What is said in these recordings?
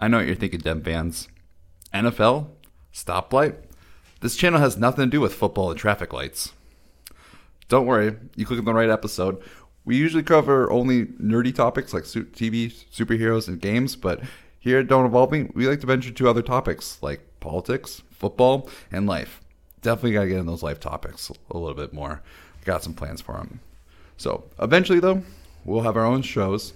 I know what you're thinking, Dem fans. NFL? Stoplight? This channel has nothing to do with football and traffic lights. Don't worry, you click on the right episode. We usually cover only nerdy topics like TV, superheroes, and games, but here at Don't Evolve Me, we like to venture to other topics like politics, football, and life. Definitely got to get in those life topics a little bit more. Got some plans for them. So eventually, though, we'll have our own shows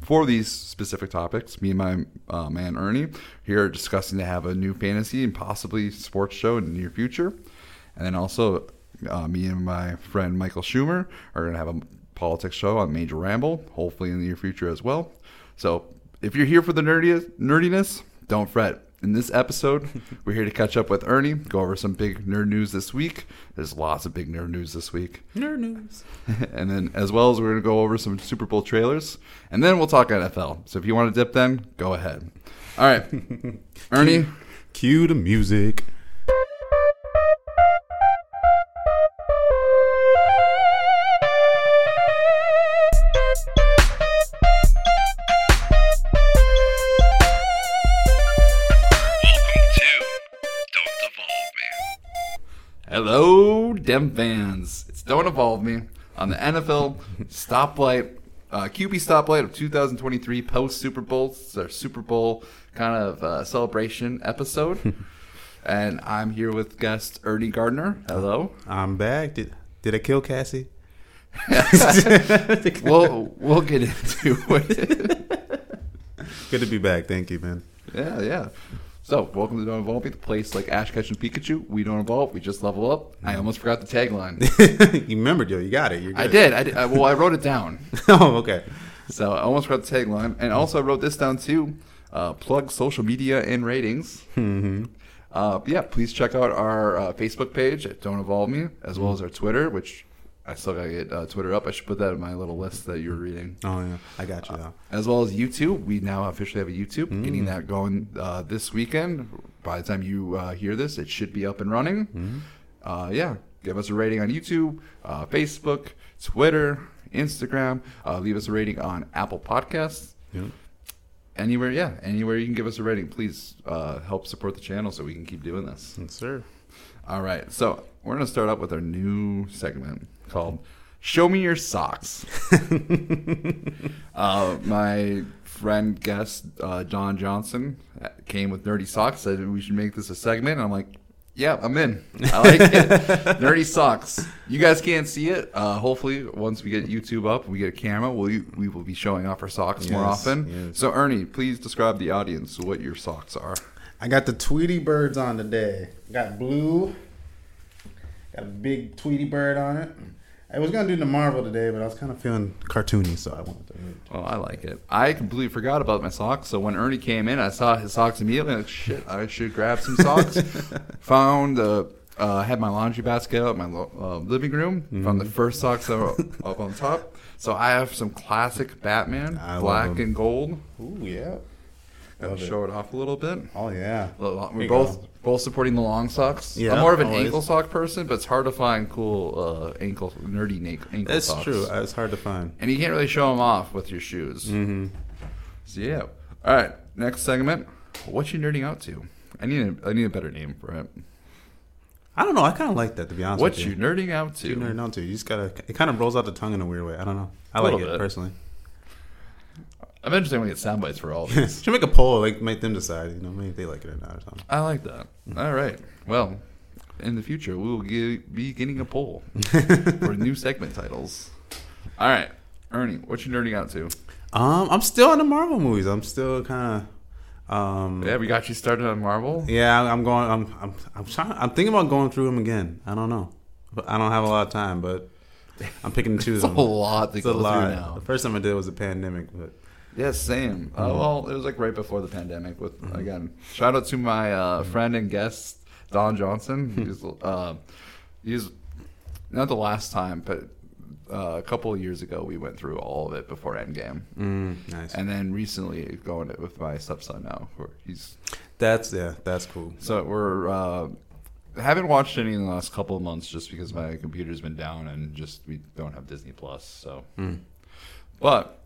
for these specific topics. Me and my uh, man Ernie here are discussing to have a new fantasy and possibly sports show in the near future. And then also, uh, me and my friend Michael Schumer are going to have a politics show on Major Ramble, hopefully in the near future as well. So if you're here for the nerdy- nerdiness, don't fret. In this episode, we're here to catch up with Ernie, go over some big nerd news this week. There's lots of big nerd news this week. Nerd news. and then, as well as we're going to go over some Super Bowl trailers. And then we'll talk NFL. So if you want to dip then, go ahead. All right. Ernie, Cue the music. Dem fans. It's Don't Evolve Me on the NFL Stoplight, uh, QB Stoplight of 2023 post Super Bowl. It's our Super Bowl kind of uh, celebration episode. and I'm here with guest Ernie Gardner. Hello. I'm back. Did did I kill Cassie? we'll, we'll get into it. Good to be back. Thank you, man. Yeah, yeah. So, welcome to Don't Evolve Me, the place like Ash Ketchum Pikachu. We don't evolve, we just level up. I almost forgot the tagline. you remembered, yo. You got it. You're good. I did. I did. I, well, I wrote it down. oh, okay. So, I almost forgot the tagline. And also, I wrote this down too uh, plug social media and ratings. Mm-hmm. Uh, yeah, please check out our uh, Facebook page at Don't Evolve Me, as well as our Twitter, which I still got to get uh, Twitter up. I should put that in my little list that you're reading. Oh yeah, I got you though. as well as YouTube. We now officially have a YouTube. Mm. Getting that going uh, this weekend. By the time you uh, hear this, it should be up and running. Mm-hmm. Uh, yeah, give us a rating on YouTube, uh, Facebook, Twitter, Instagram. Uh, leave us a rating on Apple Podcasts. Yeah. Anywhere, yeah, anywhere you can give us a rating. Please uh, help support the channel so we can keep doing this. Yes, sir. All right, so we're gonna start up with our new segment called "Show Me Your Socks." uh, my friend guest uh, John Johnson came with nerdy socks. Said we should make this a segment. And I'm like, yeah, I'm in. I like it. nerdy socks. You guys can't see it. Uh, hopefully, once we get YouTube up, we get a camera. We we will be showing off our socks more often. yes. So Ernie, please describe the audience what your socks are. I got the Tweety birds on today. Got blue. Got a big Tweety bird on it. I was gonna do the Marvel today, but I was kind of feeling cartoony, so I wanted to. Oh, I like it. I completely forgot about my socks. So when Ernie came in, I saw his socks immediately. Like, shit, I should grab some socks. Found uh, uh, had my laundry basket out in my lo- uh, living room. Found the first socks that were up on top. So I have some classic Batman, I black and gold. Ooh yeah. Gotta show it off a little bit. Oh yeah. You both. Both supporting the long socks. Yeah, I'm more of an always. ankle sock person, but it's hard to find cool uh, ankle nerdy na- ankle That's socks. true. It's hard to find. and you can't really show them off with your shoes. Mm-hmm. So yeah. All right. Next segment. What you nerding out to? I need a, I need a better name for it. I don't know. I kind of like that to be honest. What with you nerding out to? You nerd down to. You just gotta. It kind of rolls out the tongue in a weird way. I don't know. I like it bit. personally. Eventually, we get sound bites for all of these. Should make a poll, like make them decide. You know, maybe if they like it or not or something. I like that. All right. Well, in the future, we will be getting a poll for new segment titles. All right, Ernie, what you nerding out to? Um, I'm still on the Marvel movies. I'm still kind of. Um, Yeah, we got you started on Marvel. Yeah, I'm going. I'm. I'm. I'm trying. I'm thinking about going through them again. I don't know. But I don't have a lot of time, but I'm picking and It's a lot to It's go a lot. through now. The first time I did it was a pandemic, but Yeah, same. Uh, Mm-hmm. well, it was like right before the pandemic. With again, shout out to my uh, friend and guest Don Johnson. He's uh, he's not the last time, but uh, a couple of years ago we went through all of it before Endgame, mm, nice. and then recently going it with my stepson now, where he's that's yeah, that's cool. so we're. Uh, haven't watched any in the last couple of months just because my computer's been down and just we don't have Disney Plus. So, Mm. but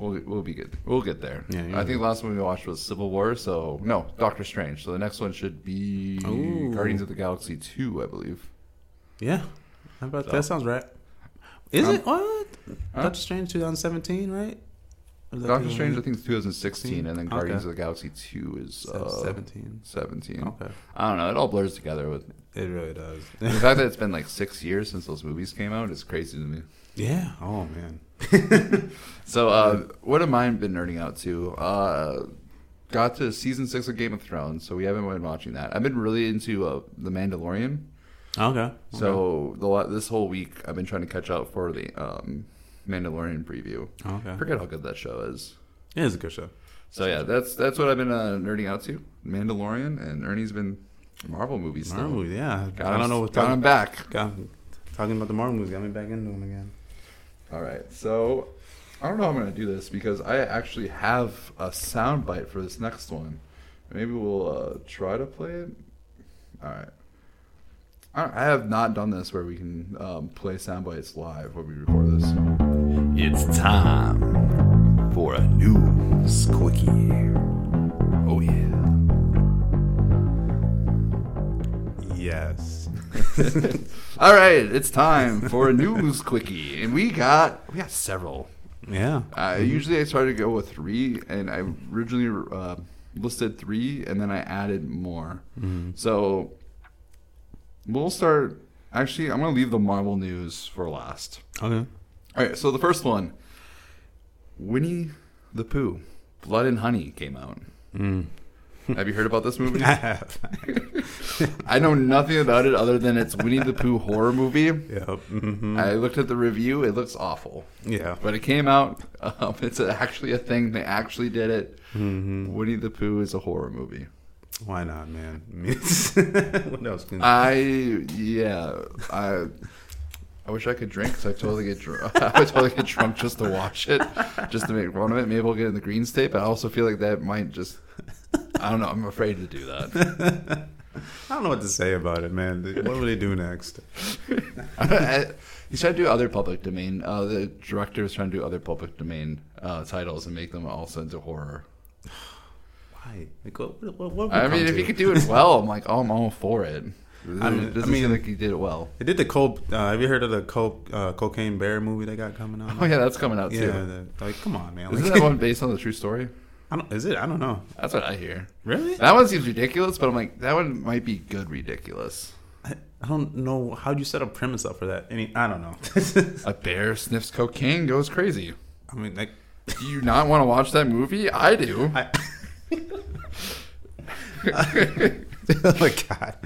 We'll we'll be good. We'll get there. Yeah, I think the last one we watched was Civil War. So no, Doctor Strange. So the next one should be Ooh. Guardians of the Galaxy two, I believe. Yeah. How about So- that? Sounds right. Is Um, it what? huh? Doctor Strange 2017, right? Or Doctor Strange, I think, is 2016, and then Okay. Guardians of the Galaxy two is Se- uh, 17. 17. Okay. I don't know. It all blurs together with It really does. the fact that it's been like six years since those movies came out is crazy to me. yeah. Oh man. So, uh, what have I been nerding out to? Uh, got to season six of Game of Thrones, so we haven't been watching that. I've been really into uh, The Mandalorian. Okay. So the this whole week, I've been trying to catch up for the um, Mandalorian preview. Okay. I forget how good that show is. It is a good show. So yeah, that's that's what I've been uh, nerding out to. Mandalorian and Ernie's been Marvel movies. Still. Marvel, yeah. Got I don't know what's got him back. got, talking about the Marvel movies. Got me back into them again. All right, so I don't know how I'm gonna do this because I actually have a sound bite for this next one. Maybe we'll uh, try to play it. All right. I have not done this where we can um, play sound bites live when we record this. It's time for a news quickie. Oh yeah. Yes. All right, it's time for a news quickie, and we got we got several. yeah. Uh, Usually, I try to go with three, and I originally uh, listed three, and then I added more. Mhm. So we'll start. Actually, I'm gonna leave the Marvel news for last. Okay. All right. So the first one, Winnie the Pooh, Blood and Honey came out. Mm. Have you heard about this movie? I have. I know nothing about it other than it's Winnie the Pooh horror movie. Yep. hmm I looked at the review; it looks awful. yeah. But it came out. Um, it's actually a thing. They actually did it. hmm Winnie the Pooh is a horror movie. Why not, man? I what else? Can, I yeah. I I wish I could drink because I totally get drunk. I totally get drunk just to watch it, just to make fun of it. Maybe we'll get in the green state, but I also feel like that might just. I don't know. I'm afraid to do that. I don't know what to say about it, man. What will they do next? He's trying to do other public domain. Uh, the director is trying to do other public domain uh, titles and make them also into horror. Why? Like, what, what, what I mean, if to? he could do it well, I'm like, oh, I'm all for it. I mean- I mean- like he did it well. They did the coke. Uh, have you heard of the coke uh, cocaine bear movie they got coming out? Oh yeah, that's coming out too. like, come on, man. Isn't that one based on the true story? I don't, is it? I don't know. That's what I hear. Really? That one seems ridiculous, but I'm like, that one might be good ridiculous. I, I don't know how you set a premise up for that. I mean, I don't know. A bear sniffs cocaine, goes crazy. I mean, like, Do you not want to watch that movie? I do. I, oh my god,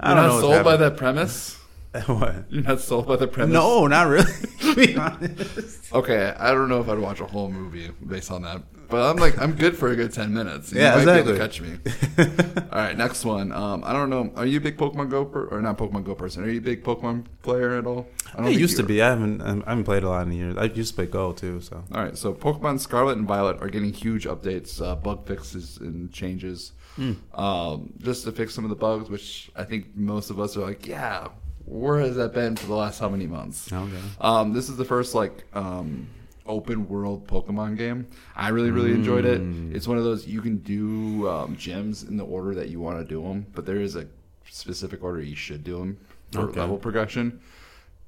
I You're don't not know. sold by that premise. what? You're not sold by the premise. No, not really. to be honest. Okay, I don't know if I'd watch a whole movie based on that, but I'm like, I'm good for a good ten minutes. You Yeah, might be able to exactly. catch me. All right, next one. Um, I don't know. Are you a big Pokemon Go per- or not Pokemon Go person? Are you a big Pokemon player at all? I I used to be. I haven't. I haven't played a lot in years. I used to play Go too. So All right, so Pokemon Scarlet and Violet are getting huge updates, uh, bug fixes, and changes, um, just to fix some of the bugs. Which I think most of us are like, yeah, where has that been for the last how many months? okay. Um, this is the first like um, open world Pokemon game. I really really enjoyed it. It's one of those you can do um, gyms in the order that you want to do them, but there is a specific order you should do them for Okay. level progression.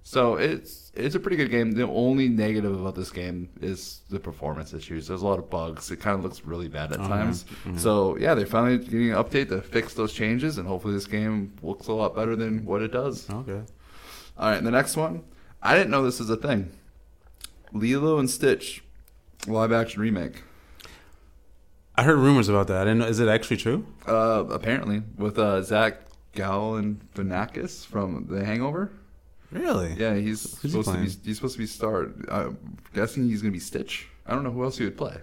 So it's it's a pretty good game. The only negative about this game is the performance issues. There's a lot of bugs. It kind of looks really bad at Uh-huh. times. So yeah, they're finally getting an update to fix those changes, and hopefully this game looks a lot better than what it does. Okay. All right, the next one. I didn't know this is a thing. Lilo and Stitch live action remake. I heard rumors about that. Know. Is it actually true? Uh, apparently with uh, Zach Galifianakis from The Hangover. Really? Yeah, he's Who's he supposed to be. He's supposed to be star. I'm guessing he's gonna be Stitch. I don't know who else he would play.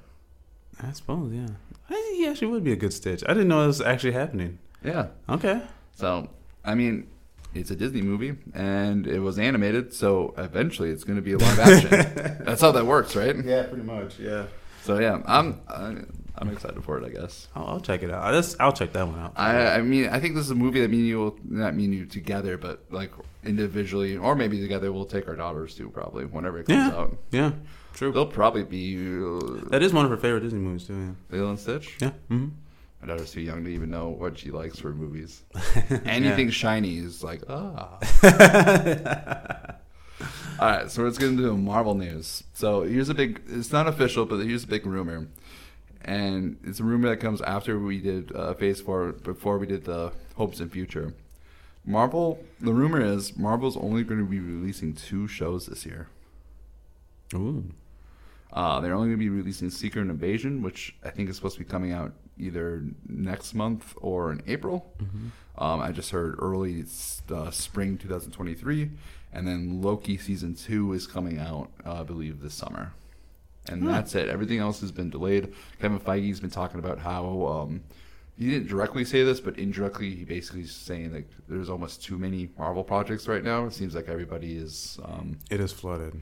I suppose. Yeah. I think he actually would be a good Stitch. I didn't know it was actually happening. Yeah. Okay. So I mean, it's a Disney movie and it was animated, so eventually it's gonna be a live action. That's how that works, right? Yeah, pretty much. Yeah. So yeah, I'm. I, I'm excited for it. I guess. I'll, I'll check it out. This, I'll check that one out. I, I mean, I think this is a movie that me and you will not me and you together, but like individually, or maybe together. We'll take our daughters to probably whenever it comes yeah, out. yeah, true. They'll probably be uh, That is one of her favorite Disney movies too. Yeah, Lilo and Stitch. Yeah. yeah. hmm My daughter's too young to even know what she likes for movies. Anything shiny is like ah. All right, so let's get into Marvel news. So here's a big. It's not official, but here's a big rumor, and it's a rumor that comes after we did uh, Phase Four, before we did the Hopes and Future. Marvel. The rumor is Marvel's only going to be releasing two shows this year. Ooh. Uh, they're only going to be releasing Secret Invasion, which I think is supposed to be coming out either next month or in April. Um, I just heard early uh, spring 2023, and then Loki season two is coming out, uh, I believe, this summer. And that's it. Everything else has been delayed. Kevin Feige's been talking about how um, he didn't directly say this, but indirectly, he basically is saying like there's almost too many Marvel projects right now. It seems like everybody is. Um, It is flooded.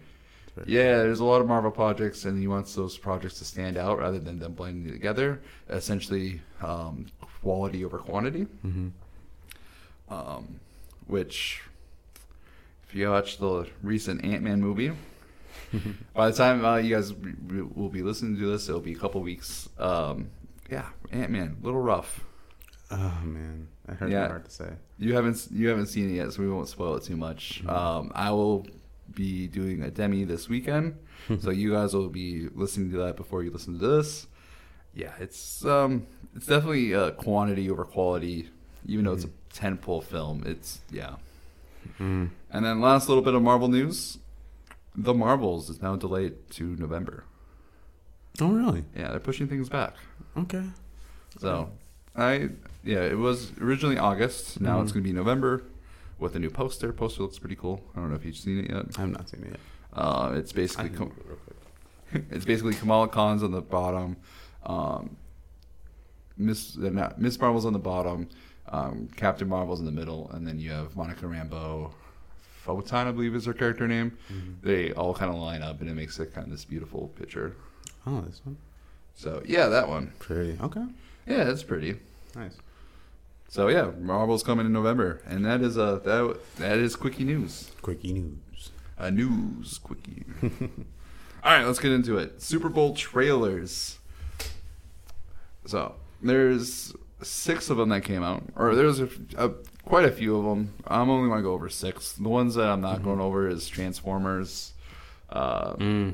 Yeah, there's a lot of Marvel projects, and he wants those projects to stand out rather than them blending together. Essentially, um, quality over quantity. Mhm. Um, which, if you watch the recent Ant Man movie, by the time uh, you guys will be listening to this, it'll be a couple weeks. Um, yeah, Ant Man, little rough. Oh man, that hurt Yeah. heart to say. You haven't you haven't seen it yet, so we won't spoil it too much. Um, I will be doing a demi this weekend, so you guys will be listening to that before you listen to this. Yeah, it's um, it's definitely uh, quantity over quality. Even though it's a tentpole film, it's yeah. Mm. And then last little bit of Marvel news: The Marvels is now delayed to November. Oh really? Yeah, they're pushing things back. Okay. So, I yeah, it was originally August. Now it's Mhm. going to be November with a new poster. Poster looks pretty cool. I don't know if you've seen it yet. I have not seen it yet. Uh, it's basically can Kam- it real quick. it's basically Kamala Khan's on the bottom, um, Miss uh, not, Miss Marvel's on the bottom, um, Captain Marvel's in the middle, and then you have Monica Rambeau. Photon, I believe, is her character name. Mm-hmm. They all kind of line up, and it makes it kind of this beautiful picture. Oh, this one. So yeah, that one. Pretty. Okay. Yeah, it's pretty. Nice. So yeah, Marvel's coming in November, and that is uh that that is quickie news. Quickie news. A news quickie. All right, let's get into it. Super Bowl trailers. So there's six of them that came out, or there's a, a, quite a few of them. I'm only going to go over six. The ones that I'm not going over is Transformers. Uh, Mm.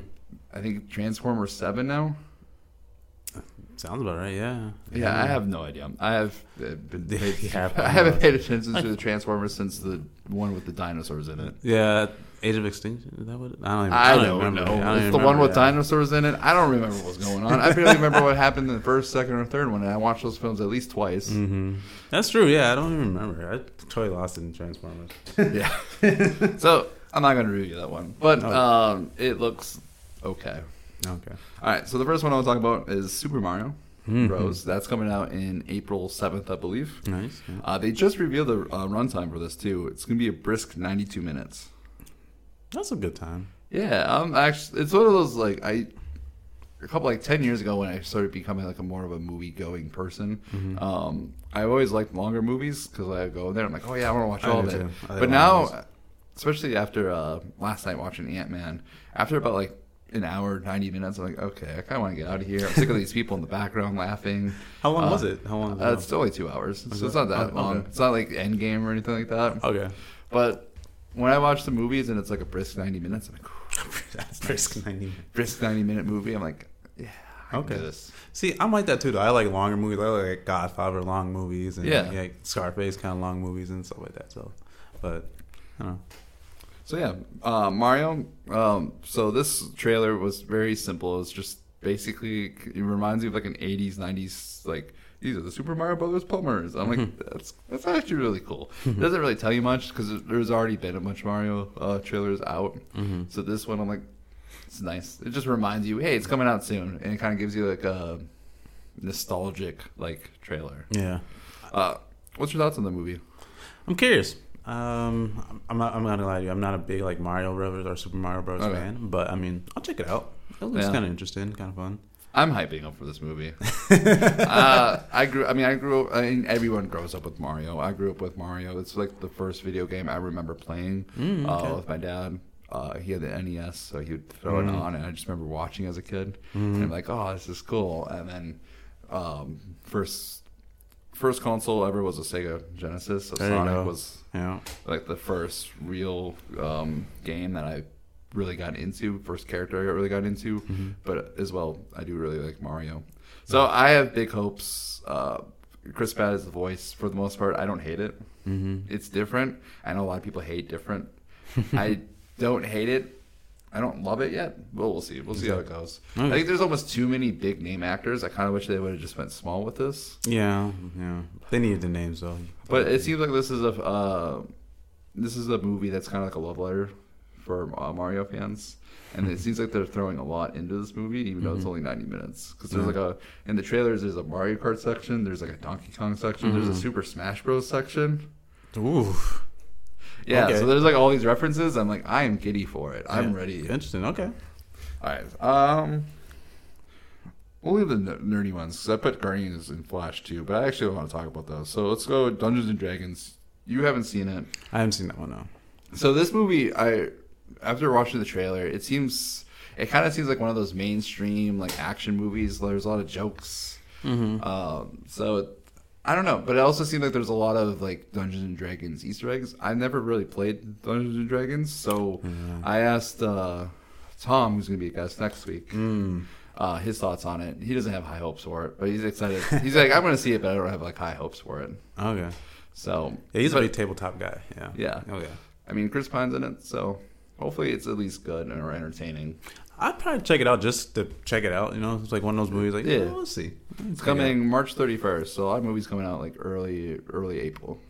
I think Transformers Seven now. Sounds about right. Yeah. Yeah, I have no idea. I have uh, been. Paid, I haven't paid attention to the Transformers since the one with the dinosaurs in it. Yeah. Age of Extinction. Is that what? I don't even. I, don't don't, remember. know. I don't it's the one with dinosaurs in it. I don't remember what's going on. I barely remember what happened in the first, second, or third one. And I watched those films at least twice. Mm-hmm. That's true. Yeah, I don't even remember. I totally lost it in Transformers. Yeah. so I'm not going to review that one, but um, it looks okay. Okay. All right. So the first one I want to talk about is Super Mario Mhm. Bros. That's coming out in April 7th, I believe. Nice. Yeah. Uh, they just revealed the uh, runtime for this too. It's going to be a brisk 92 minutes. That's a good time. Yeah, um, actually, it's one of those like I, a couple like ten years ago when I started becoming like a more of a movie going person. Mm-hmm. Um, I always liked longer movies because I go there. And I'm like, oh yeah, I want to watch I all of it. too. I like But now, especially after uh, last night watching Ant Man, after about like an hour, ninety minutes, I'm like, okay, I kind of want to get out of here. I'm sick of these people in the background laughing. How long Uh, was it? How long? Uh, it's only two hours, so Okay. it's not that Oh, long. okay. It's not like Endgame or anything like that. okay. But when I watch the movies and it's like a brisk ninety minutes, I'm like. That's brisk ninety. minutes. brisk 90 minute movie. I'm like, yeah, I Okay. can do this. See, I'm like that too. Though I like longer movies. I like Godfather long movies and Yeah. like Scarface kind of long movies and stuff like that. So, but I don't know. So yeah, uh, Mario. Um, so this trailer was very simple. It's just basically it reminds me of like an 80s, 90s like. These are the Super Mario Brothers plumbers. I'm like, that's that's actually really cool. It doesn't really tell you much because there's already been a bunch of Mario uh, trailers out. Mm-hmm. So this one, I'm like, it's nice. It just reminds you, hey, it's coming out soon, and it kind of gives you like a nostalgic like trailer. Yeah, Uh, what's your thoughts on the movie? I'm curious. Um, I'm not. I'm not gonna lie to you. I'm not a big like Mario Brothers or Super Mario Bros. Okay. fan, but I mean, I'll check it out. It looks Yeah. kind of interesting, kind of fun. I'm hyping up for this movie. uh, I grew. I mean, I grew. I mean, everyone grows up with Mario. I grew up with Mario. It's like the first video game I remember playing Mm, okay. uh, with my dad. Uh, he had the NES, so he would throw it Mm. on, and I just remember watching as a kid, Mm-hmm. and I'm like, "Oh, this is cool." And then um, first first console ever was a Sega Genesis. So There Sonic was Yeah. like the first real um, game that I really got into, first character I really got into. Mm-hmm. But as well, I do really like Mario. So I have big hopes. Uh, Chris Pratt is the voice for the most part. I don't hate it. Mm-hmm. It's different. I know a lot of people hate different. I don't hate it. I don't love it yet. Well, we'll see. We'll see how it goes. I think there's almost too many big name actors. I kind of wish they would have just went small with this. Yeah, yeah. They needed the names though. But it seems like this is a uh, this is a movie that's kind of like a love letter for uh, Mario fans, and it seems like they're throwing a lot into this movie, even though it's only ninety minutes. Because there's like a in the trailers, there's a Mario Kart section, there's like a Donkey Kong section, there's a Super Smash Bros section. Ooh. Yeah, Okay. so there's like all these references. I'm like, I am giddy for it. I'm Yeah. ready. Interesting. Okay. All right. Um, we'll leave the ner- nerdy ones because I put Guardians in Flash too, but I actually want to talk about those. So let's go Dungeons and Dragons. You haven't seen it. I haven't seen that one No. So this movie, I after watching the trailer, it seems it kind of seems like one of those mainstream like action movies. There's a lot of jokes. Mm-hmm. Um, so I don't know, but it also seems like there's a lot of like Dungeons and Dragons Easter eggs. I've never really played Dungeons and Dragons, so I asked uh, Tom, who's going to be a guest next week, Mm. uh, his thoughts on it. He doesn't have high hopes for it, but he's excited. he's like, I'm going to see it, but I don't have like high hopes for it. Okay. So Yeah, he's but- a big tabletop guy. Yeah. Yeah. Oh yeah. I mean, Chris Pine's in it, so hopefully it's at least good or entertaining. I'd probably check it out just to check it out. You know, it's like one of those movies. Like, Yeah. yeah, let's see. It's coming March 31st, so a lot of movie's coming out like early early April.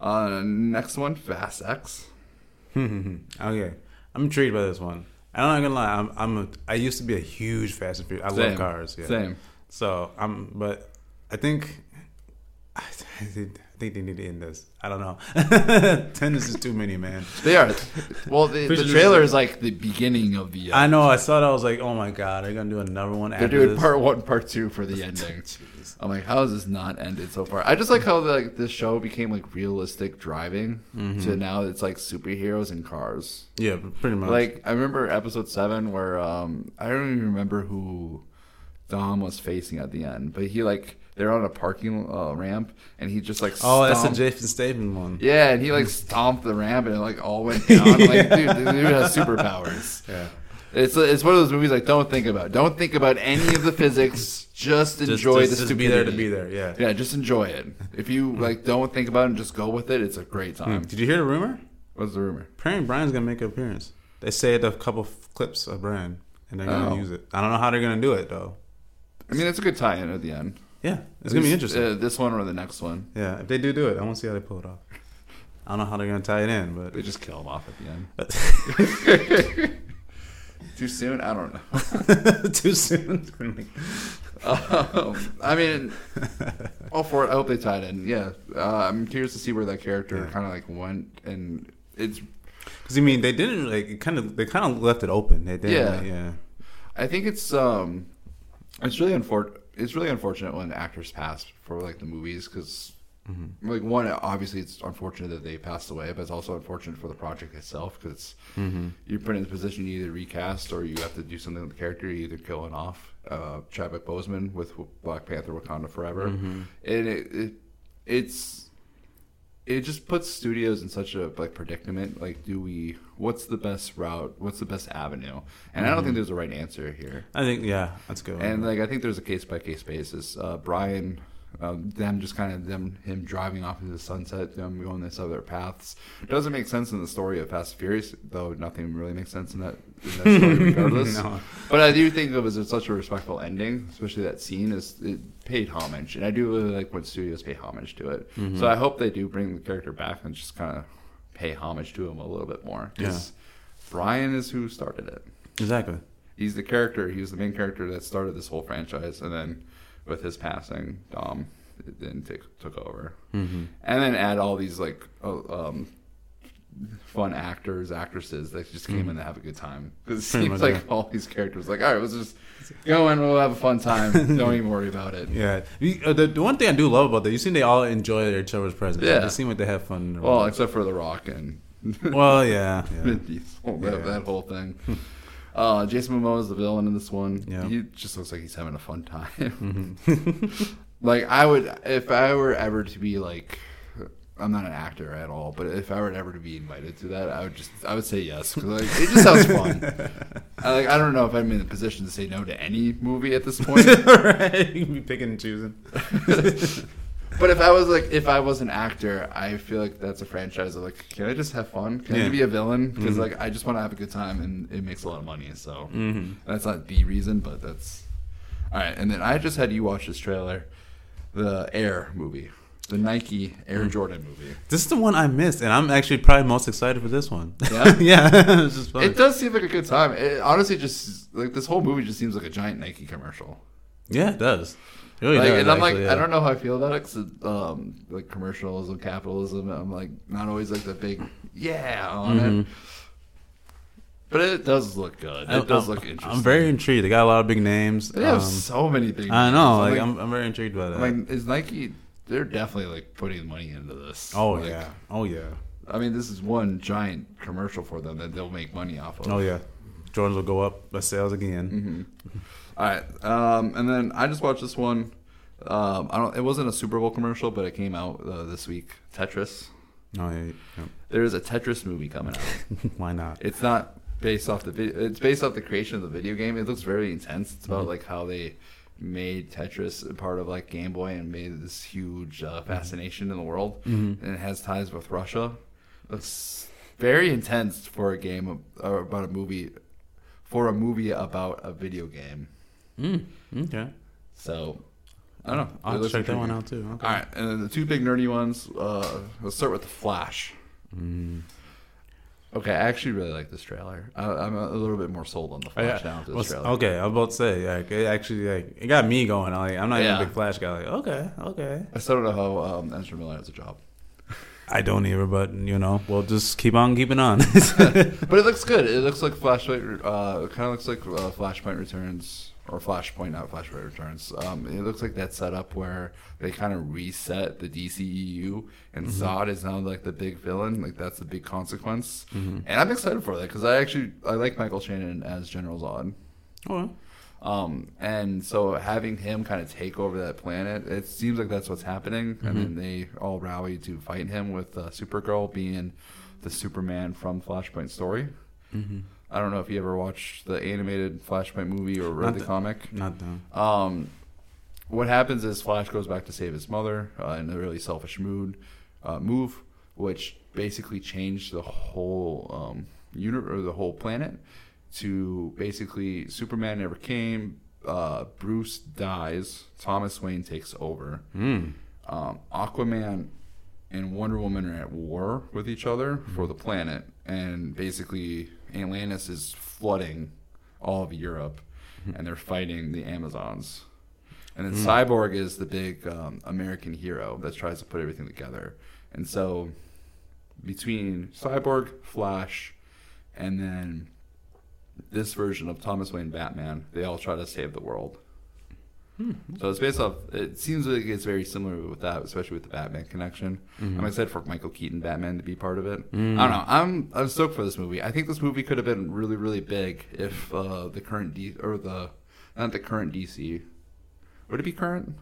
Uh, next one, Fast X. okay, I'm intrigued by this one. I'm not gonna lie. I'm. I'm. A, I used to be a huge Fast and Furious. I Same. love cars. Yeah. Same. So I'm. But I think. I, I think I think they need to end this. I don't know. Ten is just too many, man. They are. Well, the, the trailer is like the beginning of the. Uh, I know. I saw that. I was like, oh my god, they're gonna do another one. They're after doing this? part one, part two for the ending. I'm like, how has this not ended so far? I just like how like this show became like realistic driving Mm-hmm. to now it's like superheroes and cars. Yeah, pretty much. Like I remember episode seven where um I don't even remember who Dom was facing at the end, but he like they're on a parking uh, ramp and he just like oh, that's the Jason Statham one. yeah, and he like stomped the ramp and it like all went down. like dude, the dude has superpowers. Yeah. It's it's one of those movies like don't think about. Don't think about any of the physics. Just Just, enjoy just, the just to be there to be there. Yeah. Yeah, just enjoy it. If you like, don't think about it and just go with it. It's a great time. Did you hear the rumor? What's the rumor? Apparently, Brian's gonna make an appearance. They saved a couple clips of Brian, and they're gonna Oh. use it. I don't know how they're gonna do it though. I mean, it's a good tie-in at the end. Yeah, it's gonna be interesting. Uh, this one or the next one. yeah, if they do do it, I want to see how they pull it off. I don't know how they're gonna tie it in, but They just kill him off at the end. Too soon? I don't know. too soon. Um, I mean, all for it. I hope they tied in. Yeah, uh, I'm curious to see where that character Yeah. kind of like went, and it's. Because I mean, they didn't like it kind of they kind of left it open. They did. Yeah. Yeah, I think it's um, it's really unfor- It's really unfortunate when actors pass for like the movies because. Mm-hmm. Like one, obviously, it's unfortunate that they passed away, but it's also unfortunate for the project itself because Mm-hmm. you're put in the position you either recast or you have to do something with the character. You either kill it off. Uh, Chadwick Boseman with Black Panther: Wakanda Forever, Mm-hmm. and it, it it's it just puts studios in such a like predicament. Like, do we? What's the best route? What's the best avenue? And I don't think there's a right answer here. I think yeah, that's good. And like I think there's a case by case basis. Uh, Brian, um, them just kind of them him driving off into the sunset, them going this other paths. Doesn't make sense in the story of Fast and Furious, though. Nothing really makes sense in that, in that story, regardless. No. But I do think of it was such a respectful ending, especially that scene. Is it paid homage, and I do really like when studios pay homage to it. Mm-hmm. So I hope they do bring the character back and just kind of pay homage to him a little bit more. 'Cause Brian is who started it exactly. he's the character. He was the main character that started this whole franchise, and then with his passing, Dom then take, took over, Mm-hmm. and then add all these like uh, um, fun actors, actresses that just came in to have a good time. Because it seems like all these characters, like, all right, let's just go in, we'll have a fun time. Don't even worry about it. Yeah, uh, the, the one thing I do love about that, you seem they all enjoy each other's presence. Yeah. they seem like they have fun. Well, except for The Rock and well, yeah, yeah. Diesel, that, Yeah. that whole thing. Uh, Jason Momoa is the villain in this one. Yeah. He just looks like he's having a fun time. like I would, if I were ever to be like, I'm not an actor at all, but if I were ever to be invited to that, I would just, I would say yes because like it just sounds fun. I, like I don't know if I'm in a position to say no to any movie at this point. right, you can be picking and choosing. But if I was like, if I was an actor, I feel like that's a franchise of like, can I just have fun? Can Yeah. I be a villain? Mm-hmm. Because like, I just want to have a good time, and it makes a lot of money. So Mm-hmm. that's not the reason, but that's all right. And then I just had you watch this trailer, the Air movie, the Nike Air Mm. Jordan movie. This is the one I missed, and I'm actually probably most excited for this one. Yeah? yeah. It does seem like a good time. It honestly just like this whole movie just seems like a giant Nike commercial. yeah, it does. Really like, does, and I'm like, actually, I don't know how I feel about it. Cause, um, like commercialism, capitalism. I'm like not always like the big yeah on it. But it does look good. It does I'm- look interesting. I'm very intrigued. They got a lot of big names. They have Um, so many big. I know. I'm Like, I'm, I'm very intrigued by that. Like, is Nike? They're definitely like putting money into this. oh Like, yeah. Oh yeah. I mean, this is one giant commercial for them that they'll make money off of. Oh yeah. Jordans will go up by sales again. Mm-hmm. All right, um, and then I just watched this one. Um, I don't. It wasn't a Super Bowl commercial, but it came out uh, this week. Tetris. Oh yeah. yeah. There is a Tetris movie coming out. Why not? It's not based off the video. It's based off the creation of the video game. It looks very intense. It's about like how they made Tetris a part of like Game Boy and made this huge uh, fascination in the world. And it has ties with Russia. It's very intense for a game of, or about a movie, for a movie about a video game. Mm, okay. So I don't know. I'll It have to looks check that one out too. Okay. All right, and then the two big nerdy ones. Uh, let's start with the Flash. Mm. Okay, I actually really like this trailer. I, I'm a little bit more sold on the Oh, yeah. Flash now after Well, this trailer. okay, I was about to say, like, it actually, like, it got me going. Like, I'm not even a big Flash guy. Like, okay, okay. I still don't know how um, Ezra Miller has a job, I don't either, but you know, we'll just keep on keeping on. but it looks good. It looks like Flashpoint. Uh, it kind of looks like uh, Flashpoint Returns or Flashpoint, not Flashpoint Returns. Um, it looks like that setup where they kind of reset the DCEU, and Zod is now like the big villain. Like that's the big consequence, and I'm excited for that because I actually I like Michael Shannon as General Zod. oh, Um, and so having him kind of take over that planet, it seems like that's what's happening. And then they all rally to fight him with uh, Supergirl being the Superman from Flashpoint story. I don't know if you ever watched the animated Flashpoint movie or read the the- comic. not done. Um, what happens is Flash goes back to save his mother uh, in a really selfish mood uh, move, which basically changed the whole um, uni- or the whole planet. To basically, Superman never came. Uh, Bruce dies. Thomas Wayne takes over. Mm. Um, Aquaman and Wonder Woman are at war with each other for the planet, and basically Atlantis is flooding all of Europe, and they're fighting the Amazons. And then Cyborg is the big um, American hero that tries to put everything together. And so, between Cyborg, Flash, and then this version of Thomas Wayne Batman, they all try to save the world. So it's based off. It seems like it's very similar with that, especially with the Batman connection. I'm excited for Michael Keaton Batman to be part of it. I don't know. I'm I'm stoked for this movie. I think this movie could have been really really big if uh, the current D or the not the current DC would it be current?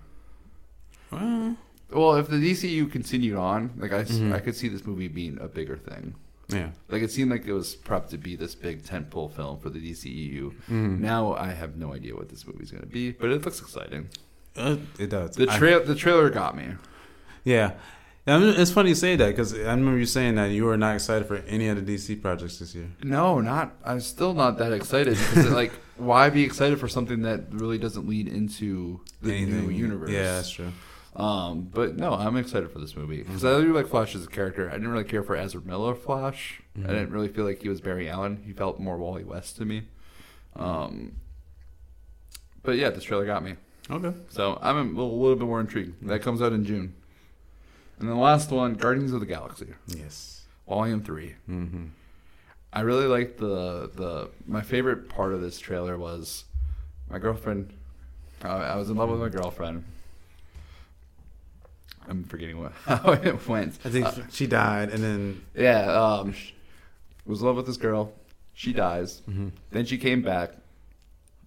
Well, Well, if the DCU continued on, like I, Mm-hmm. I could see this movie being a bigger thing. Yeah. Like it seemed like it was prepped to be this big tentpole film for the DCEU. Mm-hmm. Now I have no idea what this movie's going to be, but it looks exciting. Uh, it does. The I- trail the trailer got me. yeah. I mean, it's funny you say that because I remember you saying that you were not excited for any of the DC projects this year. No, not. I'm still not that excited because like, why be excited for something that really doesn't lead into the new universe? Yeah, that's true. Um, but no, I'm excited for this movie because I do like Flash as a character. I didn't really care for Ezra Miller Flash. I didn't really feel like he was Barry Allen. He felt more Wally West to me. Um, but yeah, this trailer got me. Okay. So I'm a little, little bit more intrigued. That comes out in June. And the last one, Guardians of the Galaxy. Yes. Volume 3. Mm-hmm. I really liked the the. My favorite part of this trailer was my girlfriend. Uh, I was in love with my girlfriend. I'm forgetting what how it went. I think Uh, she died, and then yeah, um, was in love with this girl. She dies. Then she came back,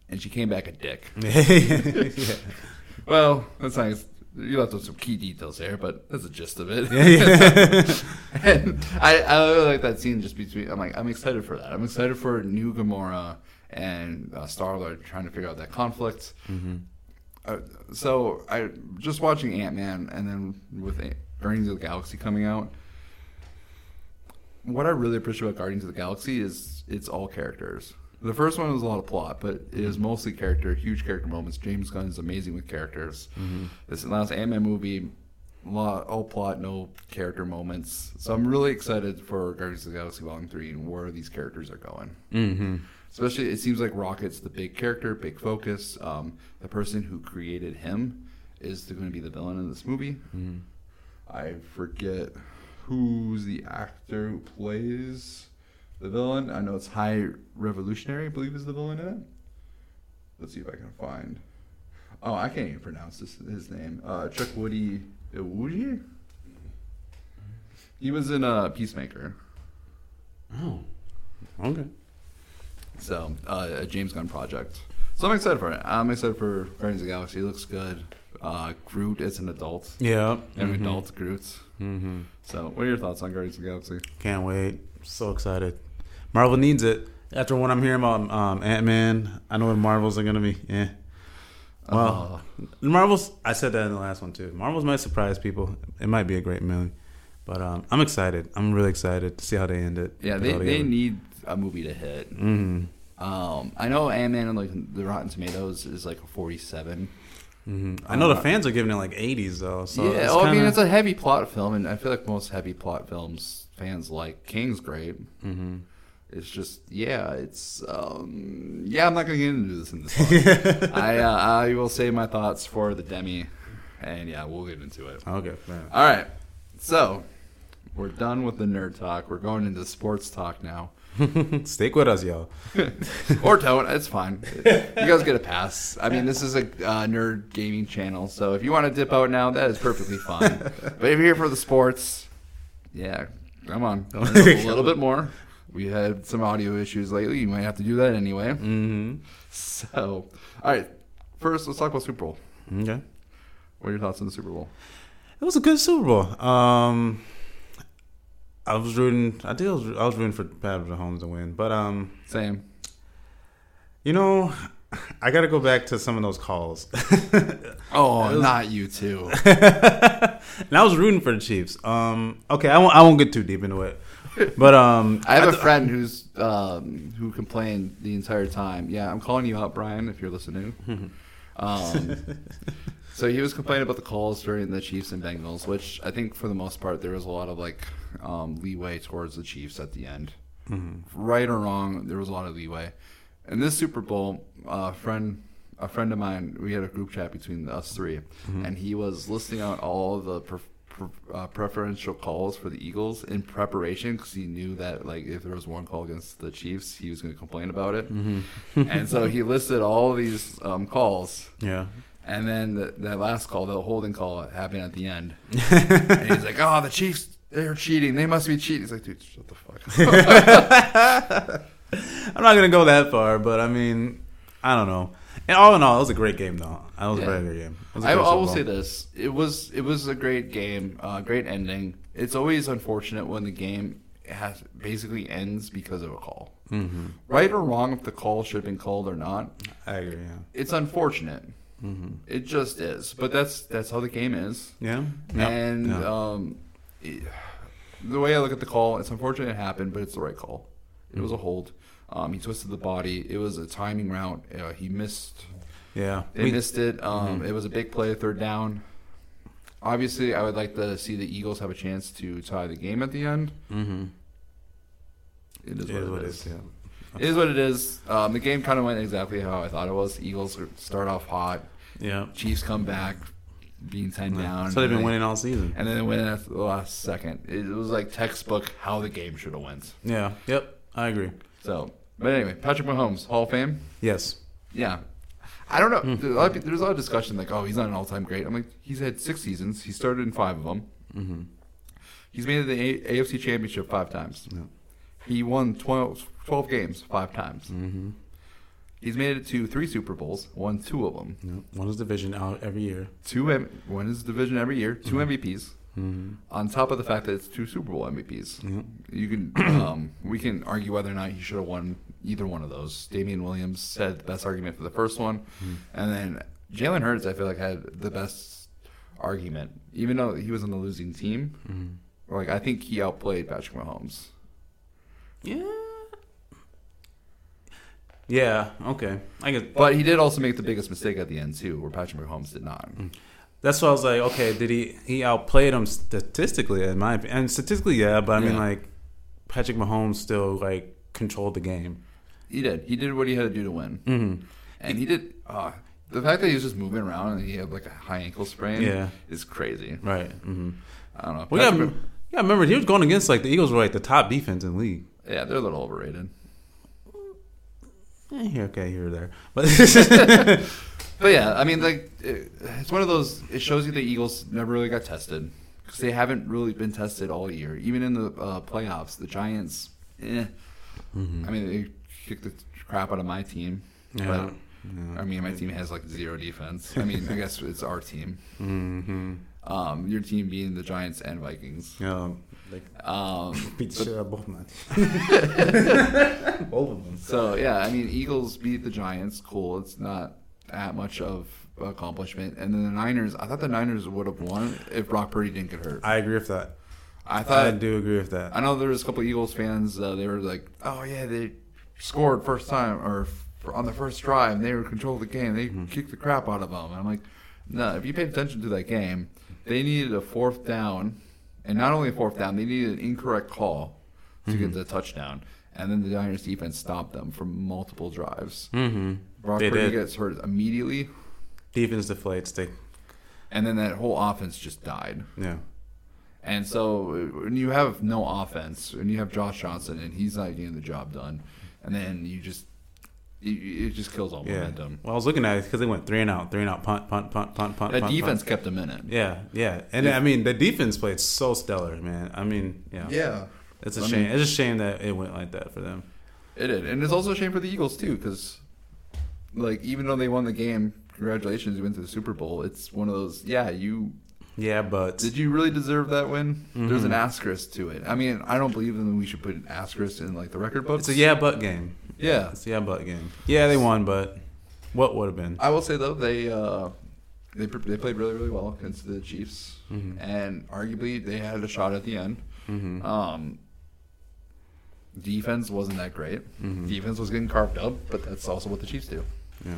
and she came back a dick. yeah. Well, that's nice. You left with some key details there, but that's the gist of it. yeah. and I, I really like that scene just between. I'm like, I'm excited for that. I'm excited for new Gamora and uh, Star Lord trying to figure out that conflict. Uh, so I just watching Ant Man and then with A- Guardians of the Galaxy coming out. What I really appreciate about Guardians of the Galaxy is it's all characters. The first one was a lot of plot, but it is mostly character, huge character moments. James Gunn is amazing with characters. This last Ant Man movie, lot, all plot, no character moments. So I'm really excited for Guardians of the Galaxy Volume 3 and where these characters are going. Mm-hmm. Especially, it seems like Rocket's the big character, big focus. Um, the person who created him is going to be the villain in this movie. I forget who's the actor who plays the villain. I know it's High Revolutionary, I believe, is the villain in it. Let's see if I can find. Oh, I can't even pronounce this, his name. Uh, Chukwudi Iwuji? He was in uh, Peacemaker. Oh. Okay. So, uh, a James Gunn project. So I'm excited for it. I'm excited for Guardians of the Galaxy. It looks good. Uh, Groot is an adult. Yeah. An Mhm. adult Groot. Mm-hmm. So, what are your thoughts on Guardians of the Galaxy? Can't wait. So excited. Marvel needs it. After what I'm hearing about um, Ant Man, I know the Marvels are gonna be. Yeah. Well, the Marvels. I said that in the last one too. Marvels might surprise people. It might be a great movie, but um, I'm excited. I'm really excited to see how they end it. yeah, they, they need a movie to hit. Mhm. Um, I know Ant Man and like the Rotten Tomatoes is like a 47. Mhm. I know the Uh, fans are giving it like 80s though. So yeah, it's well, I mean it's a heavy plot film, and I feel like most heavy plot films fans like. King's great. Mhm. It's just yeah, it's um yeah. I'm not gonna get into this in this. I uh, I will save my thoughts for the demi, and yeah, we'll get into it. Okay. fair. All right, so we're done with the nerd talk. We're going into sports talk now, Stick with us, yo. or don't. It's fine. You guys get a pass. I mean, this is a uh, nerd gaming channel, so if you want to dip out now, that is perfectly fine. but if you're here for the sports, yeah, come on, a little bit more. We had some audio issues lately. You might have to do that anyway. Mm-hmm. So, all right. First, let's talk about Super Bowl. Okay. What are your thoughts on the Super Bowl? It was a good Super Bowl. Um, I was rooting. I think I was, I was rooting for Patrick Mahomes to win, but um, Same. you know, I got to go back to some of those calls. Oh, not you too. and I was rooting for the Chiefs. Um, okay, I won't. I won't get too deep into it, but um, I have a th- friend who's um, who complained the entire time. Yeah, I'm calling you out, Brian, if you're listening. Um, so he was complaining about the calls during the Chiefs and Bengals, which I think for the most part there was a lot of like um, leeway towards the Chiefs at the end. Right or wrong, there was a lot of leeway. And this Super Bowl, a friend, a friend of mine, we had a group chat between us 3 and he was listing out all the pre- pre- uh, preferential calls for the Eagles in preparation because he knew that like if there was one call against the Chiefs, he was going to complain about it. and so he listed all of these um, calls. yeah. And then the, that last call, the holding call, happened at the end. and he's like, "Oh, the Chiefs, they're cheating. They must be cheating." He's like, "Dude, shut the fuck." up. I'm not gonna go that far, but I mean, I don't know. And all in all, it was a great game, though. It was Yeah. a very good game. It was a I, great I Super will say this: it was it was a great game, uh, great ending. It's always unfortunate when the game has basically ends because of a call. Mm-hmm. Right or wrong, if the call should have been called or not, I agree. Yeah. it's unfortunate. Mm-hmm. It just is, but that's that's how the game is. Yeah. And um, it- the way I look at the call, it's unfortunate it happened, but it's the right call. It was a hold. Um, he twisted the body. It was a timing route. Uh, he missed. yeah. They We- missed it. Um, Mm-hmm. It was a big play, third down. Obviously, I would like to see the Eagles have a chance to tie the game at the end. Mm-hmm. It is It what is what it is. is. Yeah. It is what it is. Um, the game kind of went exactly how I thought it was. Eagles start off hot. Yeah. Chiefs come back, being ten down. So they've been winning all season. and then they win at the last second. It was like textbook how the game should have went. Yeah. Yep. I agree. So, but anyway, Patrick Mahomes, Hall of Fame. Yes. Yeah. I don't know. Hmm. There's, a lot of, there's a lot of discussion like, oh, he's not an all-time great. I'm like, he's had six seasons. He started in five of them. Mm-hmm. He's made it the A- AFC Championship five times. Yeah. He won 12, 12 games five times. Mm-hmm. He's made it to three Super Bowls, won two of them. Yep. One is division out every year. Two M- won his division every year, 2 MVPs. Mm-hmm. On top of the fact that it's two Super Bowl MVPs, Yep. you can um, we can argue whether or not he should have won either one of those. Damien Williams said the best argument for the first one, and then Jalen Hurts I feel like had the best argument, even though he was on the losing team. Mm-hmm. Like I think he outplayed Patrick Mahomes. Yeah. Yeah. Okay. I guess. But he did also make the biggest mistake at the end too, where Patrick Mahomes did not. That's why I was like, okay, did he he outplayed him statistically in my opinion? And statistically, yeah, but I mean Yeah. like Patrick Mahomes still like controlled the game. He did. He did what he had to do to win, Mm-hmm. and he did. Uh, the fact that he was just moving around and he had like a high ankle sprain, Yeah. is crazy. Right. Mm-hmm. I don't know. Well, yeah, Patrick- yeah. Remember, he was going against like the Eagles were like the top defense in the league. yeah, they're a little overrated. Eh, okay, here or there, but But yeah, I mean, like it, it's one of those. It shows you the Eagles never really got tested because they haven't really been tested all year. Even in the uh, playoffs, the Giants. Eh. I mean, they kicked the crap out of my team. Yeah. But, Yeah. I mean, my team has like zero defense. I mean, I guess it's our team. mm-hmm. Um, your team being the Giants and Vikings. yeah, like Um, beat the but- shit out of both both of them. So yeah, I mean, Eagles beat the Giants. Cool. It's not that much of accomplishment. And then the Niners. I thought the Niners would have won if Brock Purdy didn't get hurt. I agree with that. I thought I do agree with that. I know there was a couple Eagles fans. Uh, they were like, "Oh yeah, they scored first time or on the first drive. And they were control the game. They kicked the crap out of them." And I'm like, "No. If you paid attention to that game, they needed a fourth down, and not only a fourth down, they needed an incorrect call to get the touchdown." And then the Niners defense stopped them from multiple drives. Mm-hmm. Brock They Purdy did. gets hurt immediately, Defense deflates. They and then that whole offense just died. yeah. And so when you have no offense, and you have Josh Johnson, and he's not getting the job done, and then you just it, it just kills all Yeah. momentum. Well, I was looking at it because they went three and out, three and out, punt, punt, punt, punt, punt. That punt, defense punt. kept them in it. Yeah, yeah, and I mean the defense played so stellar, man. I mean, yeah, Yeah, It's a I shame. mean- it's a shame that it went like that for them. it did, and it's also a shame for the Eagles too, because like even though they won the game, congratulations, you went to the Super Bowl. It's one of those. Yeah, you Yeah, but did you really deserve that win? There's an Mhm. asterisk to it. I mean, I don't believe that we should put an asterisk in like the record books. it's a yeah, but game. yeah. It's a yeah, but game. Yeah, they won, but what would have been? I will say though they uh, they they played really really well against the Chiefs, Mhm. and arguably they had a shot at the end. Mm-hmm. Um, defense wasn't that great. Mhm. Defense was getting carved up, but that's also what the Chiefs do. Yeah.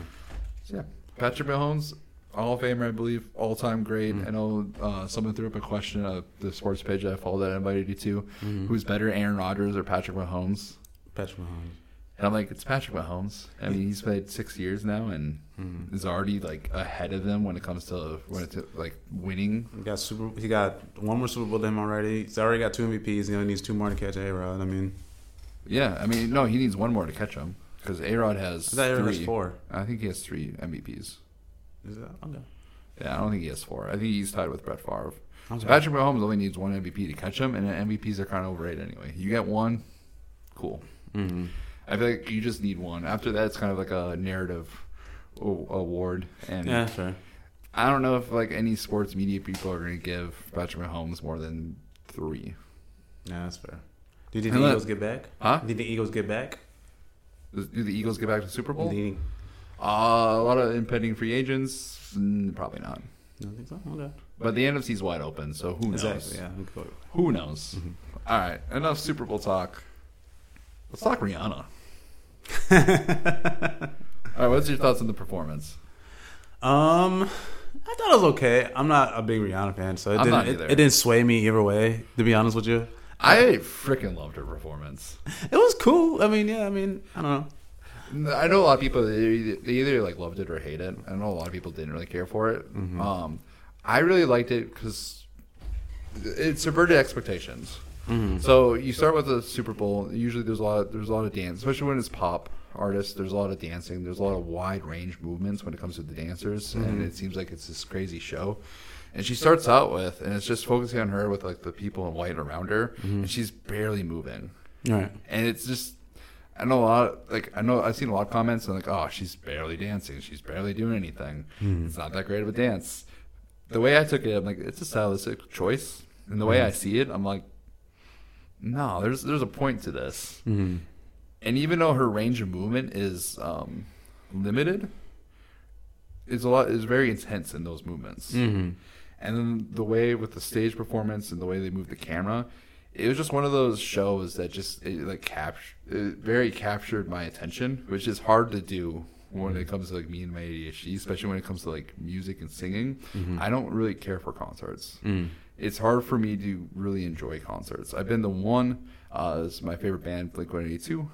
So yeah, Patrick Mahomes, Hall of Famer, I believe, all time great. Mm. I know uh, someone threw up a question at the sports page that I followed that I invited you to. Mhm. Who's better, Aaron Rodgers or Patrick Mahomes? Patrick Mahomes. And I'm like, it's Patrick Mahomes. I mean, he's played six years now and Mhm. is already like ahead of them when it comes to when it's like winning. He got super. He got one more Super Bowl than him already. He's already got two MVPs. He only needs two more to catch A Rod. I mean, Yeah, I mean, no, he needs one more to catch him because A Rod has I thought A-Rod three. has four. I think he has three MVPs. Is that okay? Yeah, I don't think he has four. I think he's tied with Brett Favre. Okay. So Patrick Mahomes only needs one MVP to catch him, and MVPs are kind of overrated anyway. You get one, cool. Mm-hmm. I feel like you just need one. After that, it's kind of like a narrative award, and Yeah, sure. I don't know if like any sports media people are going to give Patrick Mahomes more than three. Yeah, that's fair. Did you And the let- Eagles get back? Huh? Do you think the Eagles get back? Do the Eagles get back to the Super Bowl? Do you think- Uh, a lot of impending free agents. Mm, probably not. you don't think so? Okay. But the NFC's wide open, so who knows? Exactly. Yeah. we could go- Who knows? All right, enough Super Bowl talk. Let's talk Rihanna. All right, what's your thoughts on the performance? Um, I thought it was okay. I'm not a big Rihanna fan, so it I'm didn't. It, either. it didn't sway me either way. To be honest with you, I freaking loved her performance. it was cool. I mean, yeah. I mean, I don't know. I know a lot of people they either, they either like loved it or hate it. I know a lot of people didn't really care for it. Mm-hmm. Um, I really liked it because it subverted expectations. So you start with the Super Bowl. Usually, there's a lot. Of, there's a lot of dance, especially when it's pop artists. There's a lot of dancing. There's a lot of wide range movements when it comes to the dancers, and it seems like it's this crazy show. And she starts out with, and it's just focusing on her with like the people in white around her, and she's barely moving Right. and it's just I know a lot like I know I've seen a lot of comments and like oh she's barely dancing she's barely doing anything. It's not that great of a dance. The way I took it I'm like it's a stylistic choice. And the way I see it I'm like no there's there's a point to this. Mm-hmm. and even though her range of movement is um, limited is a lot is very intense in those movements. Mm-hmm. and then the way with the stage performance and the way they move the camera, it was just one of those shows that just it, like captured, very captured my attention, which is hard to do when it comes to like me and my ADHD, especially when it comes to like music and singing. I don't really care for concerts. It's hard for me to really enjoy concerts. I've been to one. Uh, it's my favorite band, Blink One Eighty Two,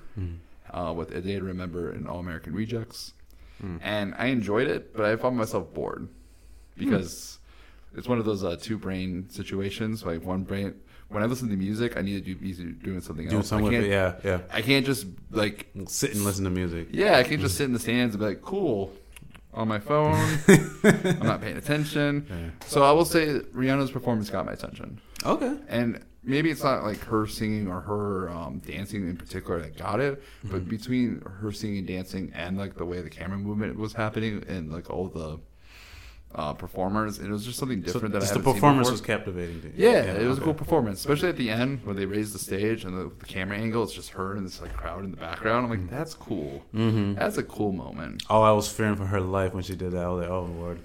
uh, with A Day to Remember and All American Rejects, and I enjoyed it, but I found myself bored because it's one of those uh, two brain situations. Like one brain, when I listen to music, I need to do be doing something Doing else. something I can't, it. Yeah. Yeah. I can't just like, Sit and listen to music. yeah, I can't just sit in the stands and be like, cool, on my phone. I'm not paying attention. Yeah. So I will say Rihanna's performance got my attention, Okay. and maybe it's not like her singing or her um, dancing in particular that got it, but between her singing and dancing and like the way the camera movement was happening and like all the uh, performers, it was just something So different that I the performance was captivating. to you. Yeah, it was a cool performance, especially at the end when they raised the stage and the, the camera angle. It's just her and this like crowd in the background. I'm like, that's cool. Mm-hmm. That's a cool moment. Oh, I was fearing for her life when she did that. I was like, oh lord.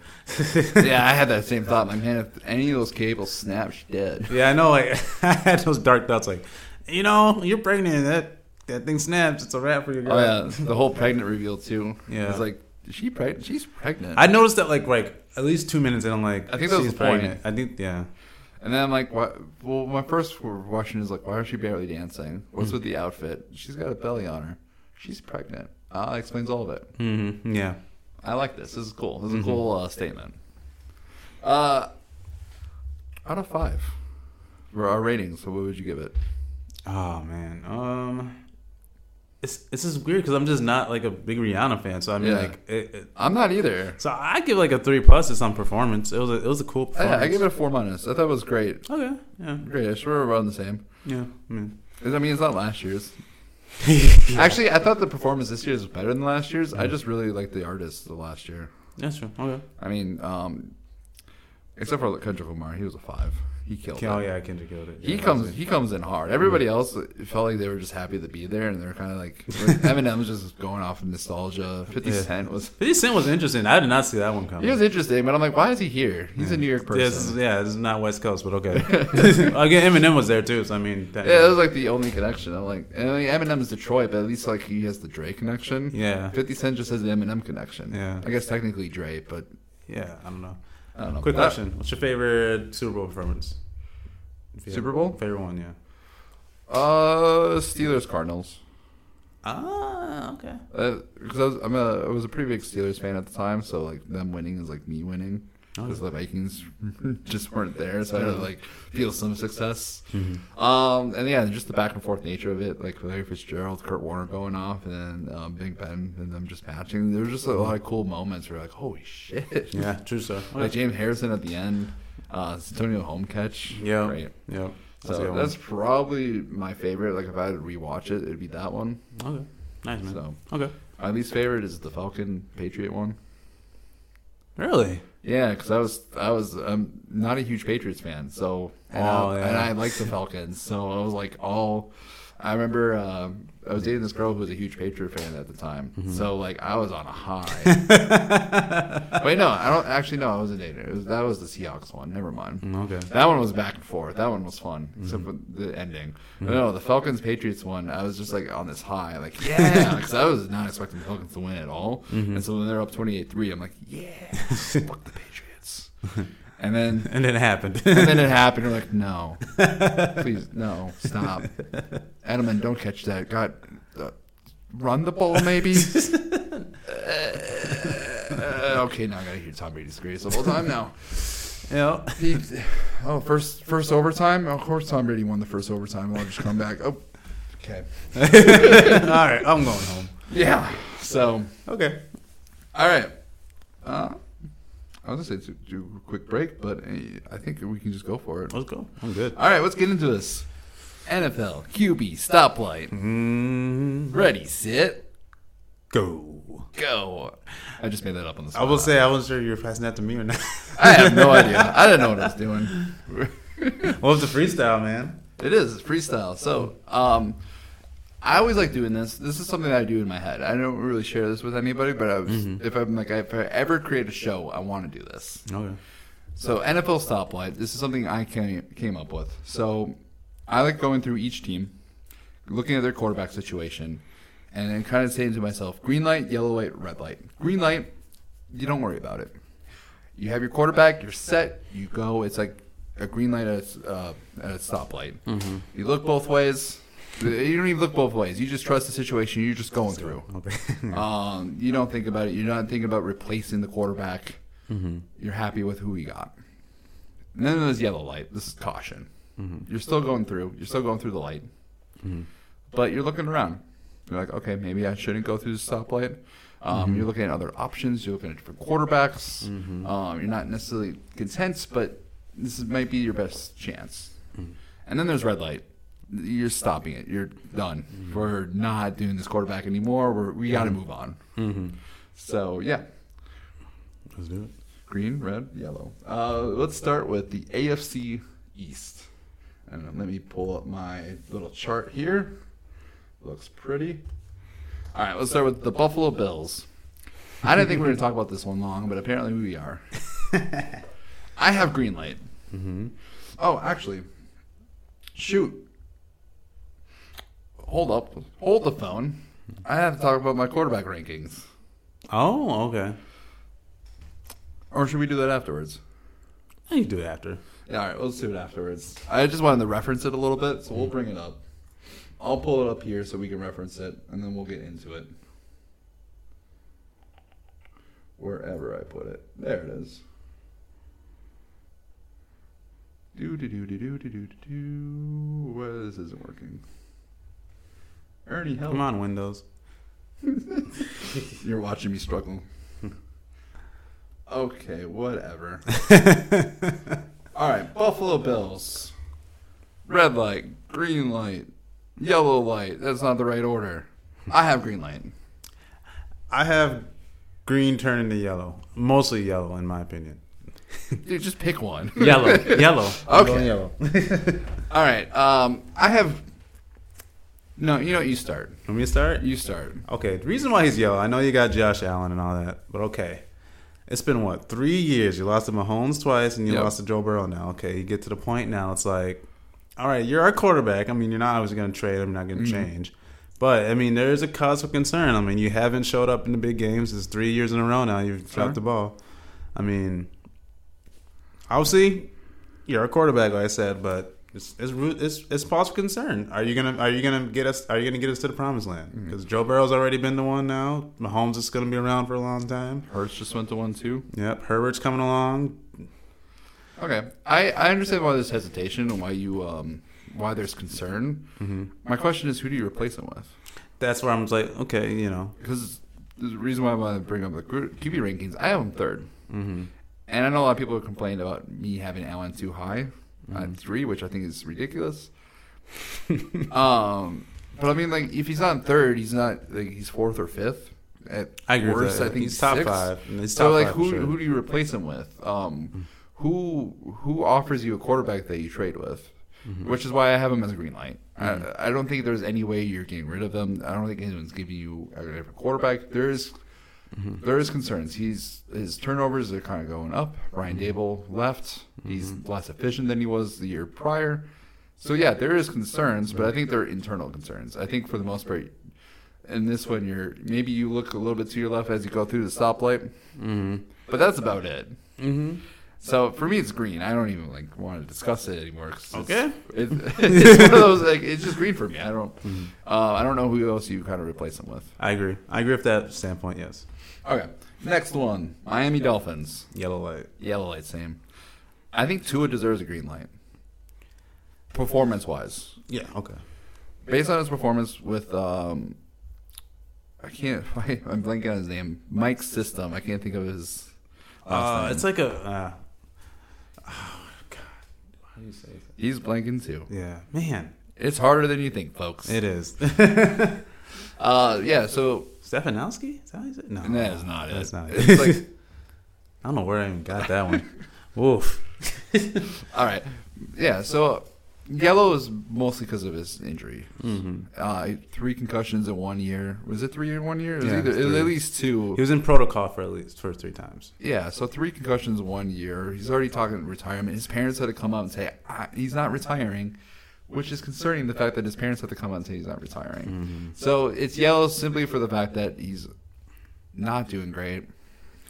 yeah, I had that same thought. Like, man, if any of those cables snap, she's dead. Yeah, I know. Like I had those dark thoughts. Like, you know, you're pregnant. That that thing snaps. It's a wrap for your girl. Oh yeah, the whole pregnant reveal too. Yeah. it's like, she pregnant? She's pregnant. I noticed that like like at least two minutes in. I'm like, I think that was she's the point. pregnant. I think yeah. and then I'm like, what? Well, my first question is like, why is she barely dancing? Hmm. What's with the outfit? She's got a belly on her. She's pregnant. Ah, explains all of it. Mm-hmm. Yeah. I like this. This is cool. This is a cool uh, statement. Uh, out of five, for our ratings, so what would you give it? Oh man. Um. It's this is weird because I'm just not like a big Rihanna fan. So I mean, Yeah. like, it, it, I'm not either. so I give like a three plus. It's on performance. It was a, it was a cool I, performance. I give it a four minus. I thought it was great. Okay. Yeah. Great. I sure we're around the same. Yeah. I mean. I mean, it's not last year's. Actually, I thought the performance this year was better than last year's. I just really liked the artists the last year. That's true. Okay. I mean, um, except for Kendrick Lamar, he was a five. He killed Oh it. Oh yeah, Kendrick killed it. He comes. He comes in hard. Everybody else felt like they were just happy to be there, and they're kind of like Eminem's just going off of nostalgia. Fifty Yeah. Cent was. 50 Cent was interesting. I did not see that one coming. He was interesting, but I'm like, why is he here? He's a New York Yeah, this is, person. yeah, this is not West Coast, but okay. Again, Eminem was there too, so I mean, that, Yeah, that was like the only connection. I'm like, I mean, Eminem's Detroit, but at least like he has the Dre connection. yeah, Fifty Cent just has the Eminem connection. Yeah. I guess technically Dre, but yeah. I don't know. I don't know. Quick question: What's your favorite Super Bowl performance? Super Bowl? favorite one, yeah. Uh, Steelers Cardinals. Ah, okay. Because I was, I'm a, I was a pretty big Steelers fan at the time, so like them winning is like me winning. Because the Vikings just weren't there, so I had to like feel some success. Mhm. Um, and yeah, just the back and forth nature of it, like Larry Fitzgerald, Kurt Warner going off, and then um, Big Ben and them just matching. There was just a lot of cool moments where like, holy shit. Yeah, true story. Like James Harrison at the end, uh, Santonio Holmes catch. Yeah. Great. Yep. That's So that's probably my favorite. Like if I had to rewatch it, it'd be that one. one. okay. Nice man. So Okay. my least favorite is the Falcon Patriot one. Really? Yeah, because I was I was um, not a huge Patriots fan, so and, Oh, I, yeah. and I liked the Falcons, so I was like all. I remember um, I was dating this girl who was a huge Patriot fan at the time, Mm-hmm. so like I was on a high. Wait, no, I don't actually. No, I wasn't dating. It was, that was the Seahawks one. Never mind. Okay. That one was back and forth. That one was fun, Mm-hmm. except for the ending. But no, the Falcons Patriots one, I was just like on this high, like yeah, because I was not expecting the Falcons to win at all. Mm-hmm. And so when they're up twenty eight three, I'm like, yeah, fuck the Patriots. And then And then it happened. and then it happened. You're like, no, please, no, stop, Edelman, don't catch that. God, uh, run the ball, maybe. Uh, okay, now I gotta hear Tom Brady's greatest the whole time now. He, oh, first first overtime. Of course, Tom Brady won the first overtime. I'll just come back. Oh, okay. all right, I'm going home. Yeah. So, Okay. all right. Uh, I was gonna say to do a quick break, but uh, I think we can just go for it. Let's go. I'm good. All right, let's get into this. NFL QB stoplight. Mm, Ready, sit, go. go. I just made that up on the spot. I will say I wasn't sure you were passing that to me or not. I have no idea. I didn't know what I was doing. what was the freestyle, man? It is it's freestyle. So, um, I always like doing this. This is something that I do in my head. I don't really share this with anybody, but I was, if I'm like, if I ever create a show, I want to do this. Okay. So NFL stoplight. This is something I came came up with. So I like going through each team, looking at their quarterback situation, and then kind of saying to myself, green light, yellow light, red light. Green light, you don't worry about it. You have your quarterback, you're set, you go. It's like a green light at a, uh, at a stoplight. You look both ways. You don't even look both ways. You just trust the situation. You're just going through. Um, you don't think about it. You're not thinking about replacing the quarterback. You're happy with who you got. And then there's yellow light. This is caution. You're still going through. You're still going through the light, but you're looking around. You're like, okay, maybe I shouldn't go through the stoplight. Um, You're looking at other options. You're looking at different quarterbacks. Um, you're not necessarily content, but this might be your best chance. And then there's red light. You're stopping it. You're done. We're not doing this quarterback anymore. We're, we got to move on. So yeah, Let's do it. green, red, yellow. Uh, let's start with the AFC East. And let me pull up my little chart here. Looks pretty. All right, let's start with the Buffalo Bills. I didn't think we were going to talk about this one long, but apparently we are. I have green light. Oh, actually, shoot hold up, hold the phone. I have to talk about my quarterback rankings. Oh, okay. Or should we do that afterwards? I can do it after. Yeah, all right, let's do it afterwards. I just wanted to reference it a little bit, so we'll bring it up. I'll pull it up here so we can reference it, and then we'll get into it. Wherever I put it. There it is. Do do do do do do do do. Well, this isn't working. Ernie, help! Come on, Windows. You're watching me struggle. okay, whatever. All right, Buffalo Bills. Red light, green light, yellow light. That's not the right order. I have green light. I have green turning to yellow. Mostly yellow, in my opinion. Dude, just pick one. Yellow. yellow. Okay. yellow. All right. Um, I have. No, you know, what, you start. Want me to start? You start. Okay, the reason why he's yellow, I know you got Josh Allen and all that, but okay. It's been what, three years? You lost to Mahomes twice and you Yep. lost to Joe Burrow now. Okay, you get to the point now, it's like, all right, you're our quarterback. I mean, you're not always going to trade him, you're not going to mm-hmm. change. But, I mean, there is a cause for concern. I mean, you haven't showed up in the big games. It's three years in a row now. You've Sure. dropped the ball. I mean, obviously, you're a quarterback, like I said, but it's it's it's, it's cause for concern. Are you gonna are you gonna get us Are you gonna get us to the promised land? Because Joe Burrow's already been the one now. Mahomes is gonna be around for a long time. Hurts just went to one too. Yep, Herbert's coming along. Okay, I, I understand why there's hesitation and why you um why there's concern. My question is, who do you replace him with? That's where I'm like, okay, you know, Because the reason why I want to bring up the QB rankings, I have him 3rd mm-hmm. and I know a lot of people have complained about me having Allen too high at three, which I think is ridiculous. um, but I mean, like, if he's not in third, he's not like he's fourth or fifth. At I agree with worst, that. I think He's top sixth. five. and He's So top like, five who sure. who do you replace him with? Um, who who offers you a quarterback that you trade with? Mm-hmm. Which is why I have him as a green light. I, I don't think there's any way you're getting rid of him. I don't think anyone's giving you a quarterback. There is Mm-hmm. there is concerns. He's his turnovers are kind of going up. Brian Mm-hmm. Daboll left. He's less efficient than he was the year prior. So yeah, there is concerns, but I think they're internal concerns. I think for the most part, in this one, you're maybe you look a little bit to your left as you go through the stoplight, Mm-hmm. but that's about it. Mm-hmm. So for me, it's green. I don't even like want to discuss it anymore. 'cause it's- Okay. it, it's one of those like it's just green for me. I don't. Mm-hmm. Uh, I don't know who else you kind of replace them with. I agree. I agree with that standpoint. Yes, Okay, next one, Miami Dolphins. yellow light. Yellow light, same. I think Tua deserves a green light. Performance wise. Yeah. Okay. Based on his performance with um I can't I'm blanking on his name. Mike's system. I can't think of his last Uh, name. it's like a. Uh, oh God. How do you say it? He's blanking too. Yeah, man, It's harder than you think, folks. it is. Uh yeah, so Stefanowski? Is that how you say it? No, that is not it. That's not it. It's like I don't know where I even got that one. Woof. all right. Yeah, so yellow is mostly because of his injury. hmm Uh, three concussions in one year. Was it three in one year? It was, Yeah, either, it was at least two. He was in protocol for at least for three times. Yeah, so three concussions in one year. He's already talking retirement. His parents had to come out and say "I- he's not retiring, which is concerning. The fact that his parents have to come out and say he's not retiring. Mm-hmm. So it's yellow simply for the fact that he's not doing great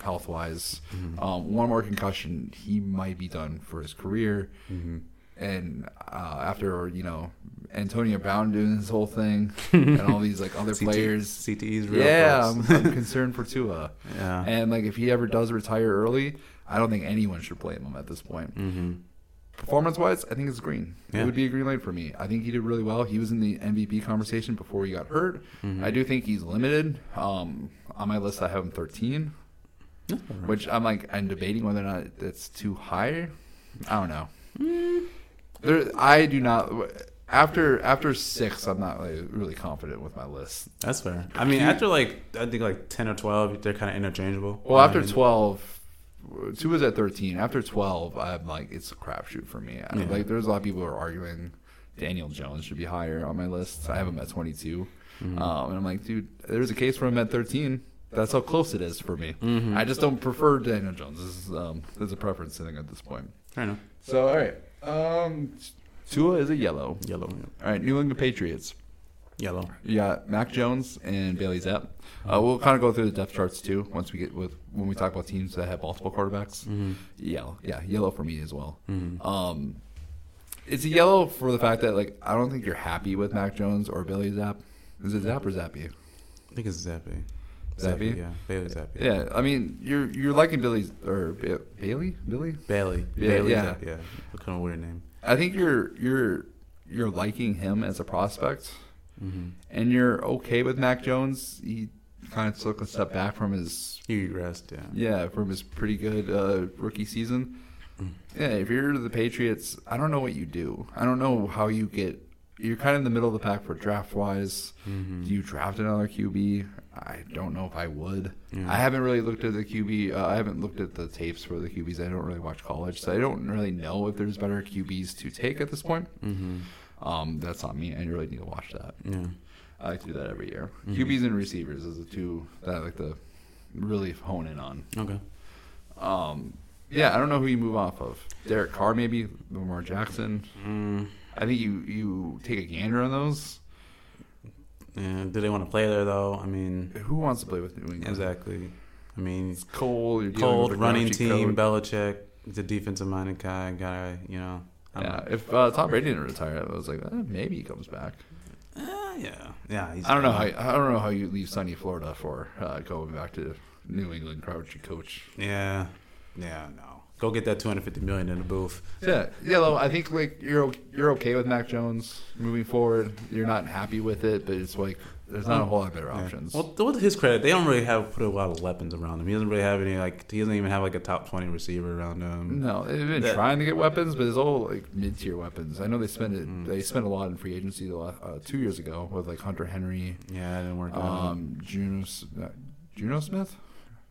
health wise. Mm-hmm. Um, one more concussion, he might be done for his career. Mm-hmm. And uh, after you know Antonio Brown doing his whole thing and all these like other players, CTE's real. yeah. I'm, I'm concerned for Tua. yeah. And like if he ever does retire early, I don't think anyone should blame him at this point. Performance wise, I think it's green. Yeah. It would be a green light for me. I think he did really well. He was in the MVP conversation before he got hurt. Mm-hmm. I do think he's limited. Um, on my list, I have him 13, which I'm like I'm debating whether or not that's too high. I don't know. Mm. There, I do not. After after six, I'm not like, really confident with my list. That's fair. I mean, after like I think like ten or twelve, they're kind of interchangeable. Well, after mean, 12, two was at 13. After 12, I'm like, it's a crapshoot for me. I- Yeah. Like, there's a lot of people who are arguing Daniel Jones should be higher on my list. I have him at 22. Mm-hmm. Um, and I'm like, dude, there's a case for him at 13. That's how close it is for me. Mhm. I just don't prefer Daniel Jones. This is, um, this is a preference thing at this point. I know. So, all right. Um, Tua is a yellow. Yellow, All right, New England Patriots. yellow. You got Mac Jones and Bailey Zapp. Uh, we'll kind of go through the depth charts too once we get with when we talk about teams that have multiple quarterbacks. Mm-hmm. Yellow, yeah, yellow for me as well. Mm-hmm. Um, it's a yellow for the fact that like I don't think you're happy with Mac Jones or Bailey Zapp. Is it Zapp or Zappy? I think it's Zappy. Zappy? yeah, Bailey Zappy. Yeah, I mean you're you're liking Billy's or Ba- Bailey Billy. Bailey. Yeah, Bailey yeah. Zapp, yeah. What kind of weird name? I think you're you're you're liking him as a prospect, Mm-hmm. and you're okay with Mac Jones. He kind of took a step back from his He regressed, yeah. Yeah, from his pretty good uh, rookie season. Yeah, if you're the Patriots, I don't know what you do. I don't know how you get. You're kind of in the middle of the pack for draft wise. Mm-hmm. Do you draft another QB? I don't know if I would. Yeah. I haven't really looked at the QB. Uh, I haven't looked at the tapes for the QBs. I don't really watch college, so I don't really know if there's better QBs to take at this point. Mm-hmm. Um, that's on me. I really need to watch that. Yeah. I like to do that every year. Mhm. QBs and receivers is the two that I like to really hone in on. Okay. Um, yeah, I don't know who you move off of. Derek Carr, maybe Lamar Jackson. Mm, I think you you take a gander on those. yeah. Do they want to play there though? I mean, Who wants to play with New England? exactly. I mean, It's cold. You're cold running team. coach. Belichick. He's a defensive minded guy. Guy, you know. I don't Yeah, if uh, Tom Brady didn't retire, I was like, eh, maybe he comes back. Eh, yeah. Yeah. He's I don't know how I don't know how you leave sunny Florida for uh, going back to New England, grouchy coach. Yeah. Yeah. No. Go get that two hundred fifty million in the booth. Yeah, Yellow. I think like you're you're okay with Mac Jones moving forward. You're not happy with it, but it's like there's not a whole lot better Yeah. options. Well, with his credit, they don't really have put a lot of weapons around him. He doesn't really have any like. He doesn't even have like a top twenty receiver around him. No, they've been That- trying to get weapons, but it's all like mid tier weapons. I know they spent it. Mm. They spent a lot in free agency the last, uh, two years ago with like Hunter Henry, Yeah, that didn't work out. um, Jonnu, uh, Jonnu Smith,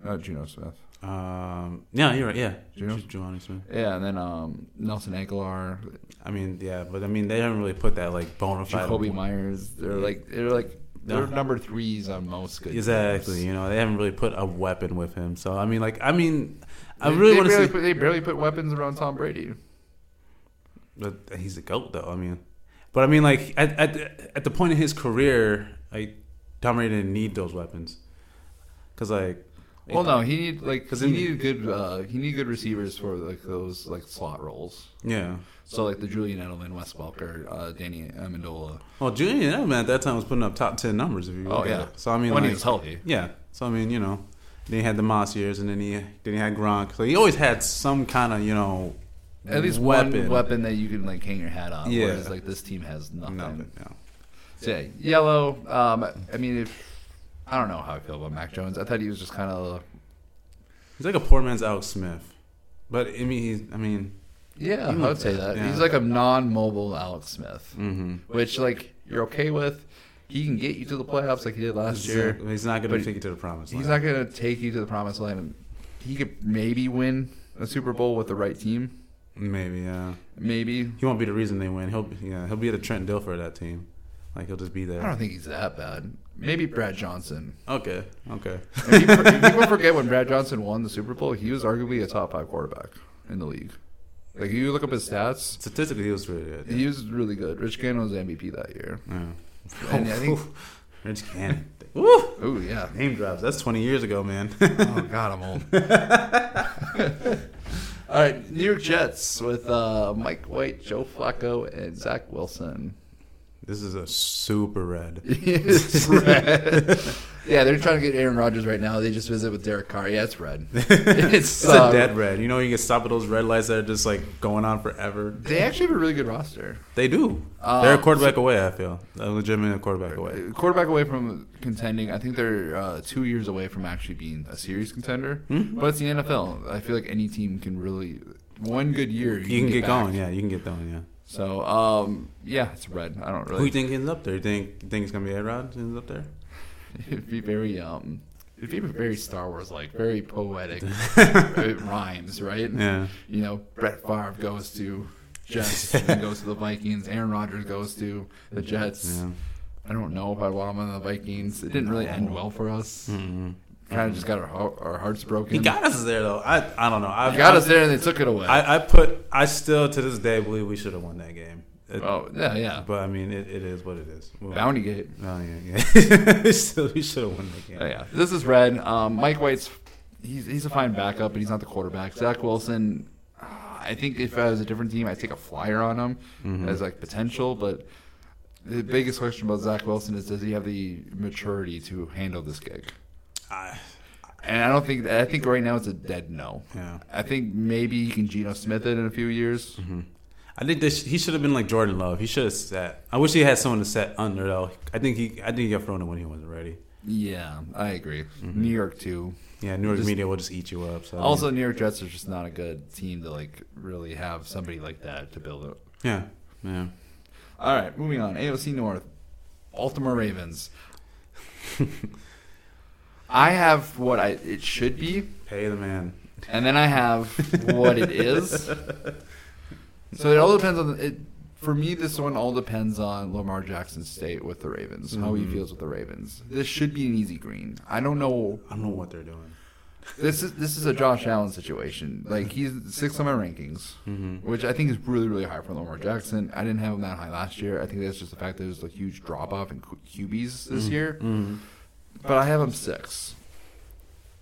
not Jonnu Smith. Um, yeah, you're right. Yeah, Jonnu? Ju- Smith. Yeah, and then um, Nelson Agholor, I mean, yeah, but I mean, they haven't really put that like bona fide. Jakobi Meyers. They're like they're like they're number threes on most good. Exactly. teams. You know, they haven't really put a weapon with him. So I mean, like, I mean, I really want to see. Put, they barely put weapons around Tom Brady. But he's a goat, though. I mean, but I mean, like at at the, at the point in his career, like Tom Brady didn't need those weapons, because like, Well, no, he need like because he he- needed good. Uh, he needed good receivers for like those like slot roles. yeah. So like the Julian Edelman, Wes Welker, uh, Danny Amendola. Well, Julian Edelman at that time was putting up top ten numbers. If you Oh yeah. it. So I mean, when like, he was healthy. yeah. So I mean, you know, then he had the Moss years, and then he then he had Gronk. So he always had some kind of you know at least weapon. one weapon that you can like hang your hat on. Yeah. Whereas like this team has nothing. Nothing. No. So, yeah, yellow. Um, I mean, if I don't know how I feel about Mac Jones. I thought he was just kind of He's like a poor man's Alex Smith, but I mean, he's, I mean, yeah. I would say that yeah. he's like a non-mobile Alex Smith, mm-hmm. which like you're okay with. He can get you to the playoffs like he did last year. he's not going to take you to the promise. Land. He's not going to take you to the promised land. He could maybe win a Super Bowl with the right team. Maybe, yeah. Maybe. He won't be the reason they win. He'll, be- yeah, he'll be at a Trent Dilfer of that team. Like he'll just be there. I don't think he's that bad. Maybe Brad Johnson. Okay, okay. And people, people forget when Brad Johnson won the Super Bowl, he was arguably a top five quarterback in the league. Like you look up his stats, Statistically, he was really good. he was really good. Rich Gannon was MVP that year. Yeah. And I think, Rich Gannon. Woo! oh yeah, Name drops. That's 20 years ago, man. oh god, I'm old. All right, New York Jets with uh, Mike White, Joe Flacco, and Zach Wilson. This is a super red. It's red. yeah, they're trying to get Aaron Rodgers right now. They just visit with Derek Carr. Yeah, it's red. It's, It's uh, a dead red. You know, you get stopped at those red lights that are just like going on forever. They actually have a really good roster. They do. Um, They're a quarterback away. I feel a legitimate quarterback away. Quarterback away from contending. I think they're uh, two years away from actually being a serious contender. Hmm? But it's the NFL. I feel like any team can really one good year. You can get back. going. Yeah, you can get going. Yeah. So um, yeah, it's red. I don't really. Who you think ends up there? You think you think it's gonna be A Rod ends up there? It'd be very um. It'd be very Star Wars like, very poetic it rhymes, right? Yeah. You know, Brett Favre goes to Jets, then goes to the Vikings. Aaron Rodgers goes to the Jets. Yeah. I don't know if I want him on the Vikings. It didn't really end well for us. Mm-mm. Kind of just got our, our hearts broken. He got us there though. I I don't know. I He got I, us there and they took it away. I, I put. I still to this day believe we should have won that game. It- oh yeah, yeah. But I mean, it, it is what it is. Well, Bounty Gate. Oh yeah, yeah. still, we should have won that game. Oh, yeah. This is red. Um, Mike White's he's he's a fine backup, but he's not the quarterback. Zach Wilson. uh, I think if I was a different team, I'd take a flyer on him Mhm. as like potential. But the biggest question about Zach Wilson is does he have the maturity to handle this gig? I, And I don't think I think right now it's a dead no. yeah. I think maybe he can Geno Smith it in a few years. Mm-hmm. I think this, he should have been like Jordan Love. He should have set. I wish he had someone to set under though. I think he. I think he got thrown in when he wasn't ready. Yeah, I agree. Mm-hmm. New York too. Yeah, New York Just- media will just eat you up. So Also, New York Jets are just not a good team to like really have somebody like that to build it. yeah, yeah. All right, moving on. AFC North, Baltimore Ravens. I have what I it should be, Pay the man. and then I have what it is. So it all depends on it. For me, this one all depends on Lamar Jackson's state with the Ravens, how he Mhm. feels with the Ravens. This should be an easy green. I don't know. I don't know what they're doing. This is this is a Josh Allen situation. Like he's sixth on my rankings. Mm-hmm. which I think is really, really high for Lamar Jackson. I didn't have him that high last year. I think that's just the fact that there's a huge drop off in Q- QBs this year. Mm-hmm. But I have him six.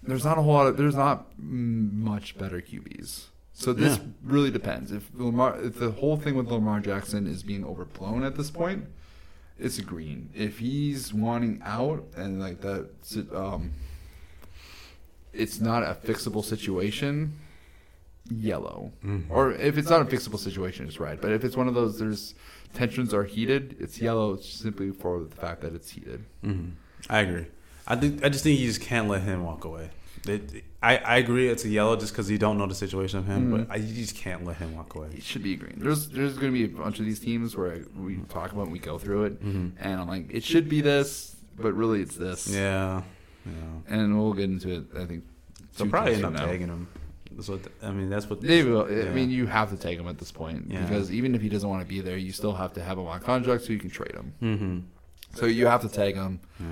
There's not a whole lot. Of, there's not much better QBs. So this Yeah. really depends. If Lamar, if the whole thing with Lamar Jackson is being overblown at this point, it's a green. If he's wanting out and like that, um, it's not a fixable situation. Yellow. Mhm. Or if it's not a fixable situation, it's red. But if it's one of those, there's tensions are heated. It's yellow simply for the fact that it's heated. Mm-hmm. I agree. I think I just think you just can't let him walk away. It, I, I agree it's a yellow just because you don't know the situation of him, Mhm. but I, you just can't let him walk away. It should be green. There's there's going to be a bunch of these teams where we talk about, and we go through it, Mm-hmm. and I'm like, it should be this, but really it's this. Yeah, yeah. And we'll get into it. I think. They'll probably teams end up tagging him. That's what I mean. That's what They will. I mean, you have to take him at this point Yeah. because even if he doesn't want to be there, you still have to have him on contract so you can trade him. Mm-hmm. So you have to tag him. Yeah.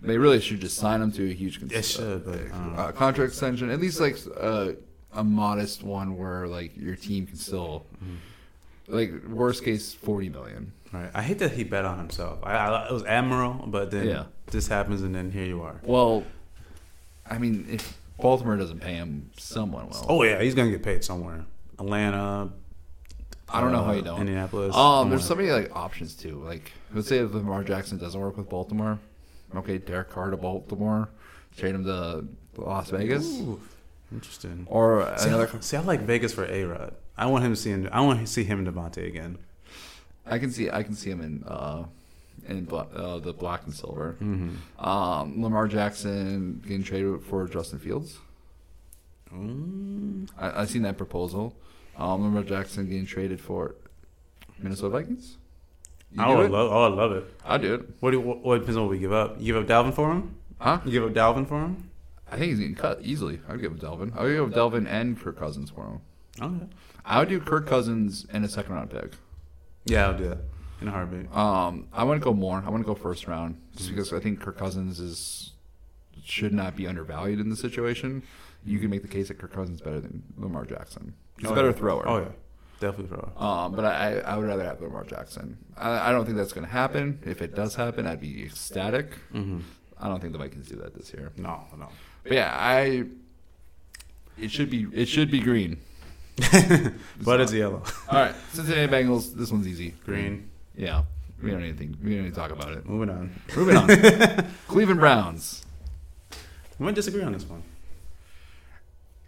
They really should just sign him to a huge con- They should, but, I uh, contract extension, at least like uh, a modest one where like your team can still, Mm-hmm. like worst case forty million. Right. I hate that he bet on himself. I, I it was admiral, but then Yeah. this happens, and then here you are. Well, I mean, if Baltimore doesn't pay him, someone will. Oh yeah, he's gonna get paid somewhere. Atlanta. I don't know how uh, you don't. Indianapolis. Um, there's so many like options too. Like, let's say if Lamar Jackson doesn't work with Baltimore, okay, Derek Carr to Baltimore, trade him to Las Vegas. Ooh. Interesting. Or See, another, I, see, I like Vegas for A Rod. I want him to see him. I want to see him and Davante again. I can see I can see him in uh, in uh, the black and silver. Mm-hmm. Um, Lamar Jackson getting traded for Justin Fields. Mm, I, I seen that proposal. Um, Lamar Jackson getting traded for Minnesota Vikings. You I would love. Oh, I love it. I do it. What do you, what, what depends on what we give up? You give up Dalvin for him? Huh? You give up Dalvin for him? I think he's getting cut easily. I'd give him Dalvin. I would give Dalvin and Kirk Cousins for him. Okay. I would do Kirk Cousins and a second round pick. Yeah, I'll do that in a heartbeat. Um, I want to go more. I want to go first round just because I think Kirk Cousins is should not be undervalued in the situation. You can make the case that Kirk Cousins is better than Lamar Jackson. He's Oh, a better yeah. thrower. Oh yeah, definitely thrower. Um, but I, I would rather have Lamar Jackson. I, I don't think that's going to happen. If it does happen, I'd be ecstatic. Mm-hmm. I don't think the Vikings do that this year. No, no. But yeah, I. It should be it should be green. but it's yellow. All right, Cincinnati Bengals. This one's easy. Green. Yeah, we don't need anything. We don't need to talk about it. Moving on. Moving on. Cleveland Browns. We might disagree on this one.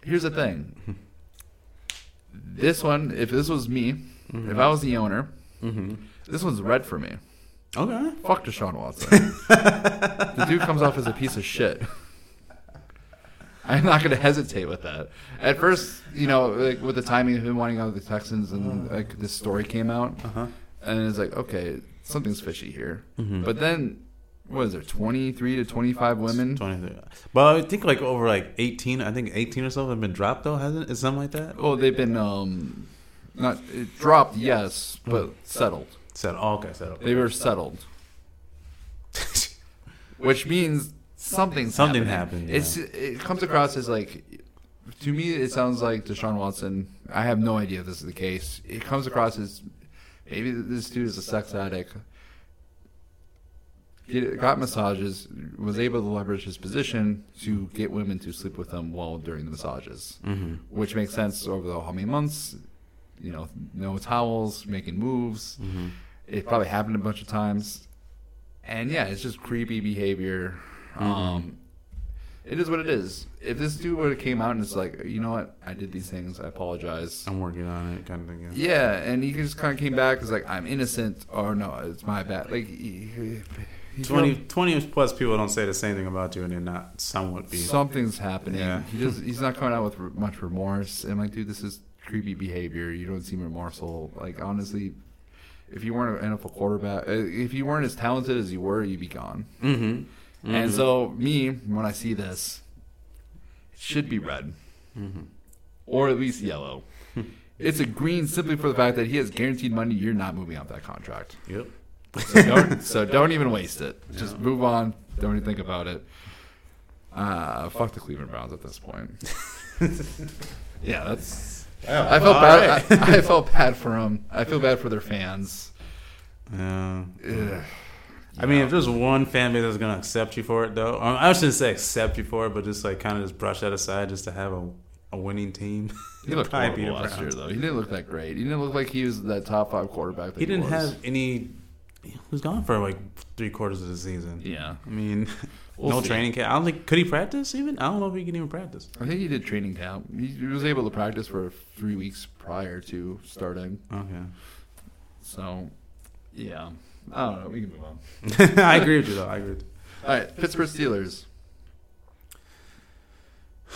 Here's the thing. This one, if this was me, if I was the owner, Mm-hmm. this one's red for me. Okay. Fuck Deshaun Watson. the dude comes off as a piece of shit. I'm not going to hesitate with that. At first, you know, like with the timing of him wanting out of the Texans, and like this story came out, Uh huh. and it's like, okay, something's fishy here. Mhm. But then, what is there, 23 to 25 women? 23 But I think like over like eighteen. I think eighteen or so have been dropped though, hasn't it? Is something like that? Oh, they've been um, not dropped, yes, but settled. settled oh, okay, settled. They were settled, which means something Something happening. happened, yeah. It's it comes across as like to me it sounds like Deshaun Watson. I have no idea if this is the case. It comes across as maybe this dude is a sex addict. Get, got massages, was able to leverage his position to get women to sleep with him while during the massages Mm-hmm. which makes sense over the how many months. You know, no towels, making moves. Mm-hmm. It probably happened a bunch of times, and yeah, it's just creepy behavior. Um, it is what it is. If this dude would have came out and it's like, you know what, I did these things, I apologize. I'm working on it, kind of thing. Yeah. Yeah, and he just kind of came back as like, I'm innocent, or no, it's my bad. Like, he 20, 20 plus people don't say the same thing about you, and they're not somewhat be. something's happening. Yeah. He just he's not coming out with r- much remorse. And like, dude, this is creepy behavior. You don't seem remorseful. Like, honestly, if you weren't an NFL quarterback, uh, if you weren't as talented as you were, you'd be gone. Mm-hmm. And so, me, when I see this, it should be red Mm-hmm. or at least yellow. it's a green simply for the fact that he has guaranteed money. You're not moving off that contract. Yep. So don't, so don't even waste it. Just move on. Don't even think about it. Uh, fuck the Cleveland Browns at this point. yeah, that's. I felt bad. I, I felt bad for them. I feel bad for their fans. Yeah. Ugh. I mean, if there's one fan base that's gonna accept you for it, though, um, I shouldn't say accept you for it, but just like kind of just brush that aside, just to have a, a winning team. He looked horrible last year, though. He didn't look that great. He didn't look like he was that top five quarterback. That He didn't was. have any. He was gone for like three quarters of the season. Yeah, I mean, We'll no see. training camp. I don't think could he practice even. I don't know if he can even practice. I think he did training camp. He, was able to practice for three weeks prior to starting. Okay, So, yeah, I don't know. We can move on. I agree with you though. I agree. With you. All right, Pittsburgh Steelers.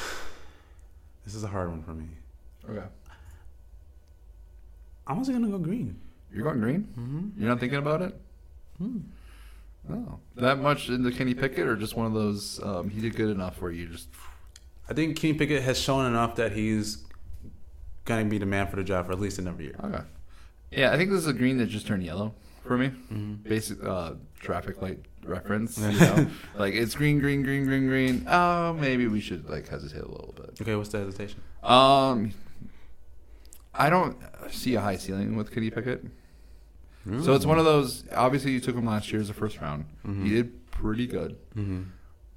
This is a hard one for me. Okay, I'm also gonna go green. You're going green. Mm-hmm. You're not thinking about it. Hmm. Oh, that much into Kenny Pickett, or just one of those? Um, he did good enough where you just I think Kenny Pickett has shown enough that he's gonna be the man for the job for at least another year. okay. Yeah, I think this is a green that just turned yellow for me. Mm-hmm. Basic uh, traffic light reference. You know? like it's green, green, green, green, green. Oh, maybe we should like hesitate a little bit. Okay, what's the hesitation? Um, I don't see a high ceiling with Kenny Pickett. So it's one of those. Obviously, you took him last year as a first round. He did pretty good Mm-hmm.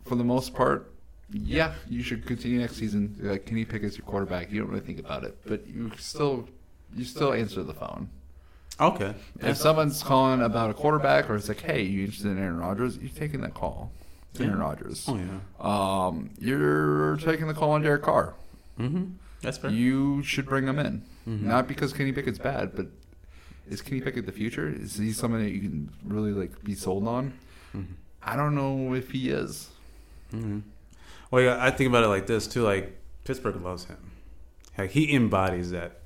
for the most part. Yeah, you should continue next season. Like Kenny Pickett's your quarterback. You don't really think about it, but you still you still answer the phone. Okay. If someone's calling about a quarterback, or it's like, "Hey, you interested in Aaron Rodgers?" You're taking that call. It's Aaron Yeah. Rodgers. Oh yeah. Um, you're taking the call on Derek Carr. Mm-hmm. That's fair. you should bring him in. Mm-hmm. Not because Kenny Pickett's bad, but is Kenny Pickett the future? Is he someone that you can really like be sold on? Mm-hmm. I don't know if he is. hmm Well, yeah, I think about it like this too. Like Pittsburgh loves him. Like he embodies that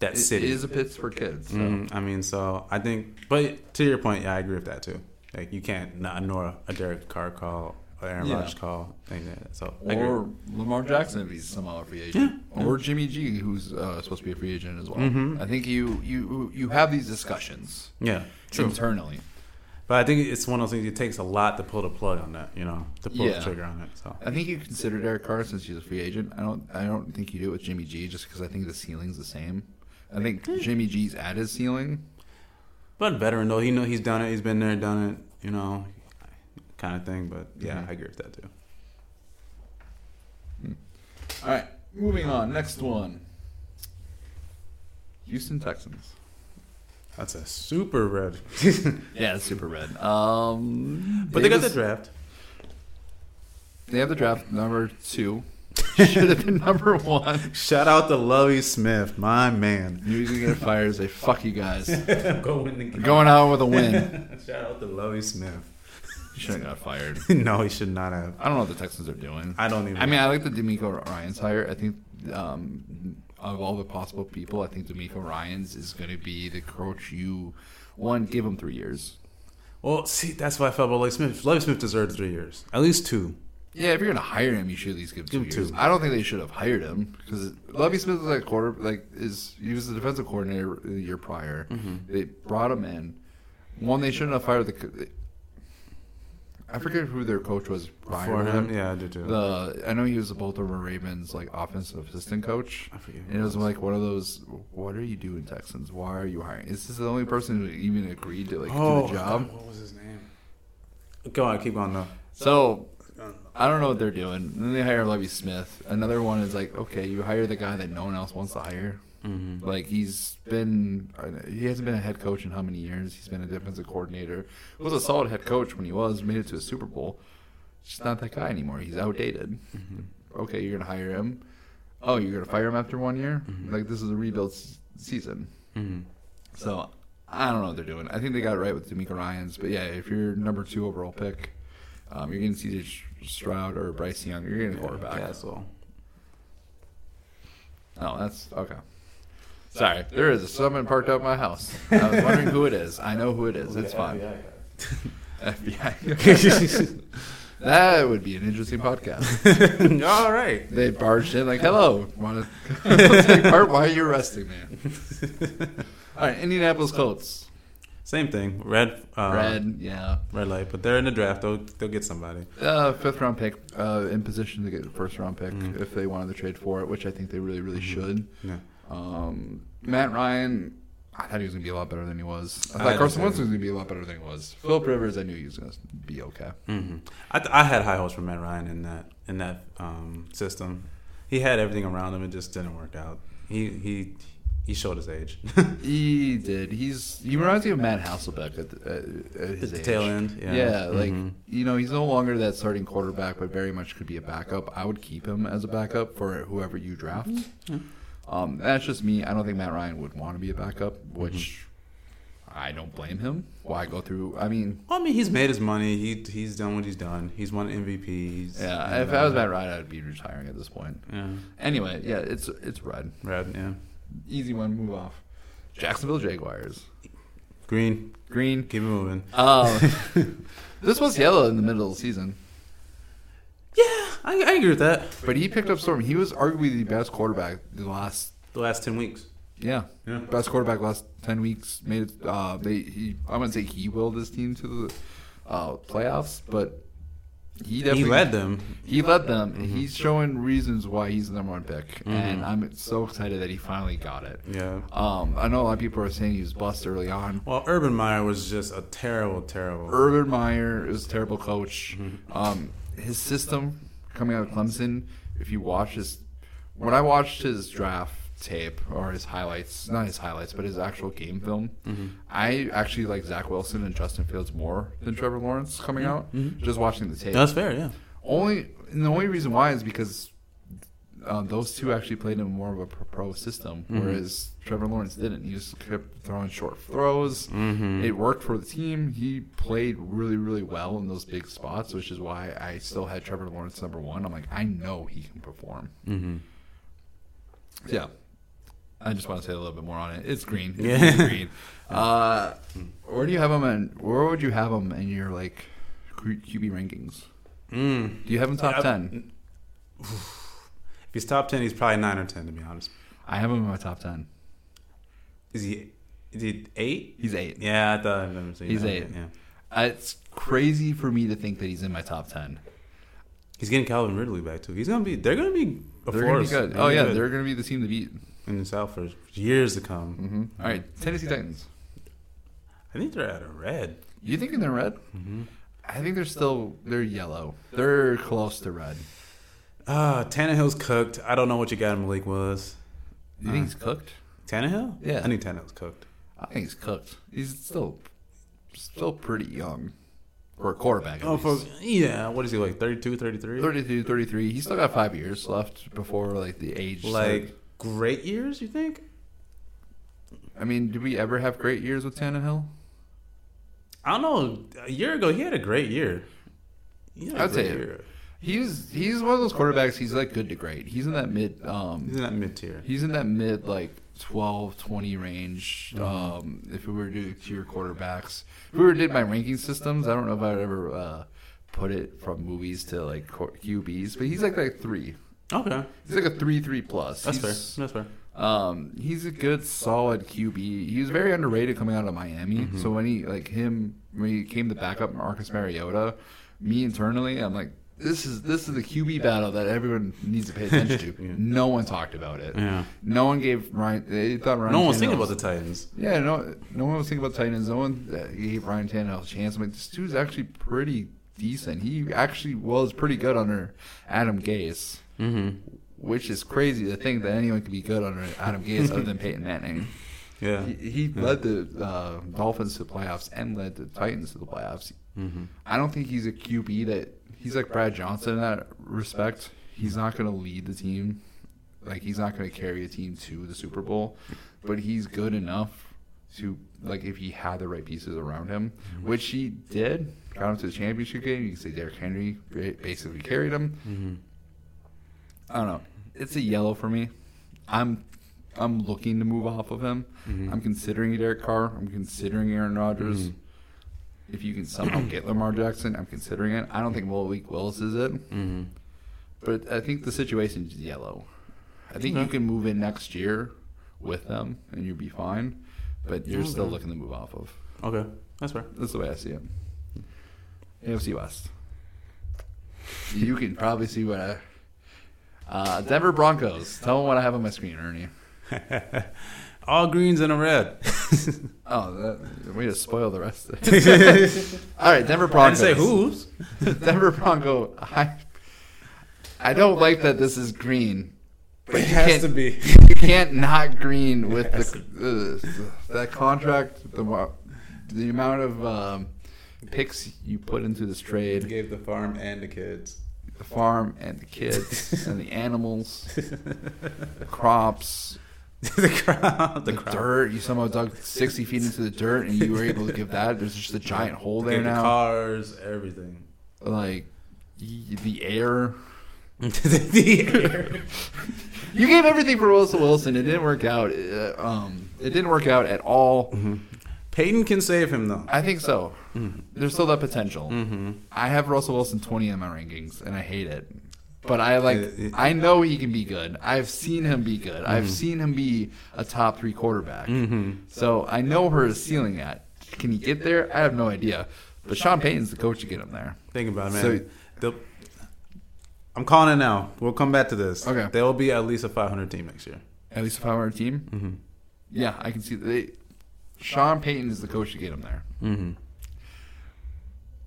that It city. is a Pittsburgh kid. So. Mhm. I mean, so I think, but to your point, yeah, I agree with that too. Like you can't not ignore a Derek Carr call, or Aaron Yeah. Rodgers call, thing like that. So I. Or Lamar Jackson if he's somehow a free agent, or Jimmy G who's uh, supposed to be a free agent as well. Mhm. I think you you you have these discussions yeah, true. internally. But I think it's one of those things. It takes a lot to pull the plug on that. You know, to pull Yeah. the trigger on it. So I think you consider Derek Carr since he's a free agent. I don't. I don't think you do it with Jimmy G just because I think the ceiling's the same. I think Jimmy G's at his ceiling. But veteran though, he know he's done it. He's been there, done it. You know, kind of thing. But yeah, Mhm. I agree with that too. All right, moving on. Next one. Houston Texans. That's a super red. Yeah, it's super red. Um, but they got the draft. They have the draft number two. Should have been number one. Shout out to Lovie Smith, my man. Knew he was gonna get fired. Say fuck you guys. Go win the game. Going out with a win. Shout out to Lovie Smith. He should have got fired. no, he should not have. I don't know what the Texans are doing. I don't even. I mean, I like the DeMeco Ryans hire. I think um, of all the possible people, I think DeMeco Ryans is going to be the coach you one give him three years. well, see, that's why I felt about Lovie Smith. Lovie Smith deserved three years, at least two. Yeah, if you're going to hire him, you should at least give him two Give him years. two. I don't think they should have hired him because Lovie Smith was like quarter, like is he was the defensive coordinator the year prior. Mm-hmm. They brought him in. One, they shouldn't have fired the. Co- I forget who their coach was prior For him, him. yeah, I did too. The I know he was the Baltimore Ravens like offensive assistant coach. I forget. And it was like one of those. What are you doing, Texans? Why are you hiring? Is this the only person who even agreed to like oh, do the oh. job? What was his name? Go on, keep going though. So I don't know what they're doing. And then they hire Lovie Smith. Another one is like, okay, you hire the guy that no one else wants to hire. Mm-hmm. Like he's been, he hasn't been a head coach in how many years? He's been a defensive coordinator. Was a solid head coach when he was. Made it to a Super Bowl. Just not that guy anymore. He's outdated. Okay, you're gonna hire him. Oh, you're gonna fire him after one year? Like this is a rebuild s- season. Mm-hmm. So I don't know what they're doing. I think they got it right with DeMeco Ryans, but yeah, if you're number two overall pick, um, you're getting CJ Stroud or Bryce Young. You're getting a quarterback. Castle. Oh, that's okay. Sorry, there is a summon parked out my house. I was wondering who it is. I know who it is. It's fine. FBI. that would be an interesting podcast. All right. They barged in like, "Hello, want to take part? Why are you arresting me?" All right, Indianapolis Colts. Same thing. Red. Uh, Red, yeah. Red light, but they're in the draft. They'll they'll get somebody. Uh, fifth round pick, uh, in position to get a first round pick Mhm. if they wanted to trade for it, which I think they really, really should. Yeah. Um, Matt Ryan, I thought he was gonna be a lot better than he was. I I thought did Carson. Wentz was gonna be a lot better than he was. Philip Rivers, I knew he was gonna be okay. hmm I, th- I had high hopes for Matt Ryan in that in that um, system. He had everything around him. It just didn't work out. He he he showed his age. He did. He's he reminds me of Matt Hasselbeck at, the, at, at his tail end. Yeah. Yeah, like Mhm. you know, he's no longer that starting quarterback, but very much could be a backup. I would keep him as a backup for whoever you draft. Mm-hmm. Um, that's just me. I don't think Matt Ryan would want to be a backup, Mm-hmm. which I don't blame him. Why go through? I mean, I mean, he's made his money. He he's done what he's done. He's won MVPs. yeah. If I was Matt Ryan, I'd be retiring at this point. Yeah. Anyway, yeah, it's it's red. Red. Yeah. Easy one. Move off. Jacksonville Jaguars. Green. Green. Keep it moving. Uh, this was yellow in the middle of the season. Yeah, I, I agree with that. But he picked up Storm. He was arguably the best quarterback the last The last ten weeks. yeah. Yeah. Best quarterback last ten weeks. Made it uh they he I wouldn't say he willed his team to the uh playoffs, but he He definitely led them. he led them. He's showing reasons why he's the number one pick. And I'm so excited that he finally got it. Yeah. Um I know a lot of people are saying he was bust early on. Well, Urban Meyer was just a terrible, terrible. Urban Meyer is a terrible coach. Um, his system coming out of Clemson, if you watch his, when I watched his draft tape or his highlights, not his highlights, but his actual game film, I actually like Zach Wilson and Justin Fields more than Trevor Lawrence coming out. Just watching the tape. That's fair. Yeah. Only and the only reason why is because um, those two actually played in more of a pro- pro system, Mm-hmm. whereas Trevor Lawrence didn't. He just kept throwing short throws. Mm-hmm. It worked for the team. He played really, really well in those big spots, which is why I still had Trevor Lawrence number one. I'm like, I know he can perform. Mm-hmm. Yeah. I just want to say a little bit more on it. It's green. It's Yeah. green. Uh, where do you have him? In, where would you have him in your like QB rankings? Mm. Do you have him top ten? If he's top ten, he's probably nine or ten. To be honest, I have him in my top ten. Is he? Is he eight? He's eight. Yeah, I thought I remember saying He's that. eight. Yeah, Uh, It's crazy for me to think that he's in my top ten. he's getting Calvin Ridley back too. He's gonna be. They're gonna be. A They're gonna be good. They're Oh yeah, good they're gonna be the team to beat. in the South for years to come. Mm-hmm. All right, Tennessee Titans. I think they're at a red. You thinking they're red? Mm-hmm. I think they're still they're yellow. They're close to red. Ah, Tannehill's cooked. I don't know what you got in Malik Willis. You think he's cooked? Tannehill? Yeah. I think Tannehill's cooked. I think he's cooked. He's still still pretty young for a quarterback. Oh, for yeah. What is he like? 32, 33? 32, 33. He's still got five years left before like the age. Like great years? You think? I mean, did we ever have great years with Tannehill? I don't know. A year ago, he had a great year. He had a I'd great say year. he's he's one of those quarterbacks. He's like good to great. He's in that mid. Um, He's in that mid tier. He's in that mid like 12, 20 range. Mm-hmm. Um, if we were to do tier quarterbacks, if we were to did my ranking systems, I don't know if I'd ever uh, put it from movies to like QBs, but he's like like three. Okay, He's like a three three plus. that's he's, fair. That's fair. Um, he's a good solid QB. He was very underrated coming out of Miami. Mm-hmm. So when he like him when he came to back up Marcus Mariota, me internally, I'm like. This is this is the QB battle that everyone needs to pay attention to. Yeah. No one talked about it. Yeah. No one gave Ryan. They thought Ryan. No one was Tannehill thinking about the Titans. Yeah, no, no one was thinking about Titans. No one uh, gave Ryan Tannehill a chance. I'm like, this dude's actually pretty decent. He actually was pretty good under Adam Gase, Mm-hmm. which is crazy to think that anyone could be good under Adam Gase other than Peyton Manning. Yeah. He, he led the uh, Dolphins to the playoffs and led the Titans to the playoffs. Mm-hmm. I don't think he's a QB that he's like Brad Johnson in that respect. He's not going to lead the team. Like he's not going to carry a team to the Super Bowl, but he's good enough to like if he had the right pieces around him, which he did. Got him to the championship game. You can say Derrick Henry basically carried him. Mm-hmm. I don't know. It's a yellow for me. I'm I'm looking to move off of him. Mhm. I'm considering Derek Carr. I'm considering Aaron Rodgers. Mhm. If you can somehow get Lamar Jackson, I'm considering it. I don't think Malik Willis is it, Mm-hmm. but I think the situation is yellow. I think you can move in next year with them and you'll be fine, but you're still looking to move off of. Okay, that's fair. That's the way I see it. AFC West. You can probably see what I. Uh, Denver Broncos. Tell them what I have on my screen, Ernie. All greens and a red. Oh, that, way to spoil the rest of it. All right, Denver I didn't Broncos. say who's. Denver Bronco. I, I don't like that this is green. But It you has can't- to be. You can't not green with the, uh, that contract, the the amount of um, picks you put into this trade, Gave the farm and the kids. the farm and the kids and the animals, the crops, the crowd. the, The, crowd. dirt. You somehow dug sixty feet into the dirt and you were able to give that. There's just a giant hole there the now. cars, everything. Like the air. the air. You gave everything for Wilson Wilson. It didn't work out. Uh, um, it didn't work out at all. Payton can save him though. I think so. There's still that potential. Mm-hmm. I have Russell Wilson 20 in my rankings, and I hate it. But I like. It- it- I know he can be good. I've seen him be good. Mm-hmm. I've seen him be a top three quarterback. Mm-hmm. So I know where his ceiling at. Can he get there? I have no idea. But Sean Payton's the coach to get him there. Think about it, man. So- I'm calling it now. We'll come back to this. Okay. They will be at least a 500 team next year. At least a 500 team. Mm-hmm. Yeah, I can see that. They, Sean Payton is the coach to get him there.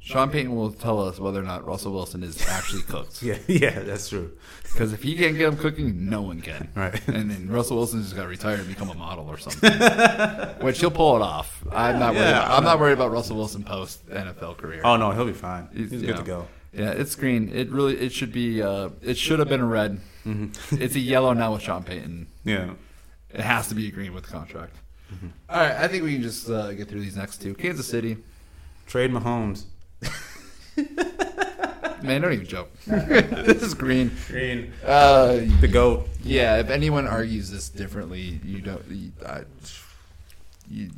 Sean Payton will tell us whether or not Russell Wilson is actually cooked. Yeah, yeah, that's true. Because if he can't get him cooking, no one can. Right. And then Russell Wilson just got to retire and become a model or something. Which he'll pull it off. I'm not worried. Yeah, About, I'm not worried about Russell Wilson post NFL career. Oh no, he'll be fine. He's, He's- good yeah. to go. Yeah, it's green. It really it should be. Uh, it should have been a red. Mm-hmm. It's a yellow now with Sean Payton. Yeah. It has to be a green with the contract. Mm-hmm. All right, I think we can just uh, get through these next two. Kansas City, Trade Mahomes. man, don't even joke. this is green. Green. Uh, The goat. yeah, if anyone argues this differently, you don't. You, I, you,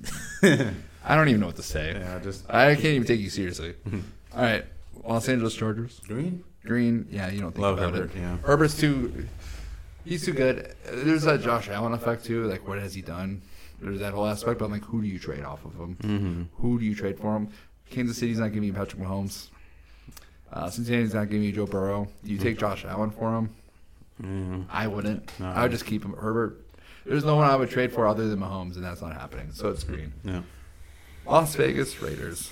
I don't even know what to say. Yeah, just I can't even take you seriously. All right, Los Angeles Chargers. green. Green, yeah, you don't think Love about Herbert, it. yeah. Herbert's too. He's too good. There's that Josh Allen effect too. Like, what has he done? There's that whole aspect. But I'm like, who do you trade off of him? Mm-hmm. Who do you trade for him? Kansas City's not giving you Patrick Mahomes. Uh, Cincinnati's not giving you Joe Burrow. Do you take Josh Allen for him? Mm-hmm. I wouldn't. No. I would just keep him. Herbert. There's no one I would trade for other than Mahomes, and that's not happening. So it's green. Yeah. Las Vegas Raiders.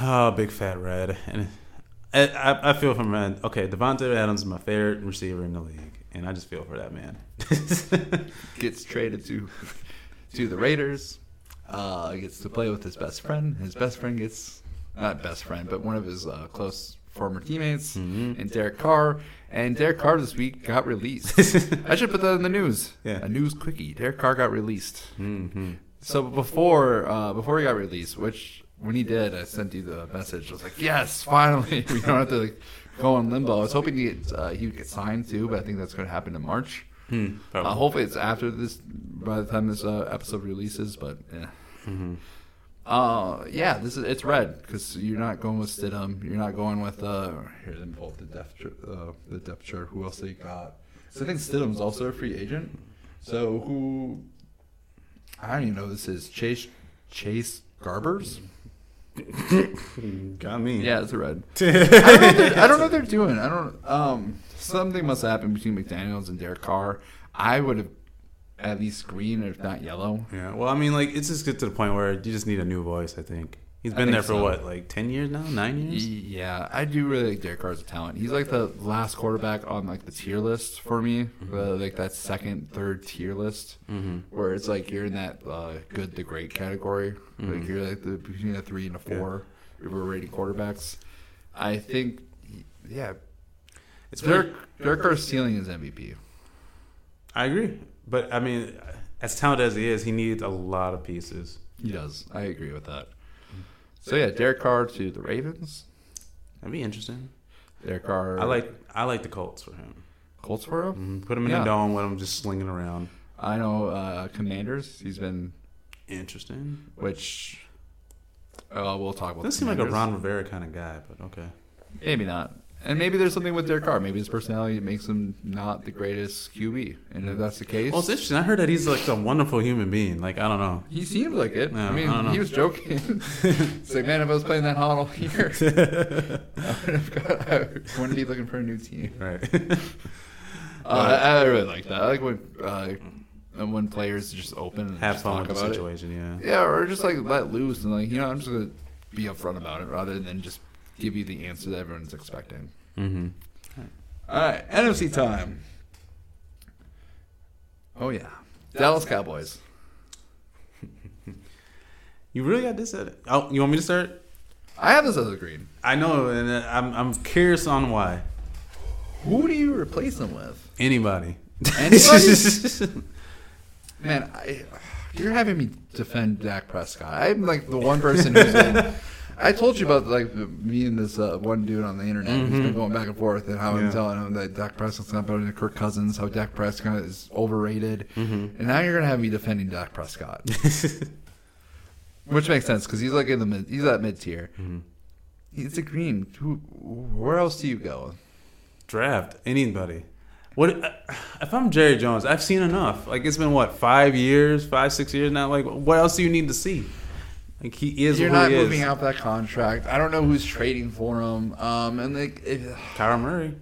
Oh, big fat red. And I, I, I feel for man. Okay, Davante Adams is my favorite receiver in the league, and I just feel for that man. gets traded to to the Raiders. Uh, gets to play with his best friend. His best friend gets not best friend, but one of his uh, close former teammates, Mhm. and Derek Carr. And Derek Carr this week got released. I should put that in the news. Yeah. a news quickie. Derek Carr got released. mm-hmm. So before uh, before he got released, which when he did, I sent you the message. I was like, "Yes, finally, we don't have to like, go in limbo." I was hoping he uh, he would get signed too, but I think that's going to happen in March. Hmm. Uh, hopefully, it's after this by the time this uh, episode releases. But yeah, hmm uh, yeah, this is it's red because you're not going with Stidham. You're not going with uh, here. Pull up the depth chart, uh, the depth chart. Who else they got? So I think Stidham's also a free agent. So who? I don't even know. This is Chase Chase Garbers. Got me. Yeah, it's a red. I don't, know what they're- I don't know what they're doing. I don't. Um, something must happen between McDaniels and Derek Carr. I would have at least green, if not yellow. Yeah. Well, I mean, like it's just get to the point where you just need a new voice. I think he's been think there for so. what, like ten years now, nine years. Yeah, I do really like Derek Carr's talent. He's like the last quarterback on like the tier list for me, uh, like that second, third tier list, Mm-hmm. where it's like you're in that uh, good to great category. Like you're like the between a three and a four. We're rating quarterbacks, I think, yeah, It's Derek weird. Derek Carr's ceiling is MVP. I agree, but I mean, as talented as he is, he needs a lot of pieces. He does. I agree with that. So yeah, Derek Carr to the Ravens. That'd be interesting. Derek Carr. I like I like the Colts for him. Colts for him. Mhm. Put him in Yeah. a dome, let him just slinging around. I know uh, Commanders. He's been Interesting. which uh, we'll talk about. Doesn't the seem like a Ron Rivera kind of guy, but okay. Maybe not. And maybe there's something with Derek Carr. Maybe his personality makes him not the greatest QB. And if that's the case, Well, it's interesting. I heard that he's like a wonderful human being. Like I don't know. he seems like it. Yeah, I mean, I he was joking. it's like, man, if I was playing that hot all year, I would have got, I wouldn't be looking for a new team. Right. Uh, I, I really like that. I like when uh, when players just open and Have fun talk with the about it. situation. Yeah. Yeah, or just like let loose and like you know I'm just gonna be upfront about it rather than just give you the answer that everyone's expecting. Mm-hmm. All right, NFC time. Oh yeah, Dallas Cowboys. You really got this at it. Oh, you want me to start? I have this as a green. I know, and uh, I'm I'm curious on why. Who do you replace them with? Anybody. Anybody? Man, I, you're having me defend Dak Prescott. I'm like the one person who's been. I told you about like me and this uh, one dude on the internet who's been going back and forth and how Mm-hmm. Yeah. I'm telling him that Dak Prescott's not better than Kirk Cousins, how Dak Prescott is overrated, Mm-hmm. and now you're gonna have me defending Dak Prescott, which makes sense because he's like in the mid, he's at mid tier. Mm-hmm. He's a green. Who? Where else do you go? Draft anybody. What uh, if I'm Jerry Jones? I've seen enough. Like it's been what five years, five six years now. Like what else do you need to see? Like he is. You're who not he moving is. out that contract. I don't know who's trading for him. Um, and like, if, Kyler Murray.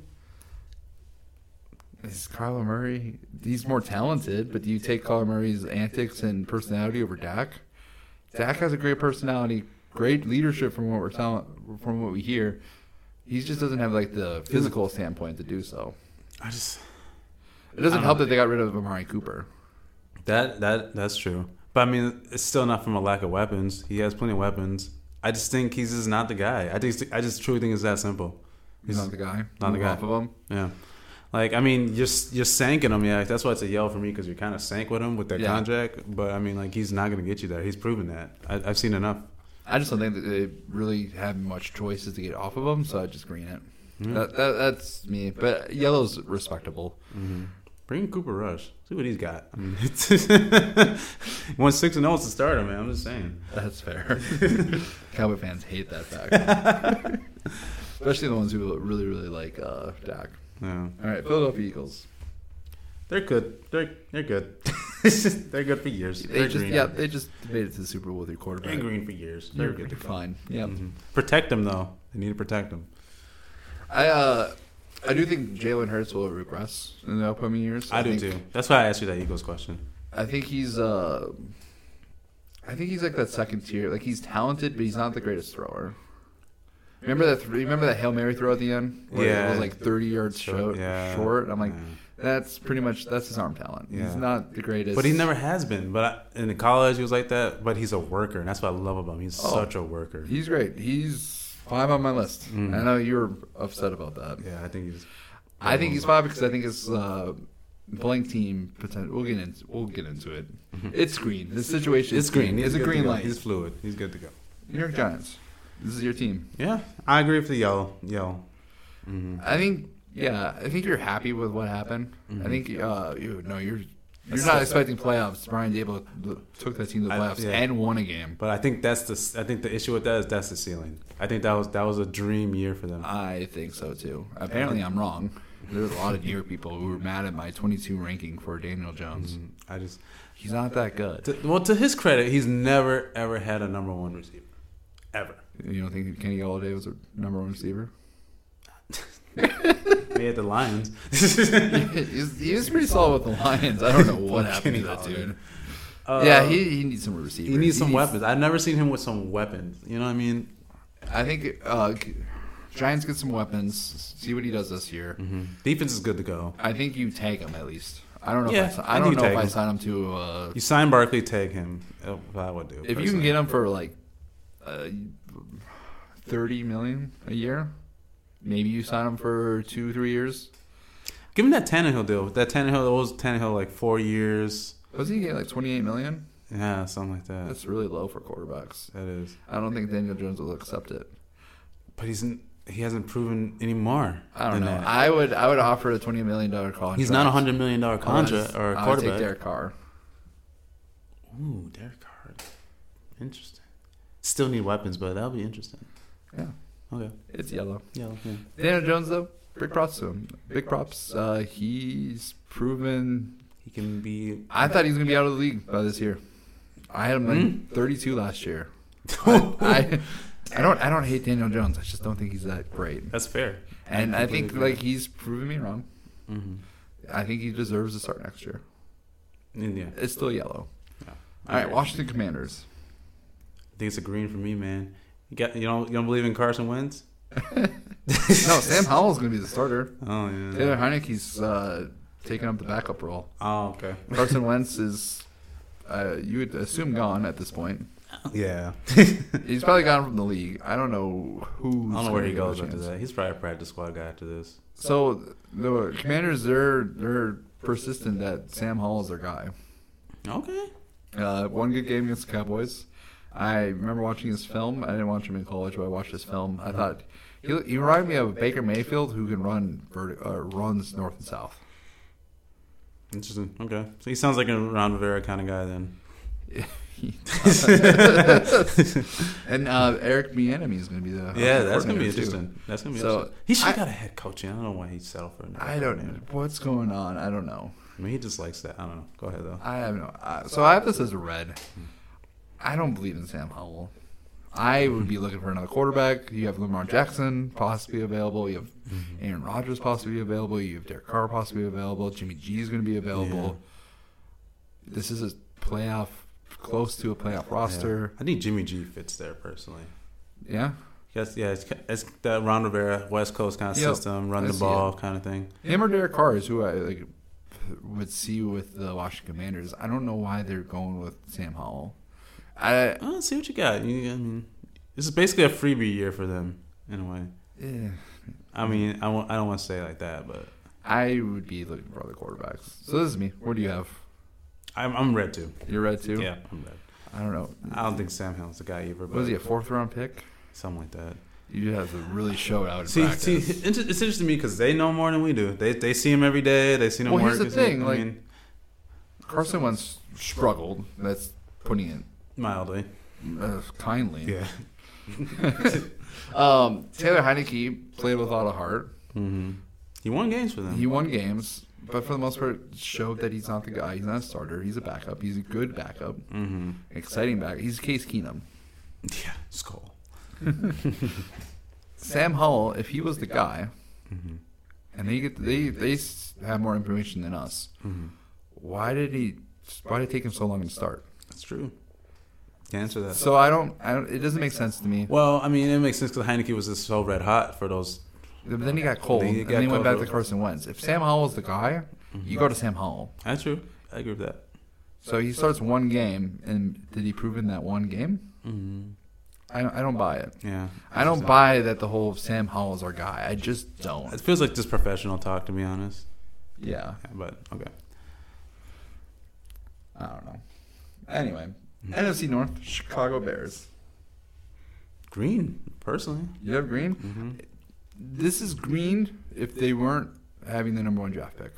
is Kyler Murray? He's more talented, but do you take Kyler Murray's antics and personality over Dak? Dak has a great personality, great leadership from what we're telling, from what we hear. He just doesn't have like the physical standpoint to do so. I just It doesn't help don't- that they got rid of Amari Cooper. that that that's true. But I mean, it's still not from a lack of weapons. He has plenty of weapons. I just think he's just not the guy. I just I just truly think it's that simple. He's not the guy. Not the guy. Off of him. Yeah. Like I mean, you're you're sanking him. Yeah, that's why it's a yell for me because you're kind of sank with him with that Yeah. contract. But I mean, like he's not going to get you there. He's proven that. I, I've seen enough. I just don't think that they really have much choices to get off of him, so I just green it. Mm-hmm. That, that that's me. But yellow's respectable. Bring in Cooper Rush. See what he's got. I mean, it's he won six and zero to start him, man. I'm just saying. That's fair. Cowboy fans hate that fact, especially the ones who really really like uh, Dak. Yeah, All right, Philadelphia Eagles. they're good. They're they're good. They're good for years. They They're just green. yeah, they just made it to the Super Bowl with your they're quarterback. green for years. They're They're good. fine. Yeah, Mhm. Protect them though. They need to protect them. I uh, I do think Jalen Hurts will regress in the upcoming years. I, do think- too. That's why I asked you that Eagles question. I think he's uh, I think he's like that second tier. Like he's talented, but he's not the greatest thrower. Remember that? Remember that hail mary throw at the end? Where Yeah. it was like thirty yards Short, short. yeah. Short. I'm like, Yeah. that's pretty much that's his arm talent. Yeah. He's not the greatest. But he never has been. But I, in college, he was like that. But he's a worker, and that's what I love about him. He's Oh. such a worker. He's great. He's five on my list. Mhm. I know you were upset about that. yeah, I think he's. I think he's five because I think his uh, blank team potential. We'll get into we'll get into it. It's green. This situation It's is green. It's a green light. He's fluid. He's good to go. New York Giants. This is your team. Yeah, I agree with the yellow. Yellow. hmm I think. Yeah, I think you're happy with what happened. I think. Uh, you no, you're. You're not expecting playoffs. Brian Daboll took that team to the I- playoffs yeah. and won a game. But I think that's the. I think the issue with that is that's the ceiling. I think that was that was a dream year for them. I think so too. Apparently, I'm wrong. There's a lot of York people who were mad at my 22 ranking for Daniel Jones. Mhm. I just. He's not that good. To, well, to his credit, he's never ever had a number one receiver, ever. You don't think Kenny Golladay was a number one receiver? He had the Lions. he's, he was pretty solid with the Lions. I don't know what happened to that dude. yeah, he, he needs some receivers. he needs some weapons. I've never seen him with some weapons. You know what I mean? I think uh, Giants get some weapons. See what he does this year. Defense is good to go. I think you take him at least. I don't know. Yeah, if I, I don't know if take I sign him to. Uh, You sign Barkley, take him. Oh, I would do. if you can get him for like uh, thirty million a year, maybe you sign him for two, three years. give him that Tannehill deal. That Tannehill, was Tannehill like four years. Was he getting like twenty-eight million? Yeah, something like that. That's really low for quarterbacks. that is. I don't think Daniel Jones will accept it. But he's he hasn't proven any more. I don't know. that. I would I would offer a twenty million dollar contract. He's not a hundred million dollar contract or a I would take. Derek Carr. Ooh, Derek Carr. Interesting. Still need weapons, but that'll be interesting. Yeah, Okay. it's yellow. Yeah. yeah. Daniel Jones though, big props to him. Big props. Uh, he's proven. He can be. I thought he was gonna be out of the league by this year. I had him Hmm? like thirty-two last year. I, I I don't I don't hate Daniel Jones. I just don't think he's that great. That's fair. And I think completely like he's proven me wrong. Mm-hmm. I think he deserves to start next year. Yeah. It's still yellow. Yeah. All right, Washington Commanders. I think it's a green for me, man. You got you don't you don't believe in Carson Wentz? no, Sam Howell's going to be the starter. Oh yeah. Taylor Heinicke's uh, taking up the backup role. Oh okay. Carson Wentz is, uh, you would assume, gone at this point. Yeah. He's probably gone from the league. I don't know who. I don't know where he goes after that. He's probably a practice squad guy after this. So the Commanders, they're they're persistent that Sam Howell is their guy. Okay. Uh, one good game against the Cowboys. I remember watching his film. I didn't watch him in college, but I watched his film. I thought he, he reminded me of Baker Mayfield, who can run uh, runs north and south. Interesting. Okay. So he sounds like a Ron Rivera kind of guy then. and uh, Eric Bieniemy is going to be the Yeah, that's gonna be coordinator, too. interesting. That's gonna be So, interesting. He should have got a head coach. In. I don't know why he settled for. another I don't know what's going on. I don't know. I mean, he just likes that. I don't know. Go ahead though. I have no. Uh, so I have this as a red. I don't believe in Sam Howell. I would be looking for another quarterback. You have Lamar Jackson possibly available. You have Aaron Rodgers possibly available. You have Derek Carr possibly available. Jimmy G is going to be available. This is a playoff, close to a playoff roster. I think Jimmy G fits there personally. Yeah. Yes, yeah, it's, it's that Ron Rivera West Coast kind of Yep, system, run I the ball it. kind of thing. Him or Derek Carr is who I like would see with the Washington Commanders. I don't know why they're going with Sam Howell. I Oh, see what you got. You, I mean, this is basically a freebie year for them in a way. eh, I mean, I won't- I don't want to say it like that, but I would be looking for other quarterbacks. So this is me. What do you have? I'm I'm red too. You're red too. Yeah, I'm red. I don't know. I don't think Sam Howell's the guy either. But was he a fourth round pick? Something like that. You have to really show it out in See, practice. see, it's interesting to me because they know more than we do. They they see him every day. They see him Well, work. here's the They see him- thing, I like- mean, Carson Wentz struggled. That's putting it mildly. uh, kindly. Yeah. Um, Taylor Heinicke played with a lot of heart. hmm He won games for them. He won games, but for the most part, showed that he's not the guy. He's not a starter. He's a backup. He's a good backup, hmm exciting backup. He's Case Keenum. Yeah, skull. Sam Howell, if he was the guy, hmm and they get they they have more information than us. hmm Why did he? Why did it take him so long to start? That's true. Can't answer that. So I don't. I don't. It doesn't make sense to me. well, I mean, it makes sense because Heinicke was just so red hot for those. But then he got cold, Then he and got then he went cold. back to Carson Wentz. If Sam Howell's the guy, you go to Sam Howell. That's true. I agree with that. So he starts one game, and did he prove in that one game? hmm I don't, I don't buy it. Yeah. I don't buy that the whole Sam Howell's our guy. I just don't. It feels like just professional talk, to be honest. Yeah, Yeah, but okay. I don't know. Anyway, NFC North, Chicago Bears. Green, personally. You have Green. hmm This is Green if they weren't having the number one draft pick.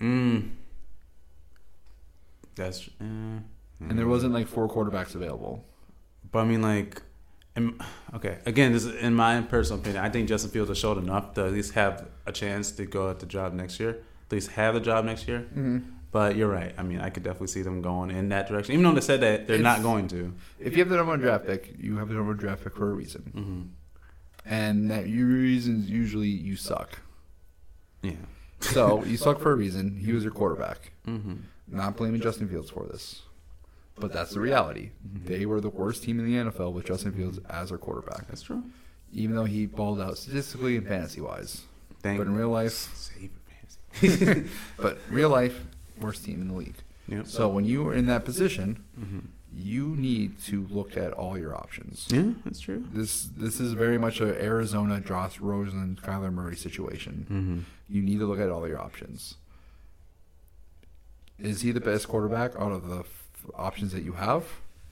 Mm. That's. Uh, And there wasn't like four quarterbacks available. But I mean, like, okay. Again, this is in my personal opinion. I think Justin Fields has showed enough to at least have a chance to go at the job next year. At least have the job next year. Mm-hmm. But you're right. I mean, I could definitely see them going in that direction, even though they said that they're not going to. If you have the number one draft pick, you have the number one draft pick for a reason, hmm and that your reason is usually you suck. Yeah. So you suck for a reason. He was your quarterback. hmm Not blaming Justin Fields for this, but that's the reality. They were the worst team in the NFL with Justin Fields as their quarterback, That's true. even though he balled out statistically and fantasy wise. Thank But in real life, Save it, fantasy. but real life, worst team in the league. Yep. So when you are in that position, hmm you need to look at all your options. Yeah, that's true. This this is very much a Arizona Josh Rosen Kyler Murray situation. hmm You need to look at all your options. Is he the best quarterback out of the f- options that you have?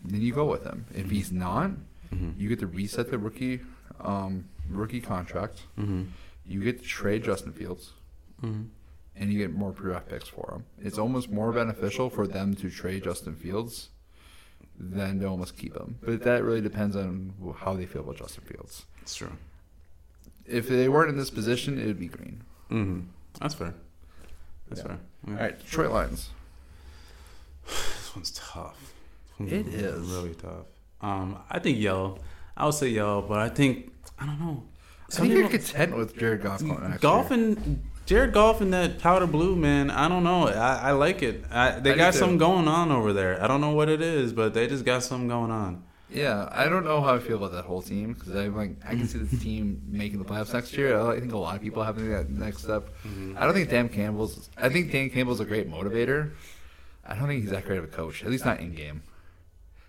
Then you go with him. If he's not, hmm you get to reset the rookie um, rookie contract. hmm You get to trade Justin Fields, hmm and you get more draft picks for him. It's almost more beneficial for them to trade Justin Fields than to almost keep him. But that really depends on how they feel about Justin Fields. It's true. If they weren't in this position, it would be green. hmm That's fair. That's Yeah. fair. All right, Detroit Lions. This one's tough. It is. really tough. Um, I think yellow. I would say yellow, but I think I don't know. I Some think you're content with Jared Goff golf and Jared and that powder blue man. I don't know. I, I like it. I, they I got something going on over there. I don't know what it is, but they just got something going on. Yeah, I don't know how I feel about that whole team because I'm like I can see this team making the playoffs next year. I think a lot of people have that next step. Mm-hmm. I don't think Dan Campbell's. I think Dan Campbell's a great motivator. I don't think he's that great of a coach. At least not in game.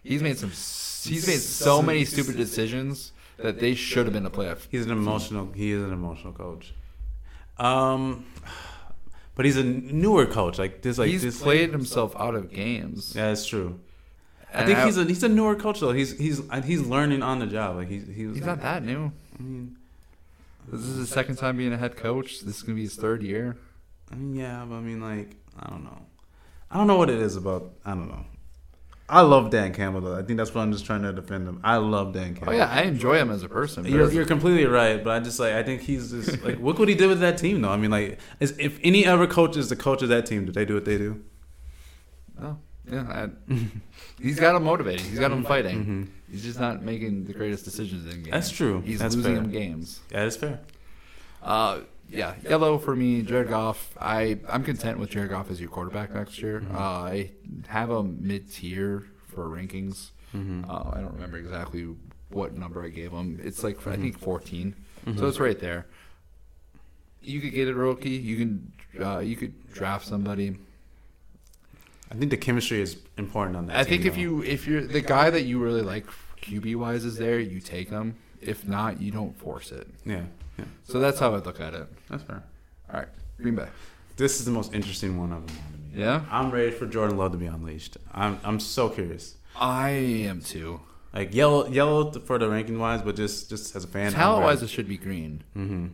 He's made some. He's made so many stupid decisions that they should have been a playoff. He's an emotional. He is an emotional coach. Um, but he's a newer coach. Like this, like he's this. played himself out of games. Yeah, it's true. I And think he's a he's a newer coach though. He's he's he's learning on the job. Like he's he was. He's not that new. I mean, This is his second time being a head coach. This is gonna be his third year. I mean, yeah, but I mean, like, I don't know. I don't know what it is about. I don't know. I love Dan Campbell though. I think that's what I'm just trying to defend him. I love Dan Campbell. Oh yeah, I enjoy him as a person. You're, you're completely right, but I just like I think he's just like look what he did with that team though. I mean like is, if any other coach is the coach of that team, do they do what they do? Oh, yeah. I, he's got him motivated. He's got him fighting. Mhm. He's just not making the greatest decisions in games. That's true. He's That's losing fair. them games. Yeah, that's fair. Uh, yeah, yellow for me. Jared Goff. I I'm content with Jared Goff as your quarterback next year. Mm-hmm. Uh, I have him mid tier for rankings. Mhm. Uh, I don't remember exactly what number I gave him. It's like Mm-hmm. I think 14. So it's right there. You could get a rookie. You can uh, you could draft somebody. I think the chemistry is important on that. I think if though. you if you're the guy that you really like QB wise is there, you take him. If not, you don't force it. yeah, Yeah. So that's how I look at it. That's fair. All right, Green Bay. This is the most interesting one of them. to me. Yeah, I'm ready for Jordan Love to be unleashed. I'm I'm so curious. I am too. Like yellow, yellow for the ranking wise, but just just as a fan, Talent wise, it should be green. hmm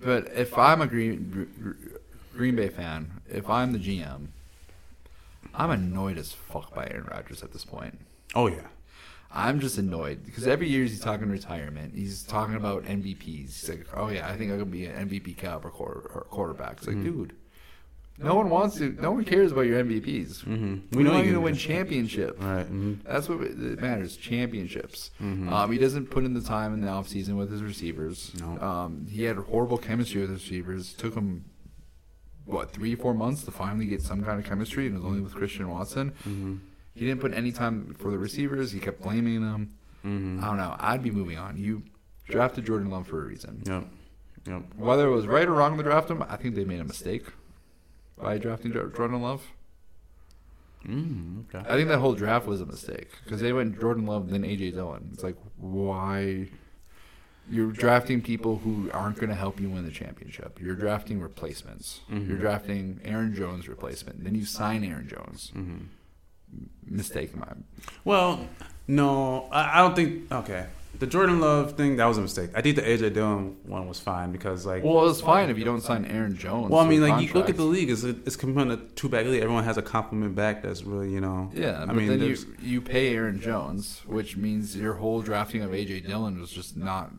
But if I'm a Green Green Bay fan, if I'm the GM, I'm annoyed as fuck by Aaron Rodgers at this point. Oh yeah, I'm just annoyed because every year he's talking retirement. He's talking about MVPs. He's like, "Oh yeah, I think I could be an MVP caliber quarterback." It's like, Mm-hmm. dude, no one wants to. No one cares about your MVPs. Mhm. We, We know want you you to win championships. right. hmm That's what it matters. Championships. Mhm. Um, he doesn't put in the time in the offseason with his receivers. No. Um, he had horrible chemistry with his receivers. Took him what three, four months to finally get some kind of chemistry, and it was only with Christian Watson. He didn't put any time for the receivers. He kept blaming them. hmm I don't know. I'd be moving on. You drafted Jordan Love for a reason. Yep. Yep. Whether it was right or wrong to draft him, I think they made a mistake by drafting Jordan Love. Mm, okay. I think that whole draft was a mistake because they went Jordan Love then AJ Dillon. It's like why you're drafting people who aren't going to help you win the championship. You're drafting replacements. Mhm. You're drafting Aaron Jones replacement. Then you sign Aaron Jones. hmm Mistake in my Well, no, I, I don't think. Okay, the Jordan Love thing that was a mistake. I think the AJ Dillon one was fine because like. Well, it's fine if you don't sign Aaron Jones. Well, I mean, like you look at the league, it's it's coming a two back league. Everyone has a compliment back that's really you know. Yeah, I mean, then you you pay Aaron Jones, which means your whole drafting of AJ Dillon was just not.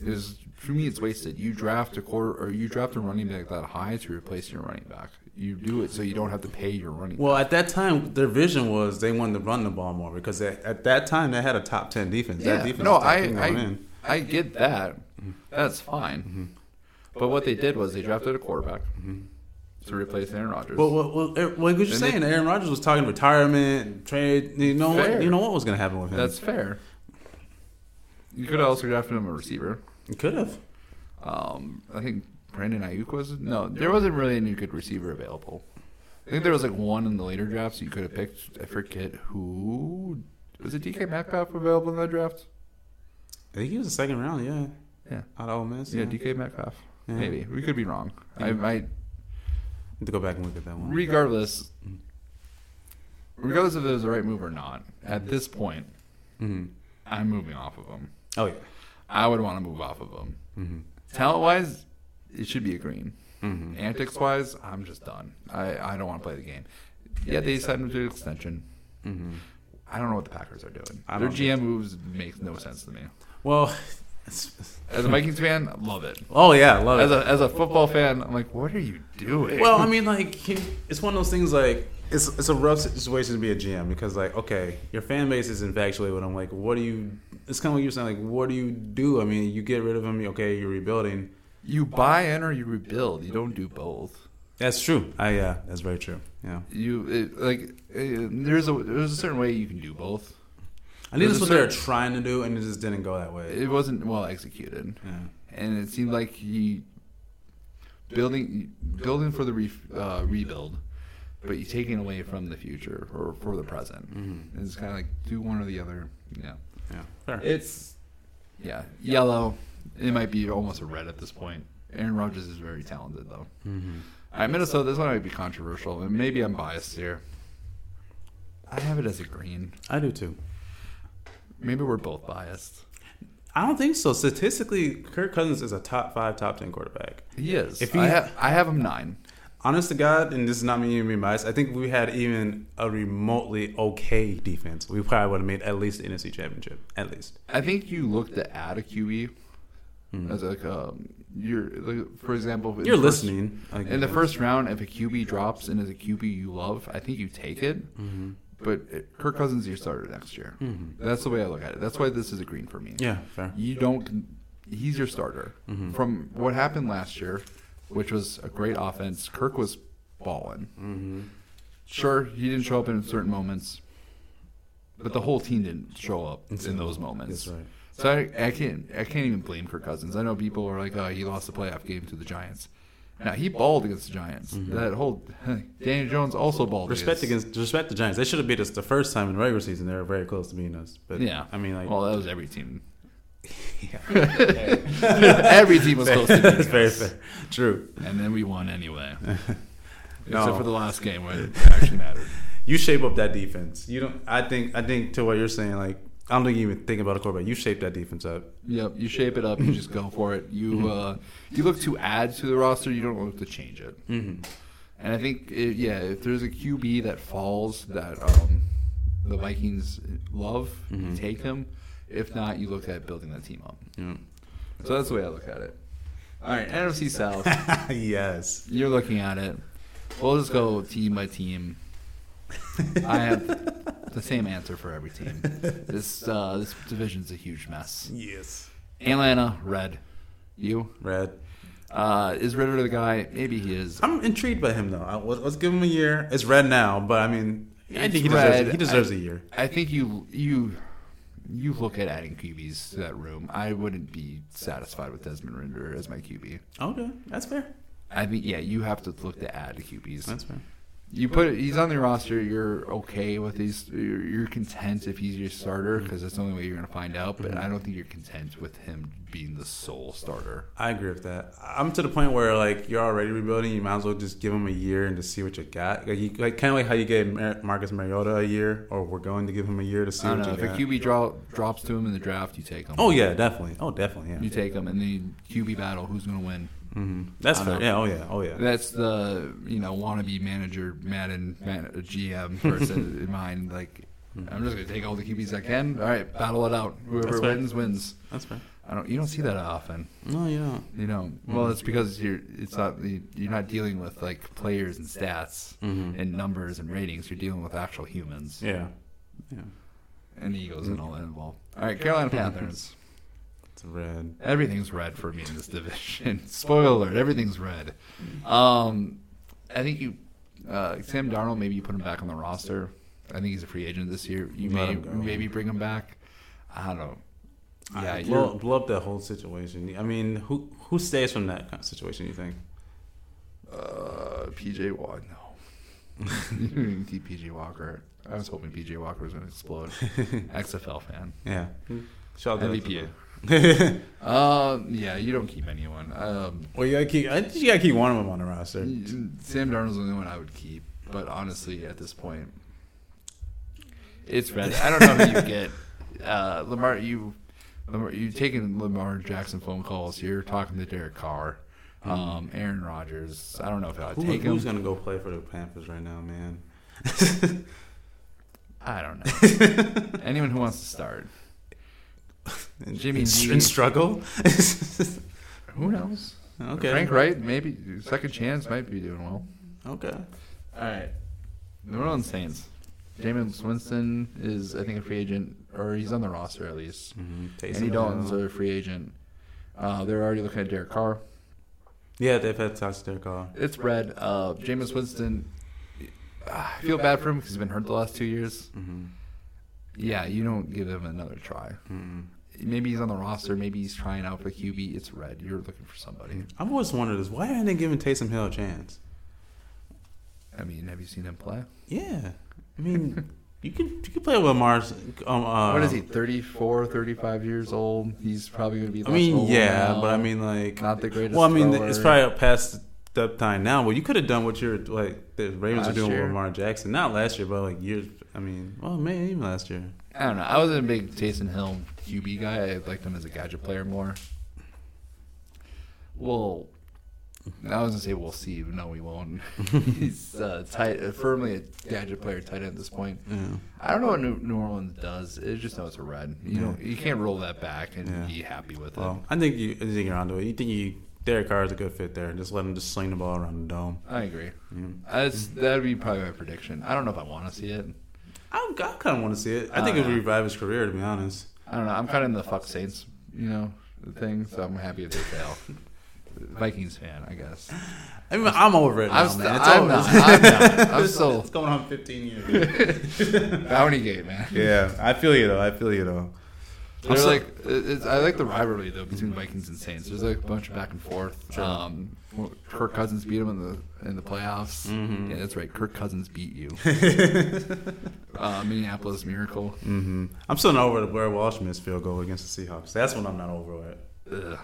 Is for me, it's wasted. You draft a quarter or you draft a running back that high to replace your running back. You do it so you don't have to pay your running. Well, at that time, their vision was they wanted to run the ball more because they, at that time they had a top ten defense. back. that defense no, was I I. I get that. That's fine. Mm-hmm. But what they did was they drafted a quarterback to replace Aaron Rodgers. Well, well, well, er- what you're saying, they- Aaron Rodgers was talking retirement, trade. You know Fair. what? You know what was going to happen with him? That's fair. You could have also drafted him a receiver. you could have. Um, I think Brandon Aiyuk was no. There wasn't really any good receiver available. I think there was like one in the later drafts you could have picked. I forget who was it. DK Metcalf available in that draft? I think he was the second round. Yeah, Yeah, out of Ole Miss. yeah, DK Metcalf. Yeah. Maybe we could be wrong. I might. Need to go back and look at that one. Regardless, regardless if it was the right move or not, at this point, hmm I'm moving off of him. Oh yeah. I would want to move off of him. hmm Talent wise, it should be a green. hmm Antics wise, I'm just done. I, I don't want to play the game. Yeah, they signed him to an extension. hmm I don't know what the Packers are doing. Their GM moves make no sense to me. Well, As a Vikings fan, I love it. oh yeah, love As it. a as a football fan, I'm like, what are you doing? well, I mean, like it's one of those things. Like it's it's a rough situation to be a GM because, like, okay, your fan base is infatuated with him. Like, what do you? It's kind of what you're saying. Like, what do you do? I mean, you get rid of him. Okay, you're rebuilding. You buy in or you rebuild. You don't do both. That's true. I yeah, that's very true. Yeah, You it, like uh, there's a there's a certain way you can do both. I think There's that's a what they were trying to do, and it just didn't go that way. It wasn't well executed. Yeah. and it seemed like he building building for the re, uh, rebuild, but you taking away from the future or for the present. Mhm. It's kind of like do one or the other. Yeah, Yeah, fair. it's yeah yellow. It might be almost a red at this point. Aaron Rodgers is very talented though. hmm All right, Minnesota. This one might be controversial, and maybe I'm biased here. I have it as a green. I do too. Maybe we're both biased. I don't think so. Statistically, Kirk Cousins is a top five, top ten quarterback. He is. If I, he- ha- I have him nine. Honest to God, and this is not me being biased, I think we had even a remotely okay defense. We probably would have made at least the NFC Championship, at least. I think you looked to add a QB Mhm. as like um, you're like, for example, You're first- listening. In the first round. If a QB drops and is a QB you love, I think you take it. hmm But it, Kirk Cousins is your starter next year. hmm That's the way I look at it. That's why this is a green for me. Yeah, fair. You don't. He's your starter. Mhm. From what happened last year, which was a great offense, Kirk was balling. hmm Sure, he didn't show up in certain moments, but the whole team didn't show up in those moments. That's right. So I, I can't I can't even blame Kirk Cousins. I know people are like, oh, he lost the playoff game to the Giants. Now he balled against the Giants. That whole Daniel Jones also balled. Mm-hmm. Respect against respect the Giants. They should have beat us the first time in the regular season. They were very close to beating us. But Yeah, I mean, like well, that was every team. Yeah. Every team was close to That's beating very us. fair. True. And then we won anyway. No. Except for the last game where it actually mattered. You shape up that defense. You don't. I think. I think to what you're saying. Like I don't think you even think about a quarterback. You shape that defense up. Yep, you shape it up, you just go for it. You uh, you look to add to the roster, you don't look to change it. Mm-hmm. And I think, it, yeah, if there's a QB that falls that um, the Vikings love, you take him. If not, you look at building that team up. Yeah. So that's the way I look at it. All right, NFC South. yes. You're looking at it. We'll just go team by team. I have the same answer for every team. This uh, this division's a huge mess. Yes. Atlanta, red. You? Red. Uh, is Ridder the guy? Maybe he is. I'm intrigued by him though. I, let's, give him a year. It's red now, but I mean, I think he deserves. He deserves I- a year. I think you you you look at adding QBs to that room. I wouldn't be satisfied with Desmond Ridder as my QB. Okay, that's fair. I think yeah, you have to look to add QBs. That's fair. You put he's on the roster. You're okay with these. You're, you're content if he's your starter because that's the only way you're going to find out. But I mm-hmm. don't think you're content with him being the sole starter. I agree with that. I'm to the point where like you're already rebuilding. You might as well just give him a year and just see what you got. Like, you, like kind of like how you gave Mar- Marcus Mariota a year, or we're going to give him a year to see I don't what know you if got. a QB draw, drops to him in the draft, you take him. oh yeah, definitely. Oh definitely. Yeah. you take him, and then QB battle. Who's going to win? Hmm That's fair. Yeah. Oh yeah. Oh yeah. That's the you know wannabe manager, Madden, man, GM person in mind. Like, I'm just gonna take all the QBs I can. All right, battle it out. Whoever That's fair. wins wins. That's fair. I don't. You don't see that often. No, you don't. You know. Well, it's because you're. It's not. You're not dealing with like players and stats Mhm. and numbers and ratings. You're dealing with actual humans Yeah. Yeah. and egos and all that involved. All right, Carolina Panthers. Red. Everything's red for me in this division. Spoiler alert, everything's red. Um, I think you, uh, Sam Darnold, maybe you put him back on the roster. I think he's a free agent this year. You Let may maybe bring him back. I don't know. Yeah, blow, blow up that whole situation. I mean, who who stays from that kind of situation? You think? uh, PJ Walker. No, you didn't keep PJ Walker. I was hoping PJ Walker was going to explode. XFL fan. Yeah. Shout out MVP. MVP. Um, yeah, you don't keep anyone. Um, well, you gotta keep. I think you gotta keep one of them on the roster. Sam Darnold's the only one I would keep, but honestly, at this point, it's red. I don't know who you get. Uh, Lamar, you, Lamar, you taking Lamar Jackson phone calls. You're talking to Derek Carr, um, Aaron Rodgers. I don't know if I'd Who, take him. who's gonna go play for the Panthers right now, man? I don't know. Anyone who wants to start. And- Jimmy and, G. and struggle. Who knows? okay. Frank Reich, maybe second chance, might be doing well. Okay. All right. New Orleans Saints. Jameis Winston is, I think, a free agent, or he's on the roster at least. Mm-hmm. Andy Dalton's a free agent. Uh, they're already looking at Derek Carr. Yeah, they've had talks to their call. It's red. Uh, Jameis Winston. uh, I feel bad for him because he's been hurt the last two years. Mm-hmm. Yeah, you don't give him another try. Mm-hmm. Maybe he's on the roster. Maybe he's trying out for QB. It's red. You're looking for somebody. I've always wondered this: why aren't they giving Taysom Hill a chance? I mean, have you seen him play? Yeah, I mean, you can you can play with Mars. Um, uh, what is he? 34, 35 years old. He's probably going to be. I mean, yeah, now. but I mean, like, not the greatest. well, I mean, thrower. it's probably past the time now. Well, you could have done what you're like the Ravens are doing year? with Lamar Jackson. Not last year, but like years. I mean, well, maybe even last year. I don't know. I wasn't a big Taysom Hill QB guy. I liked him as a gadget player more. Well, I was gonna say we'll see. but No, we won't. He's uh, tight, uh, firmly a gadget player, tight end at this point. Yeah. I don't know what New, New Orleans does. It just know it's a red. You know, you can't roll that back and Yeah. be happy with it. I think you. I think you're onto it. You think you Derek Carr is a good fit there. Just let him just sling the ball around the dome. I agree. Yeah. That's that'd be probably my prediction. I don't know if I want to see it. I, I kind of want to see it. I think Uh, it would revive his career, to be honest. I don't know. I'm kind of in the fuck Saints, you know, thing. So I'm happy if they fail. Vikings fan, I guess. I mean, I'm over it now, I'm, st- man. It's I'm over. not. I'm not. I'm still It's going on 15 years. Bounty Gate, man. yeah, I feel you though. I feel you though. They're so- like, it's, I like the rivalry though between Vikings and Saints. There's like a bunch of back and forth. Um, Kirk Cousins beat him in the in the playoffs. Mhm. Yeah, that's right. Kirk Cousins beat you. uh, Minneapolis Miracle. hmm I'm still not over the Blair Walsh missed field goal against the Seahawks. That's when I'm not over it. Ugh,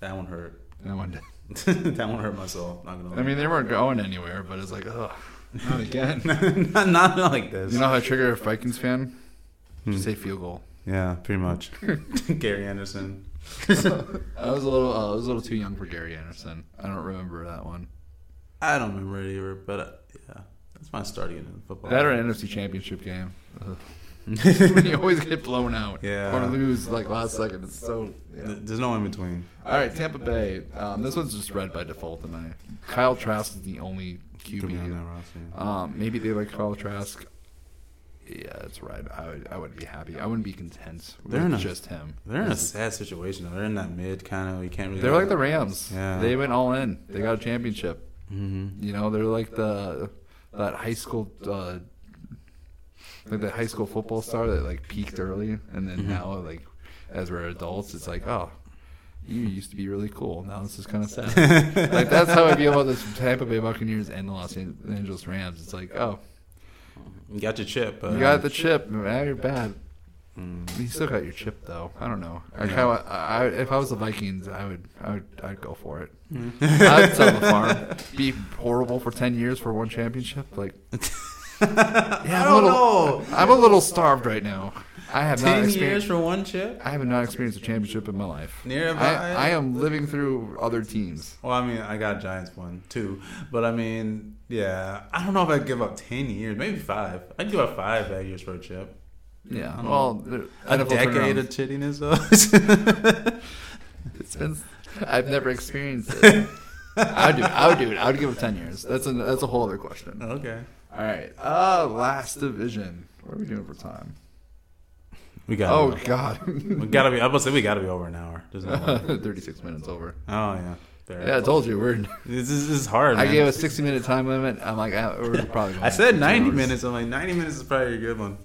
That one hurt. that one. that one hurt my soul. Not gonna. I mean, they weren't going anywhere, but it's like, ugh, not again. not, not like this. you know how I trigger a Vikings fan? Hmm. Just say field goal. Yeah, pretty much. Gary Anderson. I was a little, uh, I was a little too young for Gary Anderson. I don't remember that one. I don't remember it either, but uh, yeah, that's my starting in football. That or an NFC Championship game. When you always get blown out Yeah. or lose like last second. It's so. Yeah. There's no in between. All right, Tampa Bay. Um, this one's just red by default tonight. Kyle Trask is the only To be on QB. roster. Um, maybe they like Kyle Trask. Yeah, that's right. I would, I would be happy. I wouldn't be content with They're in a- just him. They're in a sad situation. They're in that mid kind of. You can't really. They're like the Rams. Yeah. They went all in. They got a championship. Mm-hmm. You know, they're like the that high school uh, like the high school football star that like peaked early, and then Mhm. now like as we're adults, it's like oh. You used to be really cool. Now this is kind of sad. like that's how I feel about the Tampa Bay Buccaneers and the Los Angeles Rams. It's like, oh, You got your chip. But, you got the chip. Now you're bad. Mm. You still got your chip though. I don't know. I Yeah. kind of. I, if I was the Vikings, I would. I would. I'd go for it. Mm. I'd sell the farm. Be horrible for ten years for one championship. Like, yeah, I I'm a don't little, know. I'm a little starved right now. I have not Ten years experienced. for one chip. I have not experienced a championship in my life. Nearby. I, I am living through other teams. Well, I mean, I got Giants one too, but I mean, yeah, I don't know if I'd give up ten years, maybe five. I'd give up five bad years for a chip. Yeah. Well, A decade of chittiness, though. It's been. I've never experienced it. I would do. It. I would do it. I would give it ten years. That's a that's a whole other question. okay, All right. Uh, last division. What are we doing for time? we got. Oh Oh, God. we gotta be. I was say we gotta be over an hour. Thirty-six minutes over. Oh yeah. There. Yeah, I told you we're. This is, this is hard. I man. gave a sixty-minute time limit. I'm like, ah, we're probably. Going I said 90 hours. minutes. I'm like 90 minutes is probably a good one.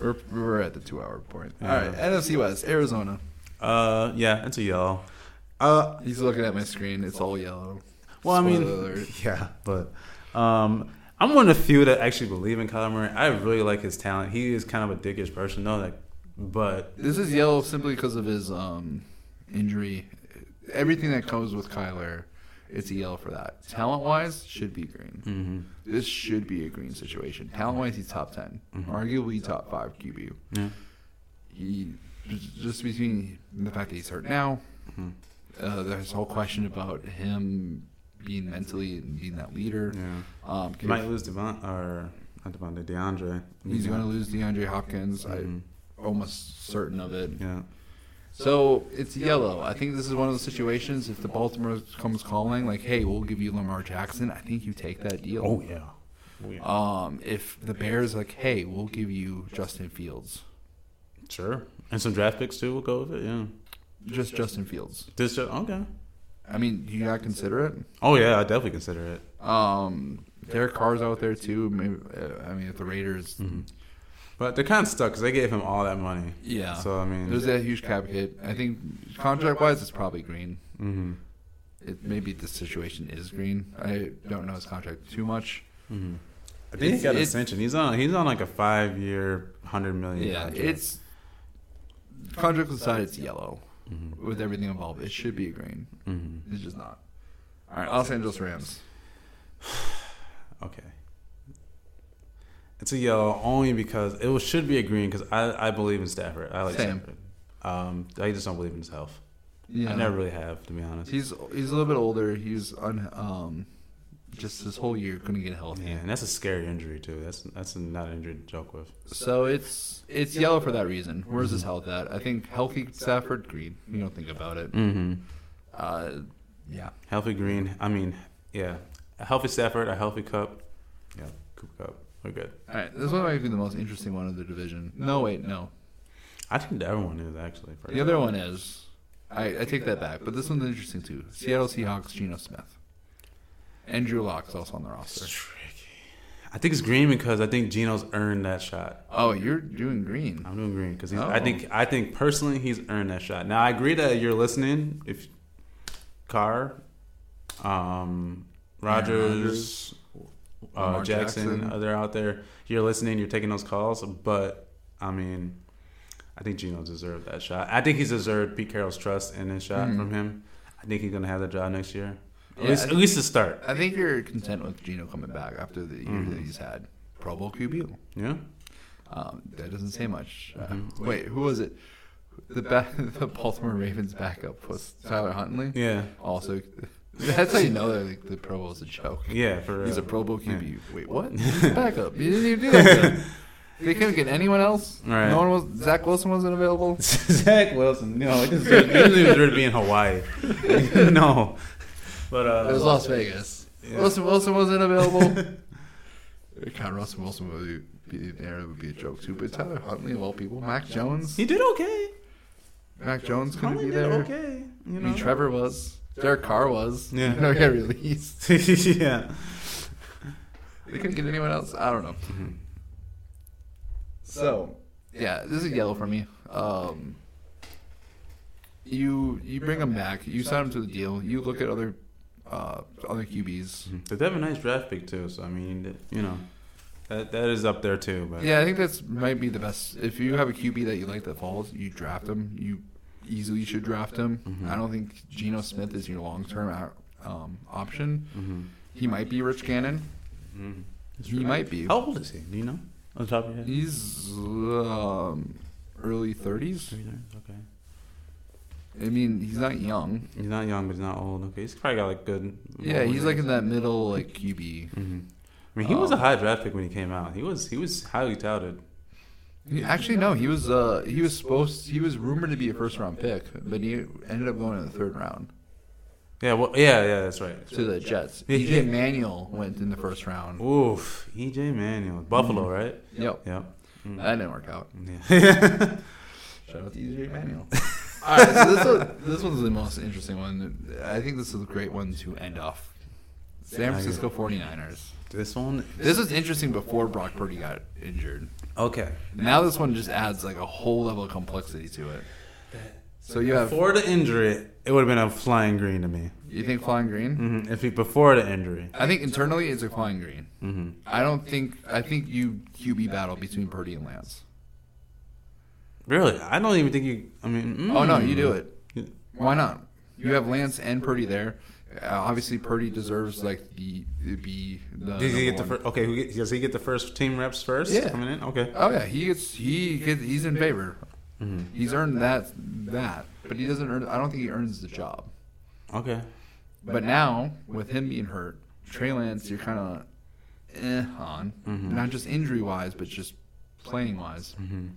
We're, we're at the two-hour point. Yeah. All right, NFC West, Arizona. Uh, yeah, it's a yellow. Uh, He's looking at my screen. It's all yellow. well, I mean, alert. yeah, but um, I'm one of the few that actually believe in Kyler Murray. I really like his talent. He is kind of a dickish person, though. Like, but This is yellow simply because of his um, injury. Everything that comes with Kyler, it's a yellow for that. Talent-wise, should be green. mhm. This should be a green situation. Talent-wise, he's top 10 Mhm. arguably top five QB. yeah, He just between the fact that he's hurt now, Mhm. uh, there's a whole question about him being mentally and being that leader. yeah. Um, He might lose Devon or not Devontae, DeAndre. he's going to lose DeAndre Hopkins. I'm almost certain of it. Yeah. So it's yellow. I think this is one of those situations. If the Baltimore comes calling, like, "Hey, we'll give you Lamar Jackson," I think you take that deal. Oh yeah. Oh, yeah. Um, if the Bears like, "Hey, we'll give you Justin Fields," sure. And some draft picks too. We'll go with it. Yeah. just Justin Fields. This just, okay. I mean, do you not consider it? Oh yeah, I definitely consider it. Um, Derek Carr's out there too. Maybe uh, I mean, if the Raiders, But they're kind of stuck because they gave him all that money. yeah. So I mean, There's that huge cap hit. I think contract wise, it's probably green. hmm It maybe the situation is green. I don't know his contract too much. hmm I think he It's- got it's- ascension. He's on. He's on like a five year, hundred million. Yeah, contract. it's contract aside, it's yellow Mhm. with everything involved. It should be a green. Mhm. It's just not. All right, Los Angeles Rams. Okay. It's a yellow only because it was, should be a green because I, I believe in Stafford. I like Same. Stafford. Um, I just don't believe in his health. Yeah, I never really have, to be honest. He's he's a little bit older. He's un, um, just this whole year couldn't get healthy. Yeah, and that's a scary injury too. That's that's not an injury to joke with. So it's it's yellow for that reason. Where's his health at? I think healthy Stafford green. You don't think about it. Mm-hmm. Uh, yeah. Healthy green. I mean, yeah, a healthy Stafford, a healthy Kupp. Yeah, Cooper Kupp. We're good. All right, this one might be the most interesting one of the division. No, wait, no. I think the other one is actually. The other one is. I, I take that back, but this one's interesting too. Seattle Seahawks, Geno Smith. Andrew Lock's also on the roster. It's tricky. I think it's green because I think Geno's earned that shot. Oh, you're doing green. I'm doing green because Oh. I think I think personally he's earned that shot. Now I agree that you're listening. If Carr, um, Rodgers, uh, Jackson, Jackson. uh, they're out there. You're listening. You're taking those calls. But I mean, I think Geno deserved that shot. I think he's deserved Pete Carroll's trust in his shot Mhm. from him. I think he's gonna have the job next year. At Yeah, least, I- at least to start. I think you're content with Geno coming back after the year Mhm. that he's had. Pro Bowl QB. Yeah. Um, that doesn't say much. Uh, Mhm. Wait, who was it? The ba- the Baltimore Ravens backup was Tyler Huntley. Yeah. Also, that's how you know that like, the Pro Bowl is a joke. Yeah. For real. He's a. Pro Bowl. QB. Wait, what? He's a backup. He didn't even do that. They couldn't get anyone else. Right. No one was. Zach Wilson wasn't available. Zach Wilson. No, it deserved, it deserved to be in Hawaii. no. But uh, It was Las Vegas. Yeah. Wilson Wilson wasn't available. Of Russell Wilson would be there. It would be a joke too. But Tyler Huntley of all people, Mac Jones. he did okay. Mac Jones couldn't Huntley be there. Okay. You I mean, Trevor was. Derek Carr was. Yeah. He never got released. yeah. They couldn't get anyone else. I don't know. So, yeah, this is yellow for me. Um, you you bring him back. You sign him to the deal. You look at other uh, other QBs. They have a nice draft pick too, so I mean, you know, that that is up there too. But Yeah, I think that's might be the best. If you have a QB that you like that falls, you draft him. You easily should draft him. Mhm. I don't think Geno Smith is your long term um, option. hmm He might be Rich Gannon. hmm He might be. How old is he? Do you know? On the top of your head. He's um, early thirties. Okay. I mean, he's not young. He's not young, but he's not old. Okay, he's probably got like good. Yeah, he's like in that middle like QB. hmm I mean, he was a Um, high draft pick when he came out. He was he was highly touted. Actually, no, he was uh he was supposed he was rumored to be a first round pick, but he ended up going in the third round Yeah, well, yeah, yeah, that's right. to the Jets. Yeah. EJ Manuel went in the first round. Oof, EJ Manuel, Buffalo, right? Yep, Yep. Mm. that didn't work out. Yeah. Shout out to EJ Manuel. All right, so this one, this one's the most interesting one. I think this is a great one to end off. San Francisco 49ers. this one. This was interesting before Brock Purdy got injured. Okay. Now this one just adds like a whole level of complexity to it. So you have Before the injury, it would have been a flying green to me. you think flying green? hmm If he before the injury. I think internally it's a flying green. hmm I don't think I think you QB battle between Purdy and Lance. Really, I don't even think you. I mean, Oh no, mm. you do it. Why not? You have Lance and Purdy there. Uh, obviously, Purdy deserves like the be the. Did he get the first? Okay, who get, does he get the first team reps first? Yeah. coming in. Okay. Oh yeah, he gets he gets, he's in favor. hmm He's earned that that, but he doesn't earn. I don't think he earns the job. Okay. But now with him being hurt, Trey Lance, you're kind of eh on, Mhm. not just injury wise, but just playing wise. hmm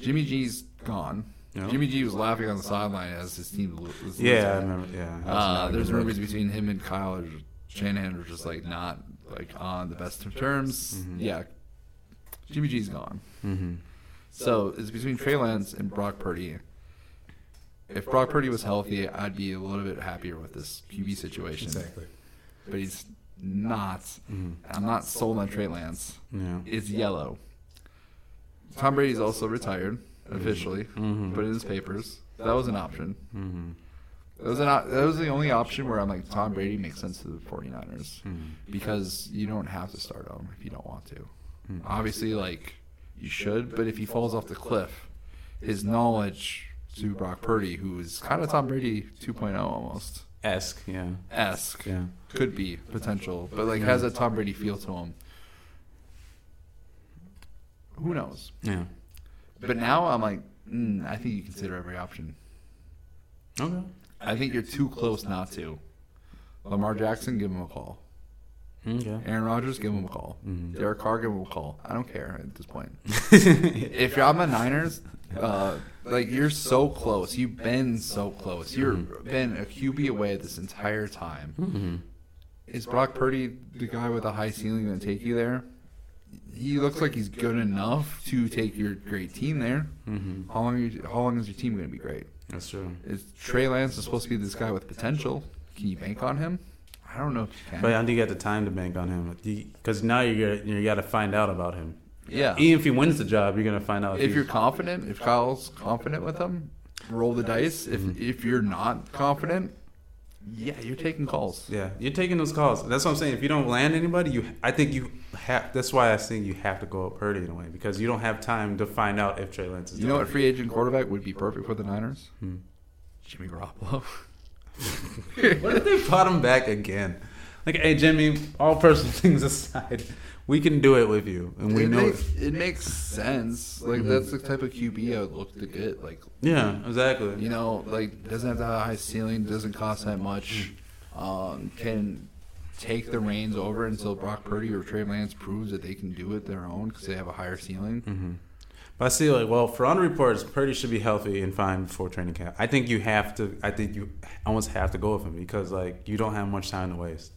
Jimmy G's gone. Yeah. Jimmy G was laughing on the sideline as his team lo- was Yeah, I remember. Yeah. Uh, there's good. rumors between him and Kyle or Shanahan are just like not like on the best of terms. Mhm. Yeah, Jimmy G's gone. Mhm. So it's between Trey Lance and Brock Purdy. If Brock Purdy was healthy, I'd be a little bit happier with this QB situation. Exactly. But he's not. Mhm. I'm not sold on Trey Lance. Yeah. It's yellow. Tom Brady's also retired officially. Mhm. Put in his papers. That was an option. Mhm. That was, an, op- that was the only option where I'm like, Tom Brady makes sense to the 49ers. Mhm. Because you don't have to start him if you don't want to. Mhm. Obviously, like, you should, but if he falls off the cliff, his knowledge to Brock Purdy, who is kind of Tom Brady 2.0 almost, Esque. Yeah. esque, Yeah. could be potential, but like has a Tom Brady feel to him. Who knows? Yeah. But now I'm like, mm, I think you consider every option. Okay. I think you're too close not to. Lamar Jackson, give him a call. Okay. Aaron Rodgers, give him a call. Mhm. Derek Carr, give him a call. I don't care at this point. if you're on the Niners, uh, like you're so close. You've been so close. You've been a QB away this entire time. hmm Is Brock Purdy the guy with a high ceiling going to take you there? He looks like he's good enough to take your great team there. hmm How long? Are you, how long is your team going to be great? That's true. Is Trey Lance is supposed to be this guy with potential? Can you bank on him? I don't know if you can. But I think you got the time to bank on him because now you're gonna, you got to find out about him. yeah. Even if he wins the job, you're gonna find out if he- you're confident, if Kyle's confident with him, roll the dice. If Mm-hmm. if you're not confident, yeah, you're taking calls. Yeah, you're taking those calls. That's what I'm saying. If you don't land anybody, you I think you have. That's why I think you have to go up Purdy in a way because you don't have time to find out if Trey Lance is. You know what free agent quarterback would be perfect for the Niners? Hmm. Jimmy Garoppolo. What if they brought him back again? Like, hey Jimmy, all personal things aside, we can do it with you, and we it, know. makes, it makes sense. Like that's the type of QB I would look to get. Like Yeah, exactly. you know, like doesn't have that high ceiling, doesn't cost that much, um, can take the reins over until Brock Purdy or Trey Lance proves that they can do it their own because they have a higher ceiling. Mm-hmm. But I see, like, well, for on reports, Purdy should be healthy and fine before training camp. I think you have to. I think you almost have to go with him because, like, you don't have much time to waste.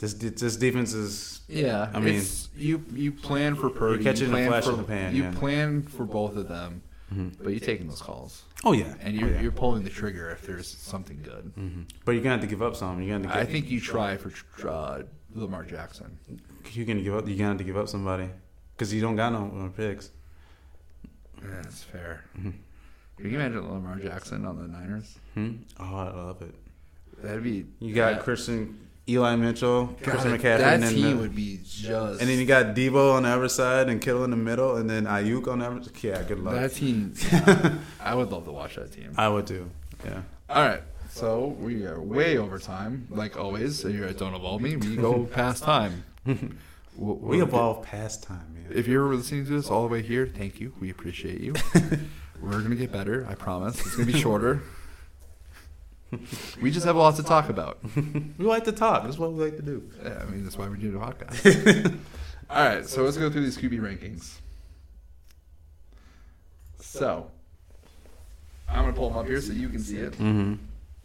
This this defense is. Yeah, I mean- it's, you you plan for Purdy, catching you the plan flash for in the pan, you yeah. plan for both of them, Mhm. but you're taking those calls Oh yeah, and Oh, you're yeah. you're pulling the trigger if there's something good. Mhm. But you're gonna have to give up some. You're gonna. I Have to I think you try for uh, Lamar Jackson. you're gonna give up. You're gonna have to give up somebody because you don't got no more picks. Yeah, that's fair. Mhm. Can you imagine Lamar Jackson on the Niners? Hmm? Oh, I love it. That'd be You got that, Christian, Eli Mitchell, Christian McCaffrey, that and then team would be just. and then you got Deebo on the other side and Kittle in the middle, and then Aiyuk on the other. Yeah, good luck. that team. yeah, I would love to watch that team. I would too. Yeah. All right. So we are way over time, like always. So you're at Don't Evolve Me. We go past time. We evolve past time, man. If you're listening to this all the way here, thank you. We appreciate you. We're gonna get better. I promise. It's gonna be shorter. we just have a lot to talk about. We like to talk. That's what we like to do. Yeah, I mean, that's why we do the podcast. all right. So let's go through these QB rankings. So I'm gonna pull them up here so you can see it. Mm-hmm.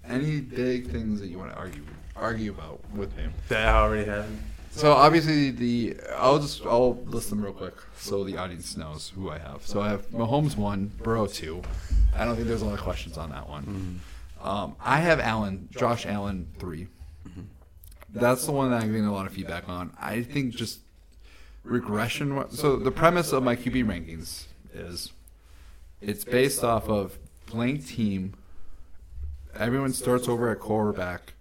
Any big things that you want to argue argue about with me? That I already happened. So obviously the I'll just I'll list them real quick so the audience knows who I have. So I have Mahomes one, Burrow two. I don't think there's a lot of questions on that one. Um, I have Allen, Josh Allen 3 mm-hmm. That's the one that I'm getting a lot of feedback on. I think just regression. So the premise of my QB rankings is it's based off of blank team. Everyone starts over at quarterback,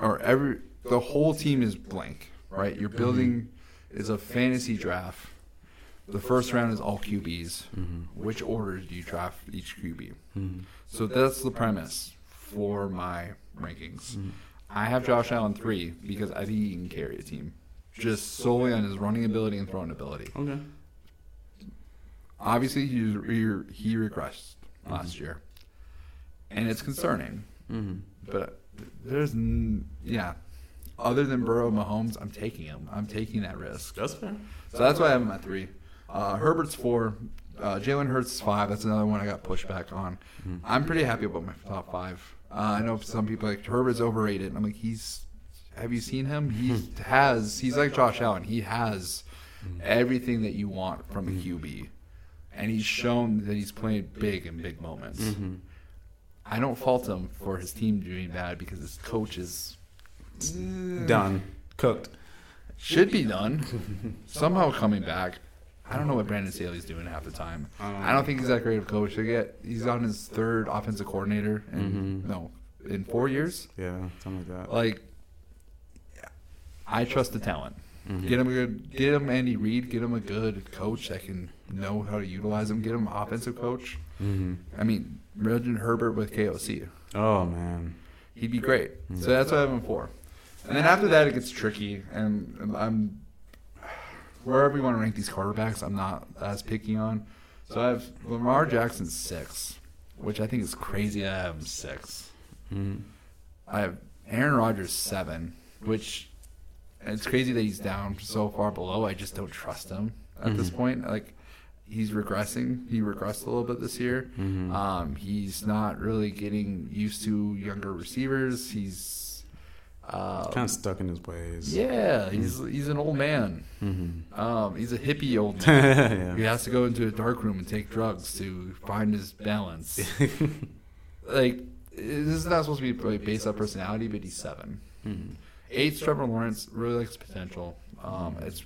or every the whole team is blank, right? You're building is a fantasy draft. The first round is all QBs. Mm-hmm. Which order do you draft each QB? Mm-hmm. So that's the premise for my rankings. I have Josh Allen three because I think he can carry a team, just solely on his running ability and throwing ability. Okay. Obviously, he he, he regressed last year, and it's concerning. Mm-hmm. But there's n- yeah, other than Burrow, Mahomes, I'm taking him. I'm taking that risk. That's fair. So that's why I have him at three. Uh, Herbert's four. Uh, Jalen Hurts is five. That's another one I got pushback on. I'm pretty happy about my top five. Uh, I know some people are like Herbert's overrated. And I'm like, he's. Have you seen him? He has. He's like Josh Allen. He has everything that you want from a QB, and he's shown that he's played big in big moments. Mm-hmm. I don't fault him for his team doing bad because his coach is Done. Cooked. should be done. Somehow coming back. I don't know what Brandon Staley's doing half the time. Um, I don't think he's that great of a coach. yet. he's on his third offensive coordinator, and Mhm. no, in four years. Yeah, something like that. Like, I trust the talent. Mhm. Get him a good, get him Andy Reid. Get him a good coach that can know how to utilize him. Get him an offensive coach. Mm-hmm. I mean, imagine Herbert with KOC. Oh man. He'd be great. So that's what I have him for. And then after that, it gets tricky, and and I'm wherever you want to rank these quarterbacks, I'm not as picky on. So I have Lamar Jackson six, which I think is crazy. I have him six. Mm-hmm. I have Aaron Rodgers seven, which it's crazy that he's down so far below. I just don't trust him at this point. Like he's regressing. He regressed a little bit this year. Mhm. Um, he's not really getting used to younger receivers. He's uh, Kind of stuck in his ways. yeah, he's he's an old man. Mm-hmm. Um, he's a hippie old man. He has to go into a dark room and take drugs to find his balance. like this is not supposed to be like, based on personality, but he's 7 Mhm. Eight's Trevor Lawrence really likes potential. Um, it's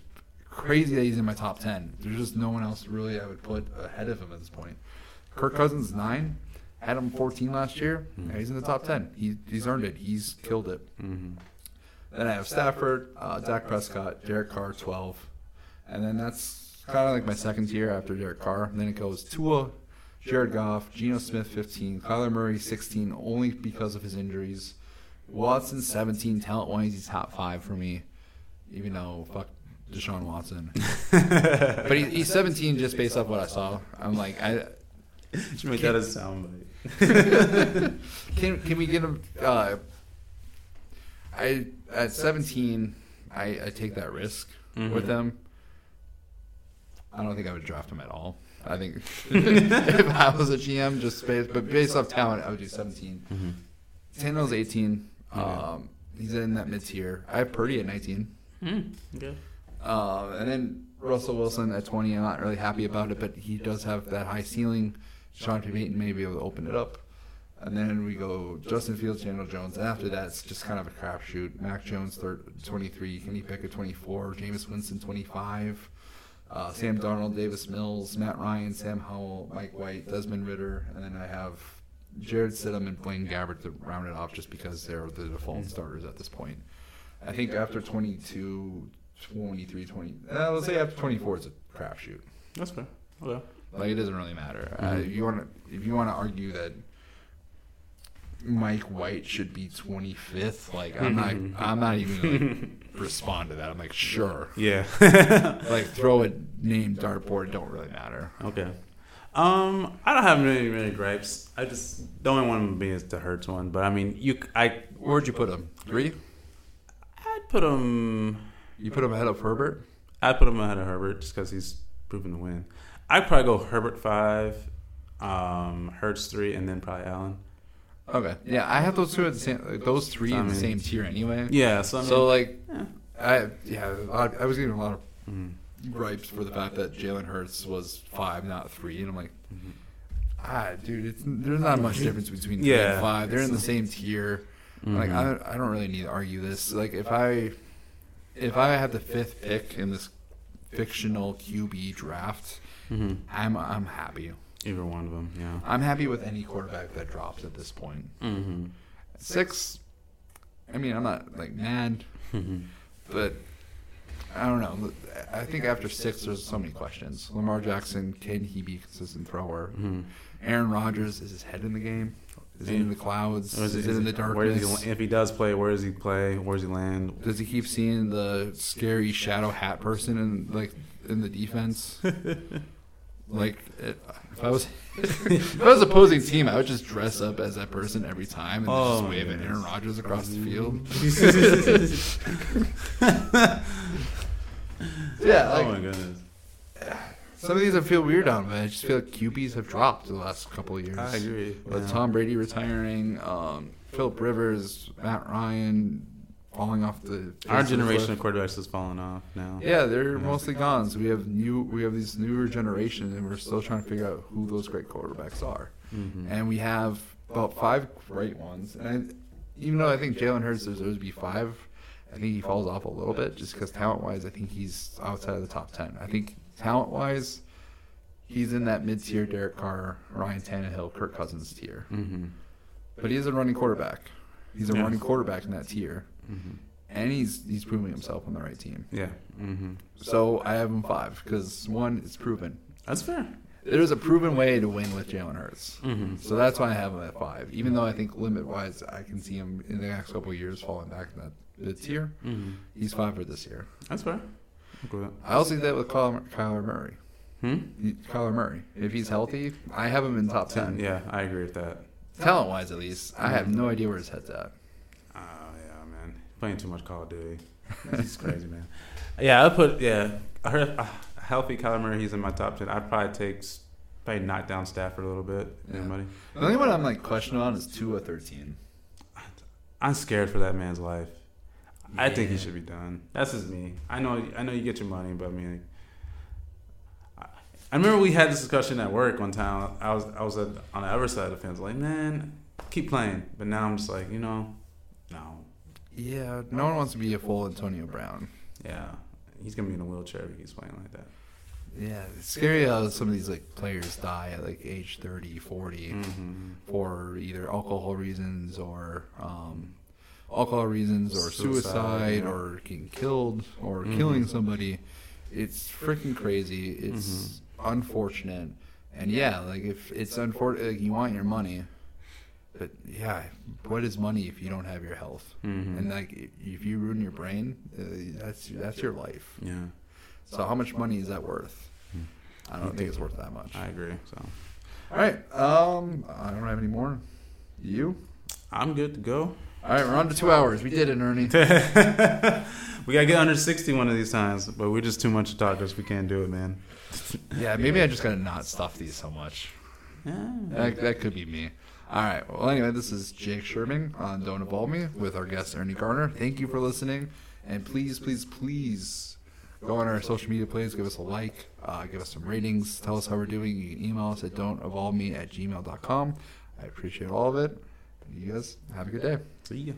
crazy that he's in my top ten. There's just no one else really I would put ahead of him at this point. Kirk Cousins nine, had him 14 last year. and he's in the top 10. He, he's earned it. He's killed it. hmm Then I have Stafford, uh, Dak Prescott, Derek Carr 12, and then that's kind of like my second tier after Derek Carr. And then it goes Tua, Jared Goff, Geno Smith 15, Kyler Murray 16, only because of his injuries. Watson 17, talent wise he's top five for me, even though fuck Deshaun Watson. but he, he's 17 just based off what I saw. I'm like I. Should make that a soundbite. Can can we get him? Uh, I at 17, I, I take that risk with them. I don't think I would draft him at all. I think if I was a GM, just based, but based off talent, I would do 17. Mm-hmm. 18. Um, he's in that mid tier. I have Purdy at 19. Okay. Um, and then Russell Wilson at 20. I'm not really happy about it, but he does have that high ceiling. Sean Payton may be able to open it up. And then we go Justin Fields, Daniel Jones. After that, it's just kind of a crapshoot. Mac Jones, third, 23. Kenny Pickett, 24. Jameis Winston, 25. Uh, Sam Darnold, Davis Mills, Matt Ryan, Sam Howell, Mike White, Desmond Ridder. And then I have Jarrett Stidham and Blaine Gabbert to round it off just because they're the default starters at this point. I think after 22, 23, 20, uh, let's say after 24, it's a crapshoot. That's fair. Okay. Like it doesn't really matter. Uh, if you want to, if you want to argue that Mike White should be 25th, like I'm not, I'm not even gonna like, respond to that. I'm like, sure, Yeah. like throw a name dartboard. Don't really matter. okay. Um, I don't have many many gripes. I just the only one being is the Hurts one. But I mean, you, I, Where'd you put him? Three? I'd put him. You put him ahead of Herbert? I'd put him ahead of Herbert just because he's proven to win. I'd probably go Herbert five, um, Hurts three, and then probably Allen. Okay. Yeah, I have those two at the same. like, Those three I in the mean- same tier anyway. Yeah. So I mean, So like, yeah. I yeah, I, I was getting a lot of Mhm. gripes for the fact that Jalen Hurts was five, not three, and I'm like, Mm-hmm. ah, dude, it's, there's not much difference between three Yeah. and five. They're in the same tier. Like, I, don't- I don't really need to argue this. Like, if I if I had the fifth pick in this fictional QB draft, Mhm. I'm I'm happy. either one of them. Yeah. I'm happy with any quarterback that drops at this point. Mm-hmm. Six, I mean, I'm not like mad, but I don't know. I think after six, there's so many questions. Lamar Jackson, can he be a consistent thrower? Mm-hmm. Aaron Rodgers, is his head in the game? Is he in the clouds? Or Is, it in the Where does darkness? he, if he does play, where does he play? Where does he land? Does he keep seeing the scary shadow hat person in like in the defense? like it, if I was if I was opposing team, I would just dress up as that person every time and Oh, just wave at. Aaron Rodgers across the field. yeah, oh my goodness. some of these I feel weird on, but I just feel like QBs have dropped the last couple of years. I agree. With Yeah. Tom Brady retiring, um, Philip Rivers, Matt Ryan falling off the Our face of the generation of quarterbacks is falling off now. Yeah, they're mostly gone. So we have new, we have these newer generation, and we're still trying to figure out who those great quarterbacks are. Mhm. And we have about five great ones. And I, even though I think Jalen Hurts deserves to be five, I think he falls off a little bit just because talent wise, I think he's outside of the top ten. I think talent wise, he's in that mid tier Derek Carr, Ryan Tannehill, Kirk Cousins tier. Mhm. But he is a running quarterback. He's a Yeah. running quarterback in that tier, Mhm. and he's he's proving himself on the right team. Yeah. hmm So I have him five because one, it's proven. That's fair. There's a proven way to win with Jalen Hurts. Mm-hmm. So that's why I have him at five. Even though I think limit wise, I can see him in the next couple of years falling back in that mid tier. Mm-hmm. He's five for this year. That's fair. I'll go with I also did that with Kyler, Kyler Murray. Hmm? Kyler Murray, if he's healthy, I have him in top ten. Yeah, I agree with that. Talent wise, at least, I have no idea where his head's at. Yeah, playing too much Call of Duty. It's crazy, man. Yeah, I put yeah. I heard uh, healthy Kyler Murray. He's in my top ten. I'd probably take probably knock down Stafford a little bit. Yeah. Anybody? The only one I'm like questioning on is Tua thirteen. I'm scared for that man's life. I think he should be done. That's just me. I know. I know you get your money, but I mean, I, I remember we had this discussion at work one time. I was I was at, on the other side of the fence, like, man, keep playing. But now I'm just like, you know, no. Yeah, no one wants to be a full Antonio Brown. Yeah, he's gonna be in a wheelchair if he keeps playing like that. Yeah, it's scary how some of these like players die at like age 30, 40 Mm-hmm. for either alcohol reasons or um, alcohol reasons or Suicide, suicide, or getting killed or Mhm. killing somebody. It's freaking crazy. It's unfortunate. And yeah, like if it's unfortunate, like you want your money, but yeah, what is money if you don't have your health? Mhm. And like if you ruin your brain, uh, that's that's your life. Yeah, So how much money is that worth? I don't think it's worth that much. I agree. So All right. Um, I don't have any more. You? I'm good to go. All right, we're on to two hours. We did it, Ernie. we gotta get under 60 one of these times, but we're just too much to talk to. We can't do it, man. Yeah, maybe I just gotta not stuff these so much. Yeah. That, that could be me. All right. Well, anyway, this is Jake Sherman on Don't Evolve Me with our guest Ernie Garner. Thank you for listening, and please, please, please go on our social media plays, give us a like, uh, give us some ratings, tell us how we're doing. You can email us at don'tevolveme at gmail.com. I appreciate all of it. You guys have a good day. See ya.